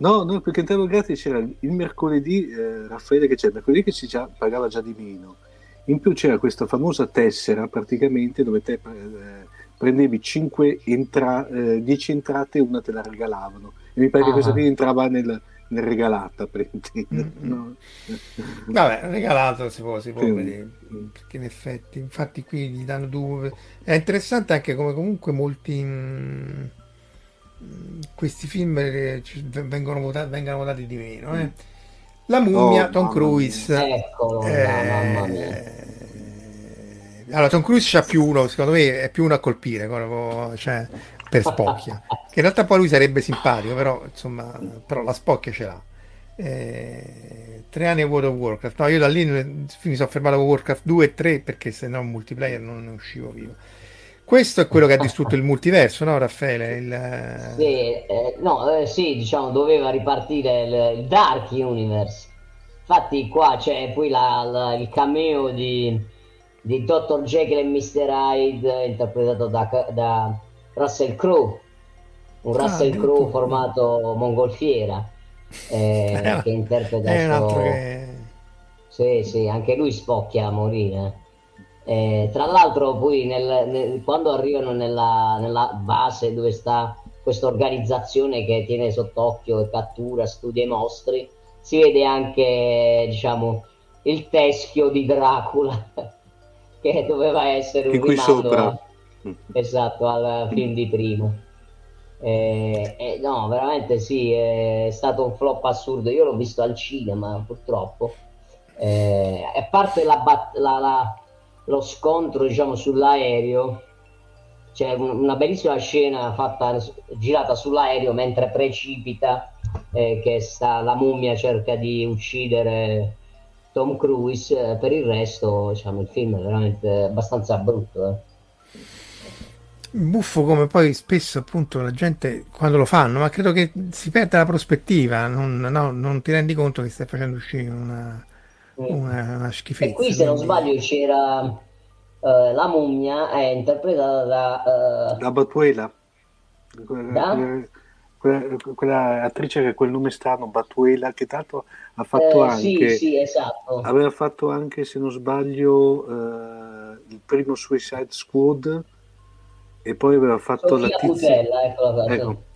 B: No, no, perché entravo gratis c'era il mercoledì, eh, Raffaele che c'è, il mercoledì che si già, pagava già di meno. In più c'era questa famosa tessera praticamente dove te... Eh, prendevi 5 entra- eh, 10 entrate e una te la regalavano. E mi pare ah. che questa qui entrava nel, nel regalata, mm-hmm. no?
A: Vabbè, regalato si può, si può sì. vedere, perché in effetti, infatti qui gli danno due... È interessante anche come comunque molti... Mh, mm, questi film vengono votati, vengono votati di meno. Eh. La mummia, oh, Tom Cruise.
C: Ecco, eh, mamma mia
A: Allora, Tom Cruise c'ha più uno, secondo me è più uno a colpire, cioè, per spocchia. Che in realtà poi lui sarebbe simpatico, però insomma, però la spocchia ce l'ha. Eh, tre anni a World of Warcraft. No, io da lì mi sono fermato con Warcraft 2 e 3 perché se no multiplayer non ne uscivo vivo. Questo è quello che ha distrutto il multiverso, no Raffaele? Il...
C: Sì, eh, no, eh, sì, diciamo, doveva ripartire il, il, Dark Universe. Infatti qua c'è poi la, la, il cameo di, di Dr. Jekyll e Mr. Hyde interpretato da, da Russell Crowe, un ah, Russell Crowe formato mongolfiera eh, che interpreta è un altro che... Sì, sì, anche lui spocchia a morire. Eh, tra l'altro poi nel, nel, quando arrivano nella, nella, base dove sta questa organizzazione che tiene sott'occhio e cattura, studia i mostri, si vede anche diciamo il teschio di Dracula che doveva essere un rimando a, esatto, al film di prima. Eh, eh, no, veramente sì, è stato un flop assurdo. Io l'ho visto al cinema, purtroppo. Eh, a parte la, la, la, lo scontro, diciamo, sull'aereo, c'è una bellissima scena fatta, girata sull'aereo mentre precipita, eh, che sta, la mummia cerca di uccidere Tom Cruise. Per il resto, diciamo, il film è veramente abbastanza brutto. Eh
A: buffo come poi spesso appunto la gente quando lo fanno, ma credo che si perda la prospettiva, non, no, non ti rendi conto che stai facendo uscire una, una, una schifezza.
C: E qui se non sbaglio c'era uh, la mummia, è interpretata da...
B: Uh, da Batuela. Da? Quella, quella, attrice che ha quel nome strano, Batuela, che tanto ha fatto eh, anche...
C: Sì, sì, esatto.
B: Aveva fatto anche, se non sbaglio, uh, il primo Suicide Squad e poi aveva fatto Sofia la tizia... Putella, ecco.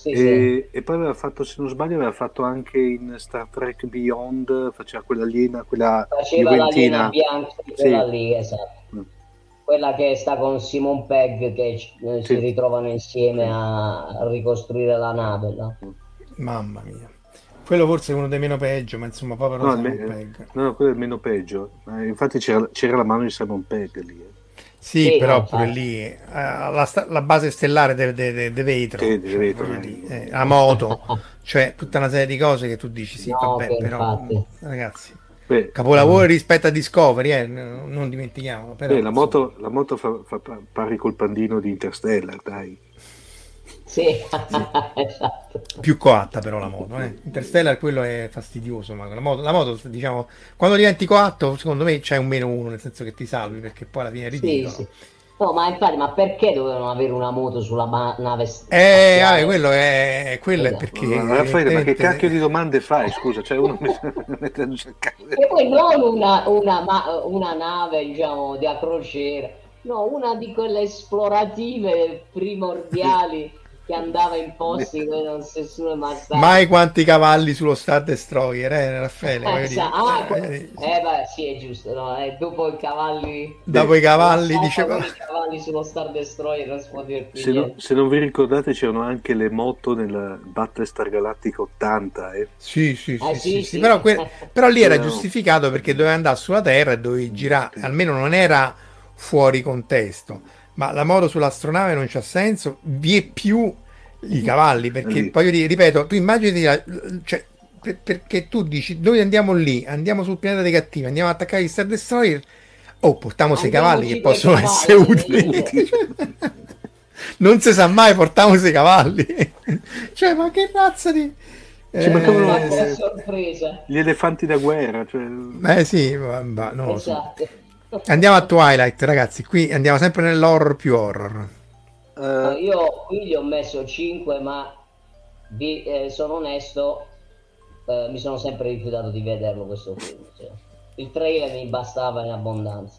B: Sì, e, sì. e, poi aveva fatto, se non sbaglio, aveva fatto anche in Star Trek Beyond, faceva quella aliena, quella
C: faceva l'aliena bianca, quella sì. lì, esatto. Mm. Quella che sta con Simon Pegg che eh, si ritrovano insieme a ricostruire la nave. No? Mm.
A: Mamma mia. Quello forse è uno dei meno peggio, ma insomma, povero no, Simon me- Pegg.
B: No, quello è il meno peggio. Eh, infatti c'era, c'era, la mano di Simon Pegg lì. Eh.
A: Sì, sì però pure lì uh, la, la, base stellare deve de, de, de vetro, sì,
B: cioè, vetro
A: eh. la moto, cioè tutta una serie di cose che tu dici sì, no, vabbè, però infatti. ragazzi, Beh, capolavoro um, rispetto a Discovery, eh, non dimentichiamolo. Però,
B: la, moto, la moto fa, fa pari col pandino di Interstellar, dai.
C: Sì, esatto.
A: Più coatta però la moto, eh. Interstellar quello è fastidioso, ma la moto, la moto, diciamo, quando diventi coatto, secondo me c'è un meno uno, nel senso che ti salvi perché poi alla fine ridicolo. Sì, sì.
C: No, ma infatti, ma perché dovevano avere una moto sulla ma- nave?
A: Eh, vabbè, quello è, quello è perché... Ma,
B: Raffaele, ma che cacchio di domande fai, scusa? Cioè uno mette
C: E poi non una, una, ma, una nave, diciamo, da crociera, no, una di quelle esplorative primordiali che andava in posti dove non nessuno è mai
A: quanti cavalli sullo Star Destroyer, eh, Raffaele?
C: Eh, ah, eh, eh, beh, sì, è giusto. No? Eh, dopo i cavalli,
A: dopo i cavalli, diceva.
C: I cavalli sullo Star Destroyer non si può dire più.
B: Se, no, se non vi ricordate, c'erano anche le moto nel Battlestar Galactica 80. Eh?
A: Sì, sì, sì, eh, sì, sì, sì. Però, que- però, lì era giustificato perché doveva andare sulla Terra e dovevi girare, almeno non era fuori contesto ma la moto sull'astronave non c'ha senso, vi è più i cavalli, perché lì. poi ripeto, tu immagini, cioè, per, perché tu dici noi andiamo lì, andiamo sul pianeta dei cattivi, andiamo ad attaccare gli Star Destroyer, oh, portiamo sei cavalli che possono cavalli, essere utili. non si sa mai, portiamo sei cavalli. cioè, ma che razza di...
B: Ci mancavano eh, sorpresa. Gli elefanti da guerra. Cioè...
A: Eh sì, ma, ma non esatto. so. Andiamo a Twilight, ragazzi. Qui andiamo sempre nell'horror più horror.
C: Uh, io qui gli ho messo 5, ma vi, eh, sono onesto, eh, mi sono sempre rifiutato di vederlo questo film. Cioè. Il trailer mi bastava in abbondanza.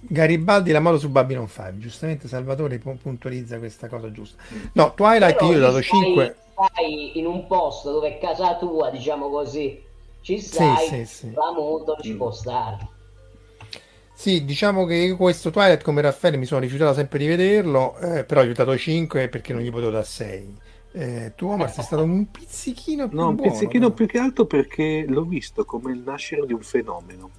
A: Garibaldi la moto su Babylon 5 giustamente Salvatore puntualizza questa cosa giusta no Twilight Però io ho dato 5
C: stai in un posto dove è casa tua diciamo così ci stai sì, sì, sì. la moto ci può stare
A: sì, diciamo che questo Twilight come Raffaele mi sono rifiutato sempre di vederlo, eh, però gli ho dato 5 perché non gli potevo dare 6. Eh, tu Omar sei stato un pizzichino più
B: No, un
A: buono,
B: pizzichino no? più che altro perché l'ho visto come il nascere di un fenomeno.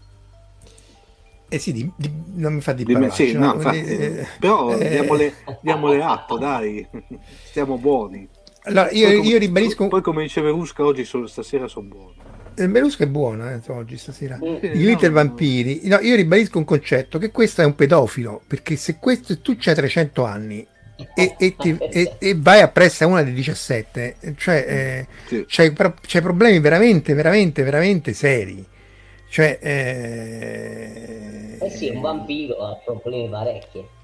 A: Eh sì, di, di, non mi fa di,
B: di
A: me,
B: sì, no, infatti, eh, però eh, diamole, diamole atto, dai, stiamo buoni.
A: Allora, io,
B: poi,
A: io ribadisco...
B: Poi come diceva Rusca, oggi stasera sono buoni.
A: Il Belusca è buono eh, oggi stasera. I Little no, Vampiri. No, io ribadisco un concetto che questo è un pedofilo, perché se questo tu c'hai 300 anni e, e, ti, e, e, vai appresso a una di 17, cioè eh, sì. c'hai, c'hai, problemi veramente, veramente, veramente seri. Cioè,
C: eh... eh sì, un vampiro ha problemi parecchi.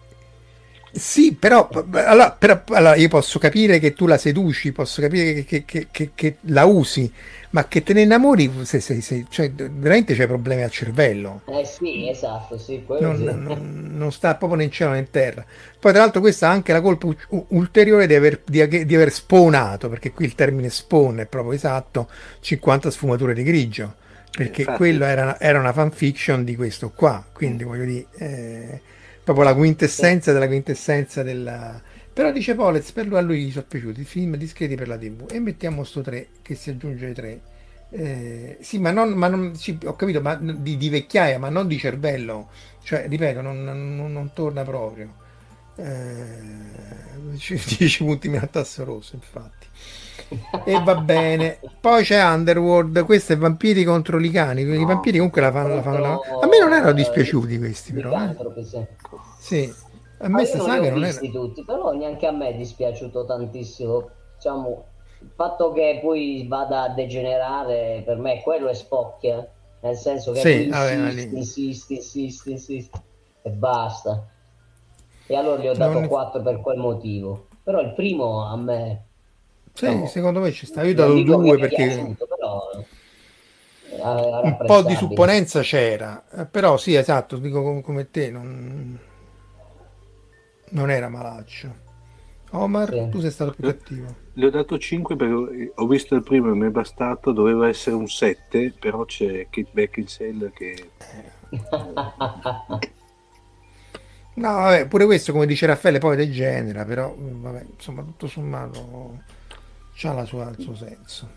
A: Sì, però, allora, però allora, io posso capire che tu la seduci, posso capire che, che, che, che la usi, ma che te ne innamori, se, se, se, cioè, veramente c'è problemi al cervello.
C: Eh sì, esatto, sì,
A: non, sì. Non, non, sta proprio né in cielo né in terra. Poi tra l'altro questa ha anche la colpa ulteriore di aver, di, di aver spawnato, perché qui il termine spawn è proprio esatto, 50 sfumature di grigio, perché Infatti. quello era, era, una fanfiction di questo qua, quindi voglio dire, eh, proprio la quintessenza della quintessenza della però dice Polez, per lui a lui gli sono piaciuti i film discreti per la TV e mettiamo sto 3 che si aggiunge ai 3. Eh, sì, ma non, ma non sì, ho capito, ma di, di, vecchiaia, ma non di cervello. Cioè, ripeto, non, non, non torna proprio. Eh, 10 punti meno a tasso rosso, infatti. E va bene. Poi c'è Underworld, questo è Vampiri contro i cani. I vampiri comunque la fanno, la fanno, la... A me erano dispiaciuti questi, però. Eh. Sì.
C: A me questa saga non era... tutti, però neanche a me è dispiaciuto tantissimo. Diciamo, il fatto che poi vada a degenerare, per me quello è spocchia. Nel senso che
A: sì,
C: insisti, insisti, insisti, insisti, e basta. E allora gli ho dato non... 4 per quel motivo. Però il primo a me...
A: Sì, no, secondo me ci sta. Io ho dato 2 perché... Piaciuto, però un po' di supponenza c'era, eh, però sì, esatto, dico come te, non non era malaccio. Omar, sì. tu sei stato più cattivo.
B: Le ho dato 5 perché ho visto il primo e mi è bastato, doveva essere un 7, però c'è Kate Beckinsale che...
A: no, vabbè, pure questo, come dice Raffaele, poi degenera, però vabbè, insomma, tutto sommato ha la sua, il suo senso.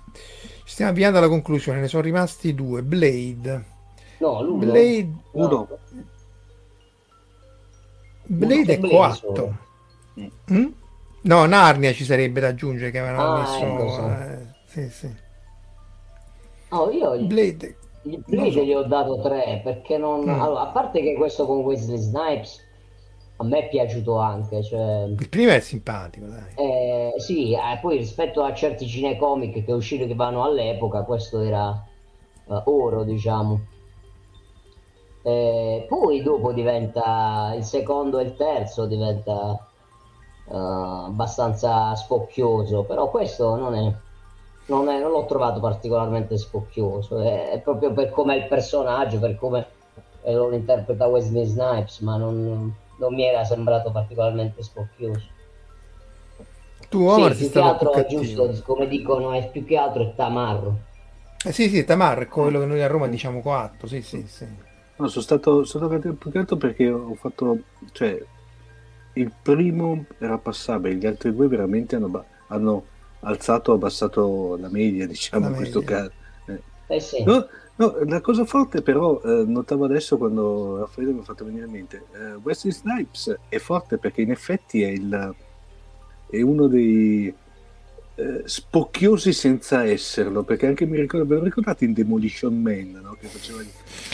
A: Ci stiamo avviando alla conclusione, ne sono rimasti due. Blade.
C: No, l'uno.
A: Blade...
B: Uno.
A: Blade è coatto. Mm? No, Narnia ci sarebbe da aggiungere che avevano ah, messo. Ecco, eh, sì, sì.
C: Oh, io
A: Blade.
C: Il Blade so. gli ho dato 3 perché non. Mm. Allora, a parte che questo con Wesley Snipes a me è piaciuto anche. Cioè...
A: Il primo è simpatico, dai.
C: Eh, sì, eh, poi rispetto a certi cinecomic che uscivano all'epoca, questo era uh, oro, diciamo. Eh, poi dopo diventa il secondo e il terzo diventa uh, abbastanza spocchioso, però questo non è, non, è, non l'ho trovato particolarmente spocchioso, è, è proprio per come è il personaggio, per come lo interpreta Wesley Snipes, ma non, non mi era sembrato particolarmente spocchioso.
A: Tu Omar
C: sì, più che altro giusto, come dicono, è più che altro è tamarro.
A: Eh sì, sì, tamarro è quello che noi a Roma diciamo coatto, sì, sì, sì.
B: No, sono stato, sono stato più perché ho fatto, cioè, il primo era passabile, gli altri due veramente hanno, hanno alzato, abbassato la media, diciamo, la in questo caso.
C: Eh. Eh sì.
B: no, no, la cosa forte però, eh, notavo adesso quando Raffaele mi ha fatto venire in mente, eh, Wesley Snipes è forte perché in effetti è, il, è uno dei eh, spocchiosi senza esserlo, perché anche mi ricordo, ve lo ricordate in Demolition Man, no? che faceva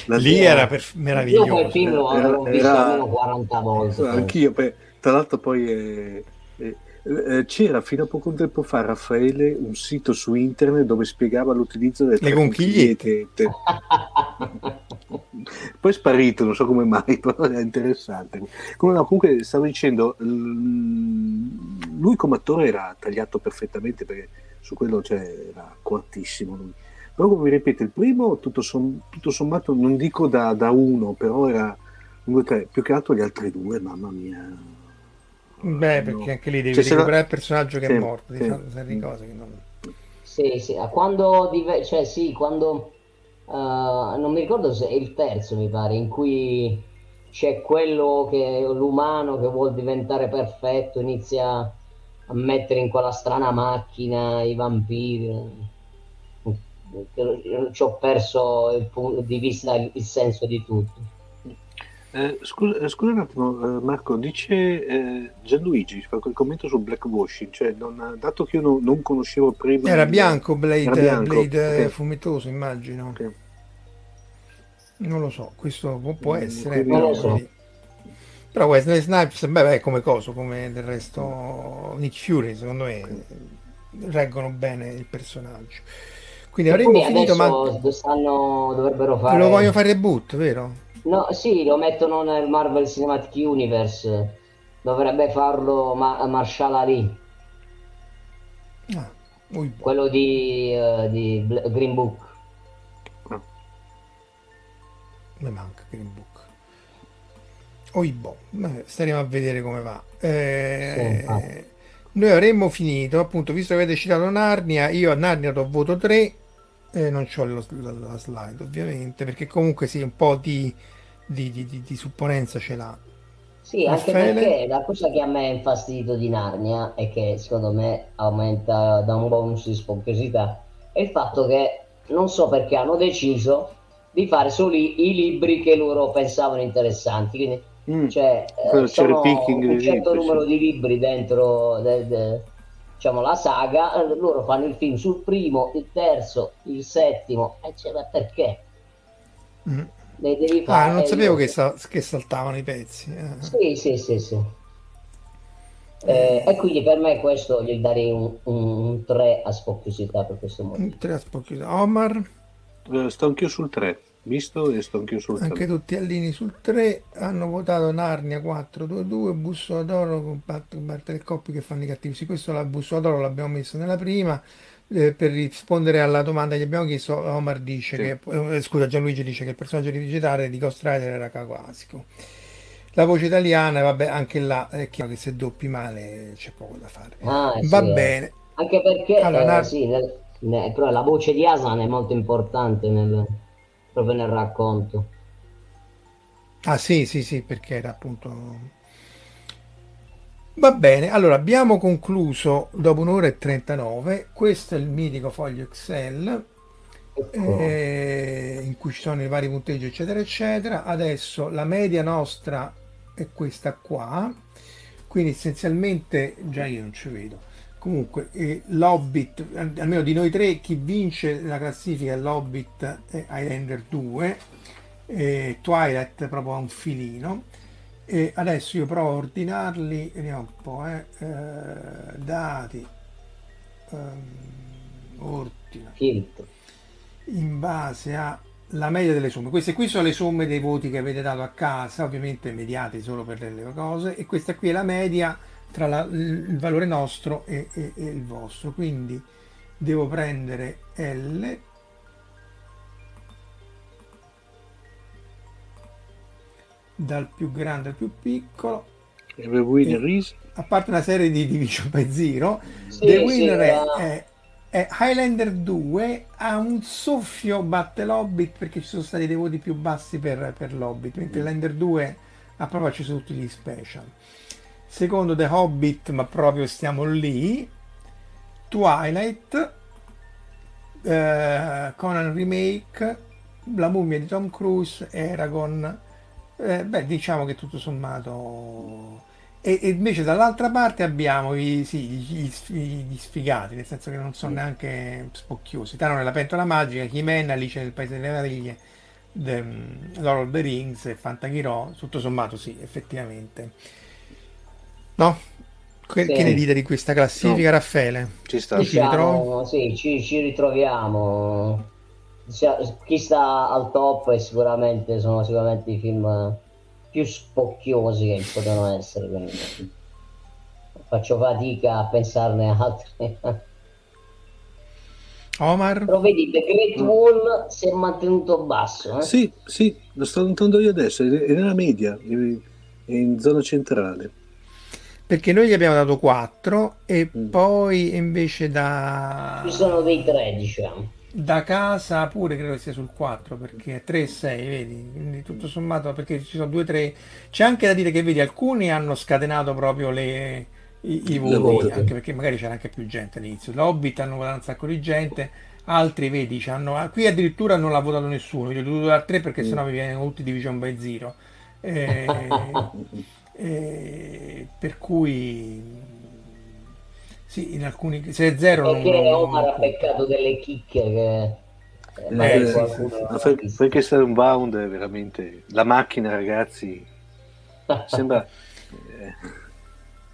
A: la Lì era, era per... meraviglioso. Io quel
C: film l'ho visto almeno 40 volte.
B: Anch'io, poi, tra l'altro poi è, è, eh, c'era fino a poco tempo fa Raffaele un sito su internet dove spiegava l'utilizzo delle
A: conchigliette.
B: Poi è sparito, non so come mai, però è interessante. Come, no, comunque stavo dicendo, lui come attore era tagliato perfettamente perché su quello cioè, era coattissimo lui. Però come vi ripeto, il primo tutto, som- tutto sommato, non dico da, da, uno, però era uno, tre, più che altro gli altri due, mamma mia.
A: Beh, perché anche lì devi cioè, recuperare il personaggio che sì, è morto, sì. di cose che non...
C: Sì, sì, quando, dive- cioè, sì, quando Uh, non mi ricordo se è il terzo, mi pare, in cui c'è quello che l'umano che vuole diventare perfetto, inizia a mettere in quella strana macchina i vampiri. Ci ho perso il punto di vista, il senso di tutto.
B: Eh, scusa, eh, scusa, un attimo, eh, Marco, dice eh, Gianluigi, fa quel commento su blackwashing, cioè non, dato che io non, non conoscevo prima...
A: Era bianco Blade,
B: Era bianco,
A: Blade
B: ok.
A: fumitoso, immagino.
B: Ok.
A: Non lo so, questo può, può
B: Mm,
A: essere.
C: non lo so.
A: Però Wesley Snipes, beh, beh, come coso, come del resto Nick Fury, secondo me reggono bene il personaggio. Quindi avremmo finito, ma
C: stanno, dovrebbero fare...
A: lo voglio fare reboot, vero?
C: No, sì, lo mettono nel Marvel Cinematic Universe. Dovrebbe farlo Ma- Marshall Ali,
A: Ah,
C: quello di, eh, di Bl- Green Book.
A: mi manca Green Book. Oi, boh, vabbè, staremo a vedere come va. Eh,
C: Sì,
A: noi avremmo finito, appunto, visto che avete citato Narnia, io a Narnia do voto 3, eh, non ho la, la slide ovviamente, perché comunque sì, un po' di, di, di- di- di supponenza ce l'ha.
C: Sì, anche
A: Raffaele?
C: perché la cosa che a me ha infastidito di Narnia e che secondo me aumenta da un bonus di spocchiosità è il fatto che non so perché hanno deciso di fare solo i, i libri che loro pensavano interessanti. Quindi,
B: Mm.
C: cioè, eh, sono un certo
B: libri,
C: numero
B: sì.
C: di libri dentro de- de- diciamo, la saga, loro fanno il film sul primo, il terzo, il settimo, e cioè, ma perché?
A: Mm.
C: Le devi
A: Ah,
C: fare,
A: non sapevo che, sa- che saltavano i pezzi. eh.
C: sì, sì, sì, sì. Eh, e quindi per me questo gli darei un, un 3 a spocchiosità per questo motivo.
A: Un tre a spocchi- Omar,
B: Eh, sto anch'io sul 3, visto e sto anch'io sul 3.
A: anche tutti allini sul 3, hanno votato Narnia 422, Bussola d'Oro con Pat- Bartel e Coppi che fanno i cattivi. Sì, questo la Bussola d'Oro l'abbiamo messo nella prima. Eh, per rispondere alla domanda che gli abbiamo chiesto, Omar dice
B: Sì.
A: che, eh, scusa, Gianluigi dice che il personaggio di digitale di Ghost Rider era Kawasiko. La voce italiana, vabbè, anche là è chiaro che se doppi male c'è poco da fare.
C: Ah, sì,
A: Va
C: eh.
A: bene.
C: Anche perché
A: Allora,
C: eh,
A: Nar-
C: sì, nel- ne- però la voce di Asan è molto importante nel- proprio nel racconto.
A: Ah sì, sì, sì, perché era appunto... Va bene, allora abbiamo concluso dopo un'ora e 39, questo è il mitico foglio Excel eh, in cui ci sono i vari punteggi eccetera eccetera. Adesso la media nostra è questa qua, quindi essenzialmente già io non ci vedo. Comunque eh, l'Hobbit, al- almeno di noi tre, chi vince la classifica è l'Hobbit e Highlander 2, e Twilight proprio a un filino. E adesso io provo a ordinarli, vediamo un po', eh, eh, dati, ehm, ordina
C: Filtro.
A: in base alla media delle somme. Queste qui sono le somme dei voti che avete dato a casa, ovviamente mediate solo per le cose, e questa qui è la media tra la- il valore nostro e, e- e il vostro. Quindi devo prendere L dal più grande al più piccolo.
B: E the winner is...
A: a parte una serie di division by zero,
C: Sì,
A: The
C: sì,
A: Winner
C: era-
A: è, è Highlander 2, ha un soffio batte l'Hobbit perché ci sono stati dei voti più bassi per, per l'Hobbit, mentre Highlander 2 ha proprio acceso tutti gli special. Secondo The Hobbit, ma proprio stiamo lì, Twilight, eh, Conan Remake, La mummia di Tom Cruise, Eragon, eh, beh, diciamo che tutto sommato. E, e invece dall'altra parte abbiamo i, sì, gli, gli- gli sfigati, nel senso che non sono neanche spocchiosi. Tano nella pentola magica, He-Man, Alice nel Paese delle Meraviglie, The, Lord of the Rings e Fantachiro, tutto sommato sì, effettivamente. No? Que-
C: Sì.
A: Che ne dite di questa classifica, Raffaele?
B: Ci sta.
A: Dici- ci ritrovi?
C: Diciamo, sì, ci, ci ritroviamo. Chi sta al top è sicuramente, sono sicuramente i film più spocchiosi che potevano essere. quindi faccio fatica a pensarne altri.
A: Omar?
C: Però vedi, The Great Wall si è mantenuto basso. eh?
B: Sì, sì, lo sto notando io adesso, è nella media, è in zona centrale.
A: Perché noi gli abbiamo dato 4 e
B: Mm.
A: poi invece da...
C: Ci sono dei tre, diciamo.
A: Da casa pure credo sia sul 4 perché è 3 e 6, vedi? Quindi tutto sommato perché ci sono 2 3. C'è anche da dire che vedi alcuni hanno scatenato proprio le, i, i voti,
B: vote.
A: anche perché magari c'era anche più gente all'inizio. L'Hobbit hanno votato un sacco di gente, altri vedi, c'hanno, qui addirittura non l'ha votato nessuno, io ho dovuto dare 3 perché
B: Mm.
A: sennò mi viene tutti division by zero. Eh, eh, per cui sì, in alcuni se è zero
C: perché
A: non, non,
C: Omar ha peccato delle chicche che
B: Eh,
A: Eh, sì, sì, sì.
B: Ma Frank- Frankenstein Unbound è veramente la macchina, ragazzi. Sembra eh,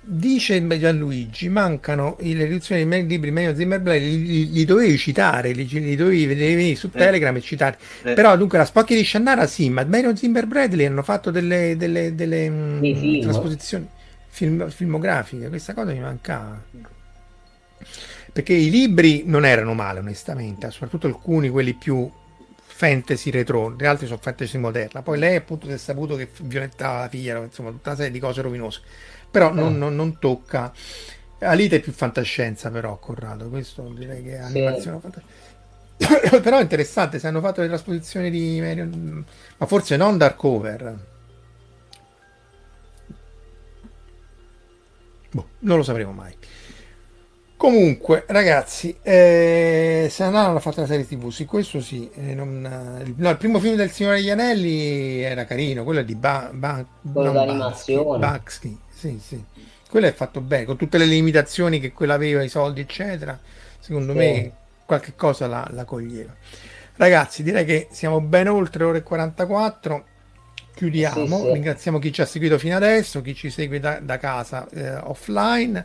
A: Dice Gianluigi, mancano le edizioni dei libri Mario Zimmerblay, li, li- li dovevi citare, li, li dovevi venire su Telegram e citare.
B: eh,
A: Però dunque la Spocchi di Shannara sì, ma Mario Zimmer Bradley hanno fatto delle, delle, delle mm,
C: Dei film.
A: trasposizioni film- filmografiche, questa cosa mi mancava. Perché i libri non erano male, onestamente, soprattutto alcuni, quelli più fantasy retro, gli altri sono fantasy moderna. Poi lei appunto si è saputo che violettava la figlia, insomma, tutta una serie di cose rovinose. Però non, non- non tocca. Alita è più fantascienza, però, Corrado, questo direi che è animazione fantascienza. però è interessante se hanno fatto le trasposizioni di Marion, ma forse non Darkover. Boh, non lo sapremo mai. Comunque, ragazzi, eh, se hanno fatto la serie TV, sì, questo sì. eh, non- eh, no, il primo film del Signore degli Anelli era carino, quello di ba- ba-
C: Quello
A: non
C: d'animazione.
A: Bansky, sì, sì. Quello è fatto bene, con tutte le limitazioni che quello aveva, i soldi, eccetera. Secondo
C: Sì.
A: me qualche cosa la, la coglieva. Ragazzi, direi che siamo ben oltre ore e 44. Chiudiamo.
C: Sì, sì.
A: Ringraziamo chi ci ha seguito fino adesso, chi ci segue da, da casa eh, offline.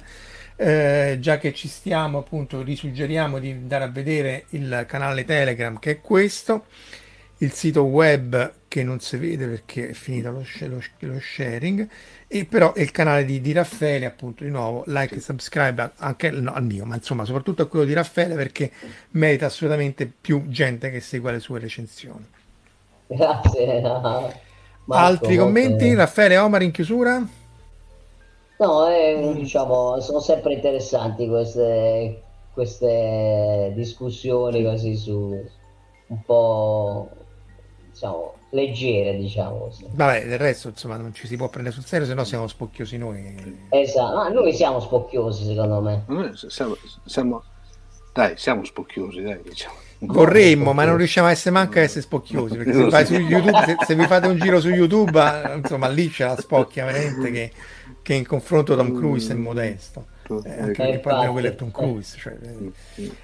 A: Eh, già che ci stiamo, appunto, vi suggeriamo di andare a vedere il canale Telegram che è questo, il sito web che non si vede perché è finito lo, lo lo sharing, e però il canale di, di Raffaele, appunto, di nuovo, like e subscribe anche no, al mio, ma insomma, soprattutto a quello di Raffaele perché merita assolutamente più gente che segua le sue recensioni.
C: Grazie. Marco,
A: Altri commenti? Raffaele Omar in chiusura?
C: No, eh, diciamo, sono sempre interessanti queste, queste discussioni così su un po' diciamo leggere, diciamo così.
A: Vabbè, del resto, insomma, non ci si può prendere sul serio, se no siamo spocchiosi noi.
C: Esatto, ma noi siamo spocchiosi secondo me.
B: noi siamo, siamo- dai, siamo spocchiosi, dai, diciamo.
A: Vorremmo, ma non riusciamo a essere manco a essere spocchiosi. Perché se, vai su YouTube, se, se vi fate un giro su YouTube, insomma, lì c'è la spocchia veramente che, che in confronto Tom Cruise è modesto. Eh, anche perché poi quello è Tom Cruise. cioè, eh.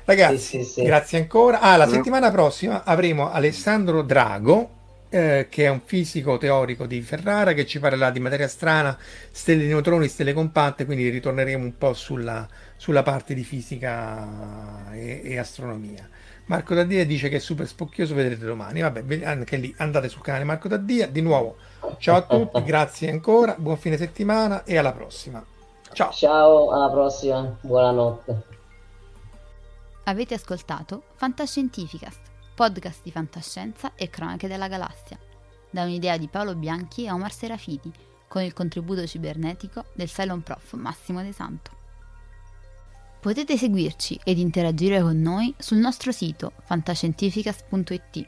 A: Ragazzi,
C: Sì, sì, sì.
A: grazie ancora. Ah, la
B: No.
A: settimana prossima avremo Alessandro Drago. eh, che è un fisico teorico di Ferrara che ci parlerà di materia strana, stelle di neutroni, stelle compatte, quindi ritorneremo un po' sulla, sulla parte di fisica e, e astronomia. Marco Daddia dice che è super spocchioso, vedrete domani. Vabbè, anche lì andate sul canale Marco Daddia. Di nuovo, ciao a tutti, grazie ancora, buon fine settimana e alla prossima. Ciao.
C: Ciao, alla prossima, buonanotte.
D: Avete ascoltato Fantascientificast, podcast di fantascienza e cronache della galassia, da un'idea di Paolo Bianchi e Omar Serafiti, con il contributo cibernetico del Cylon Prof Massimo De Santo. Potete seguirci ed interagire con noi sul nostro sito fantascientificast.it,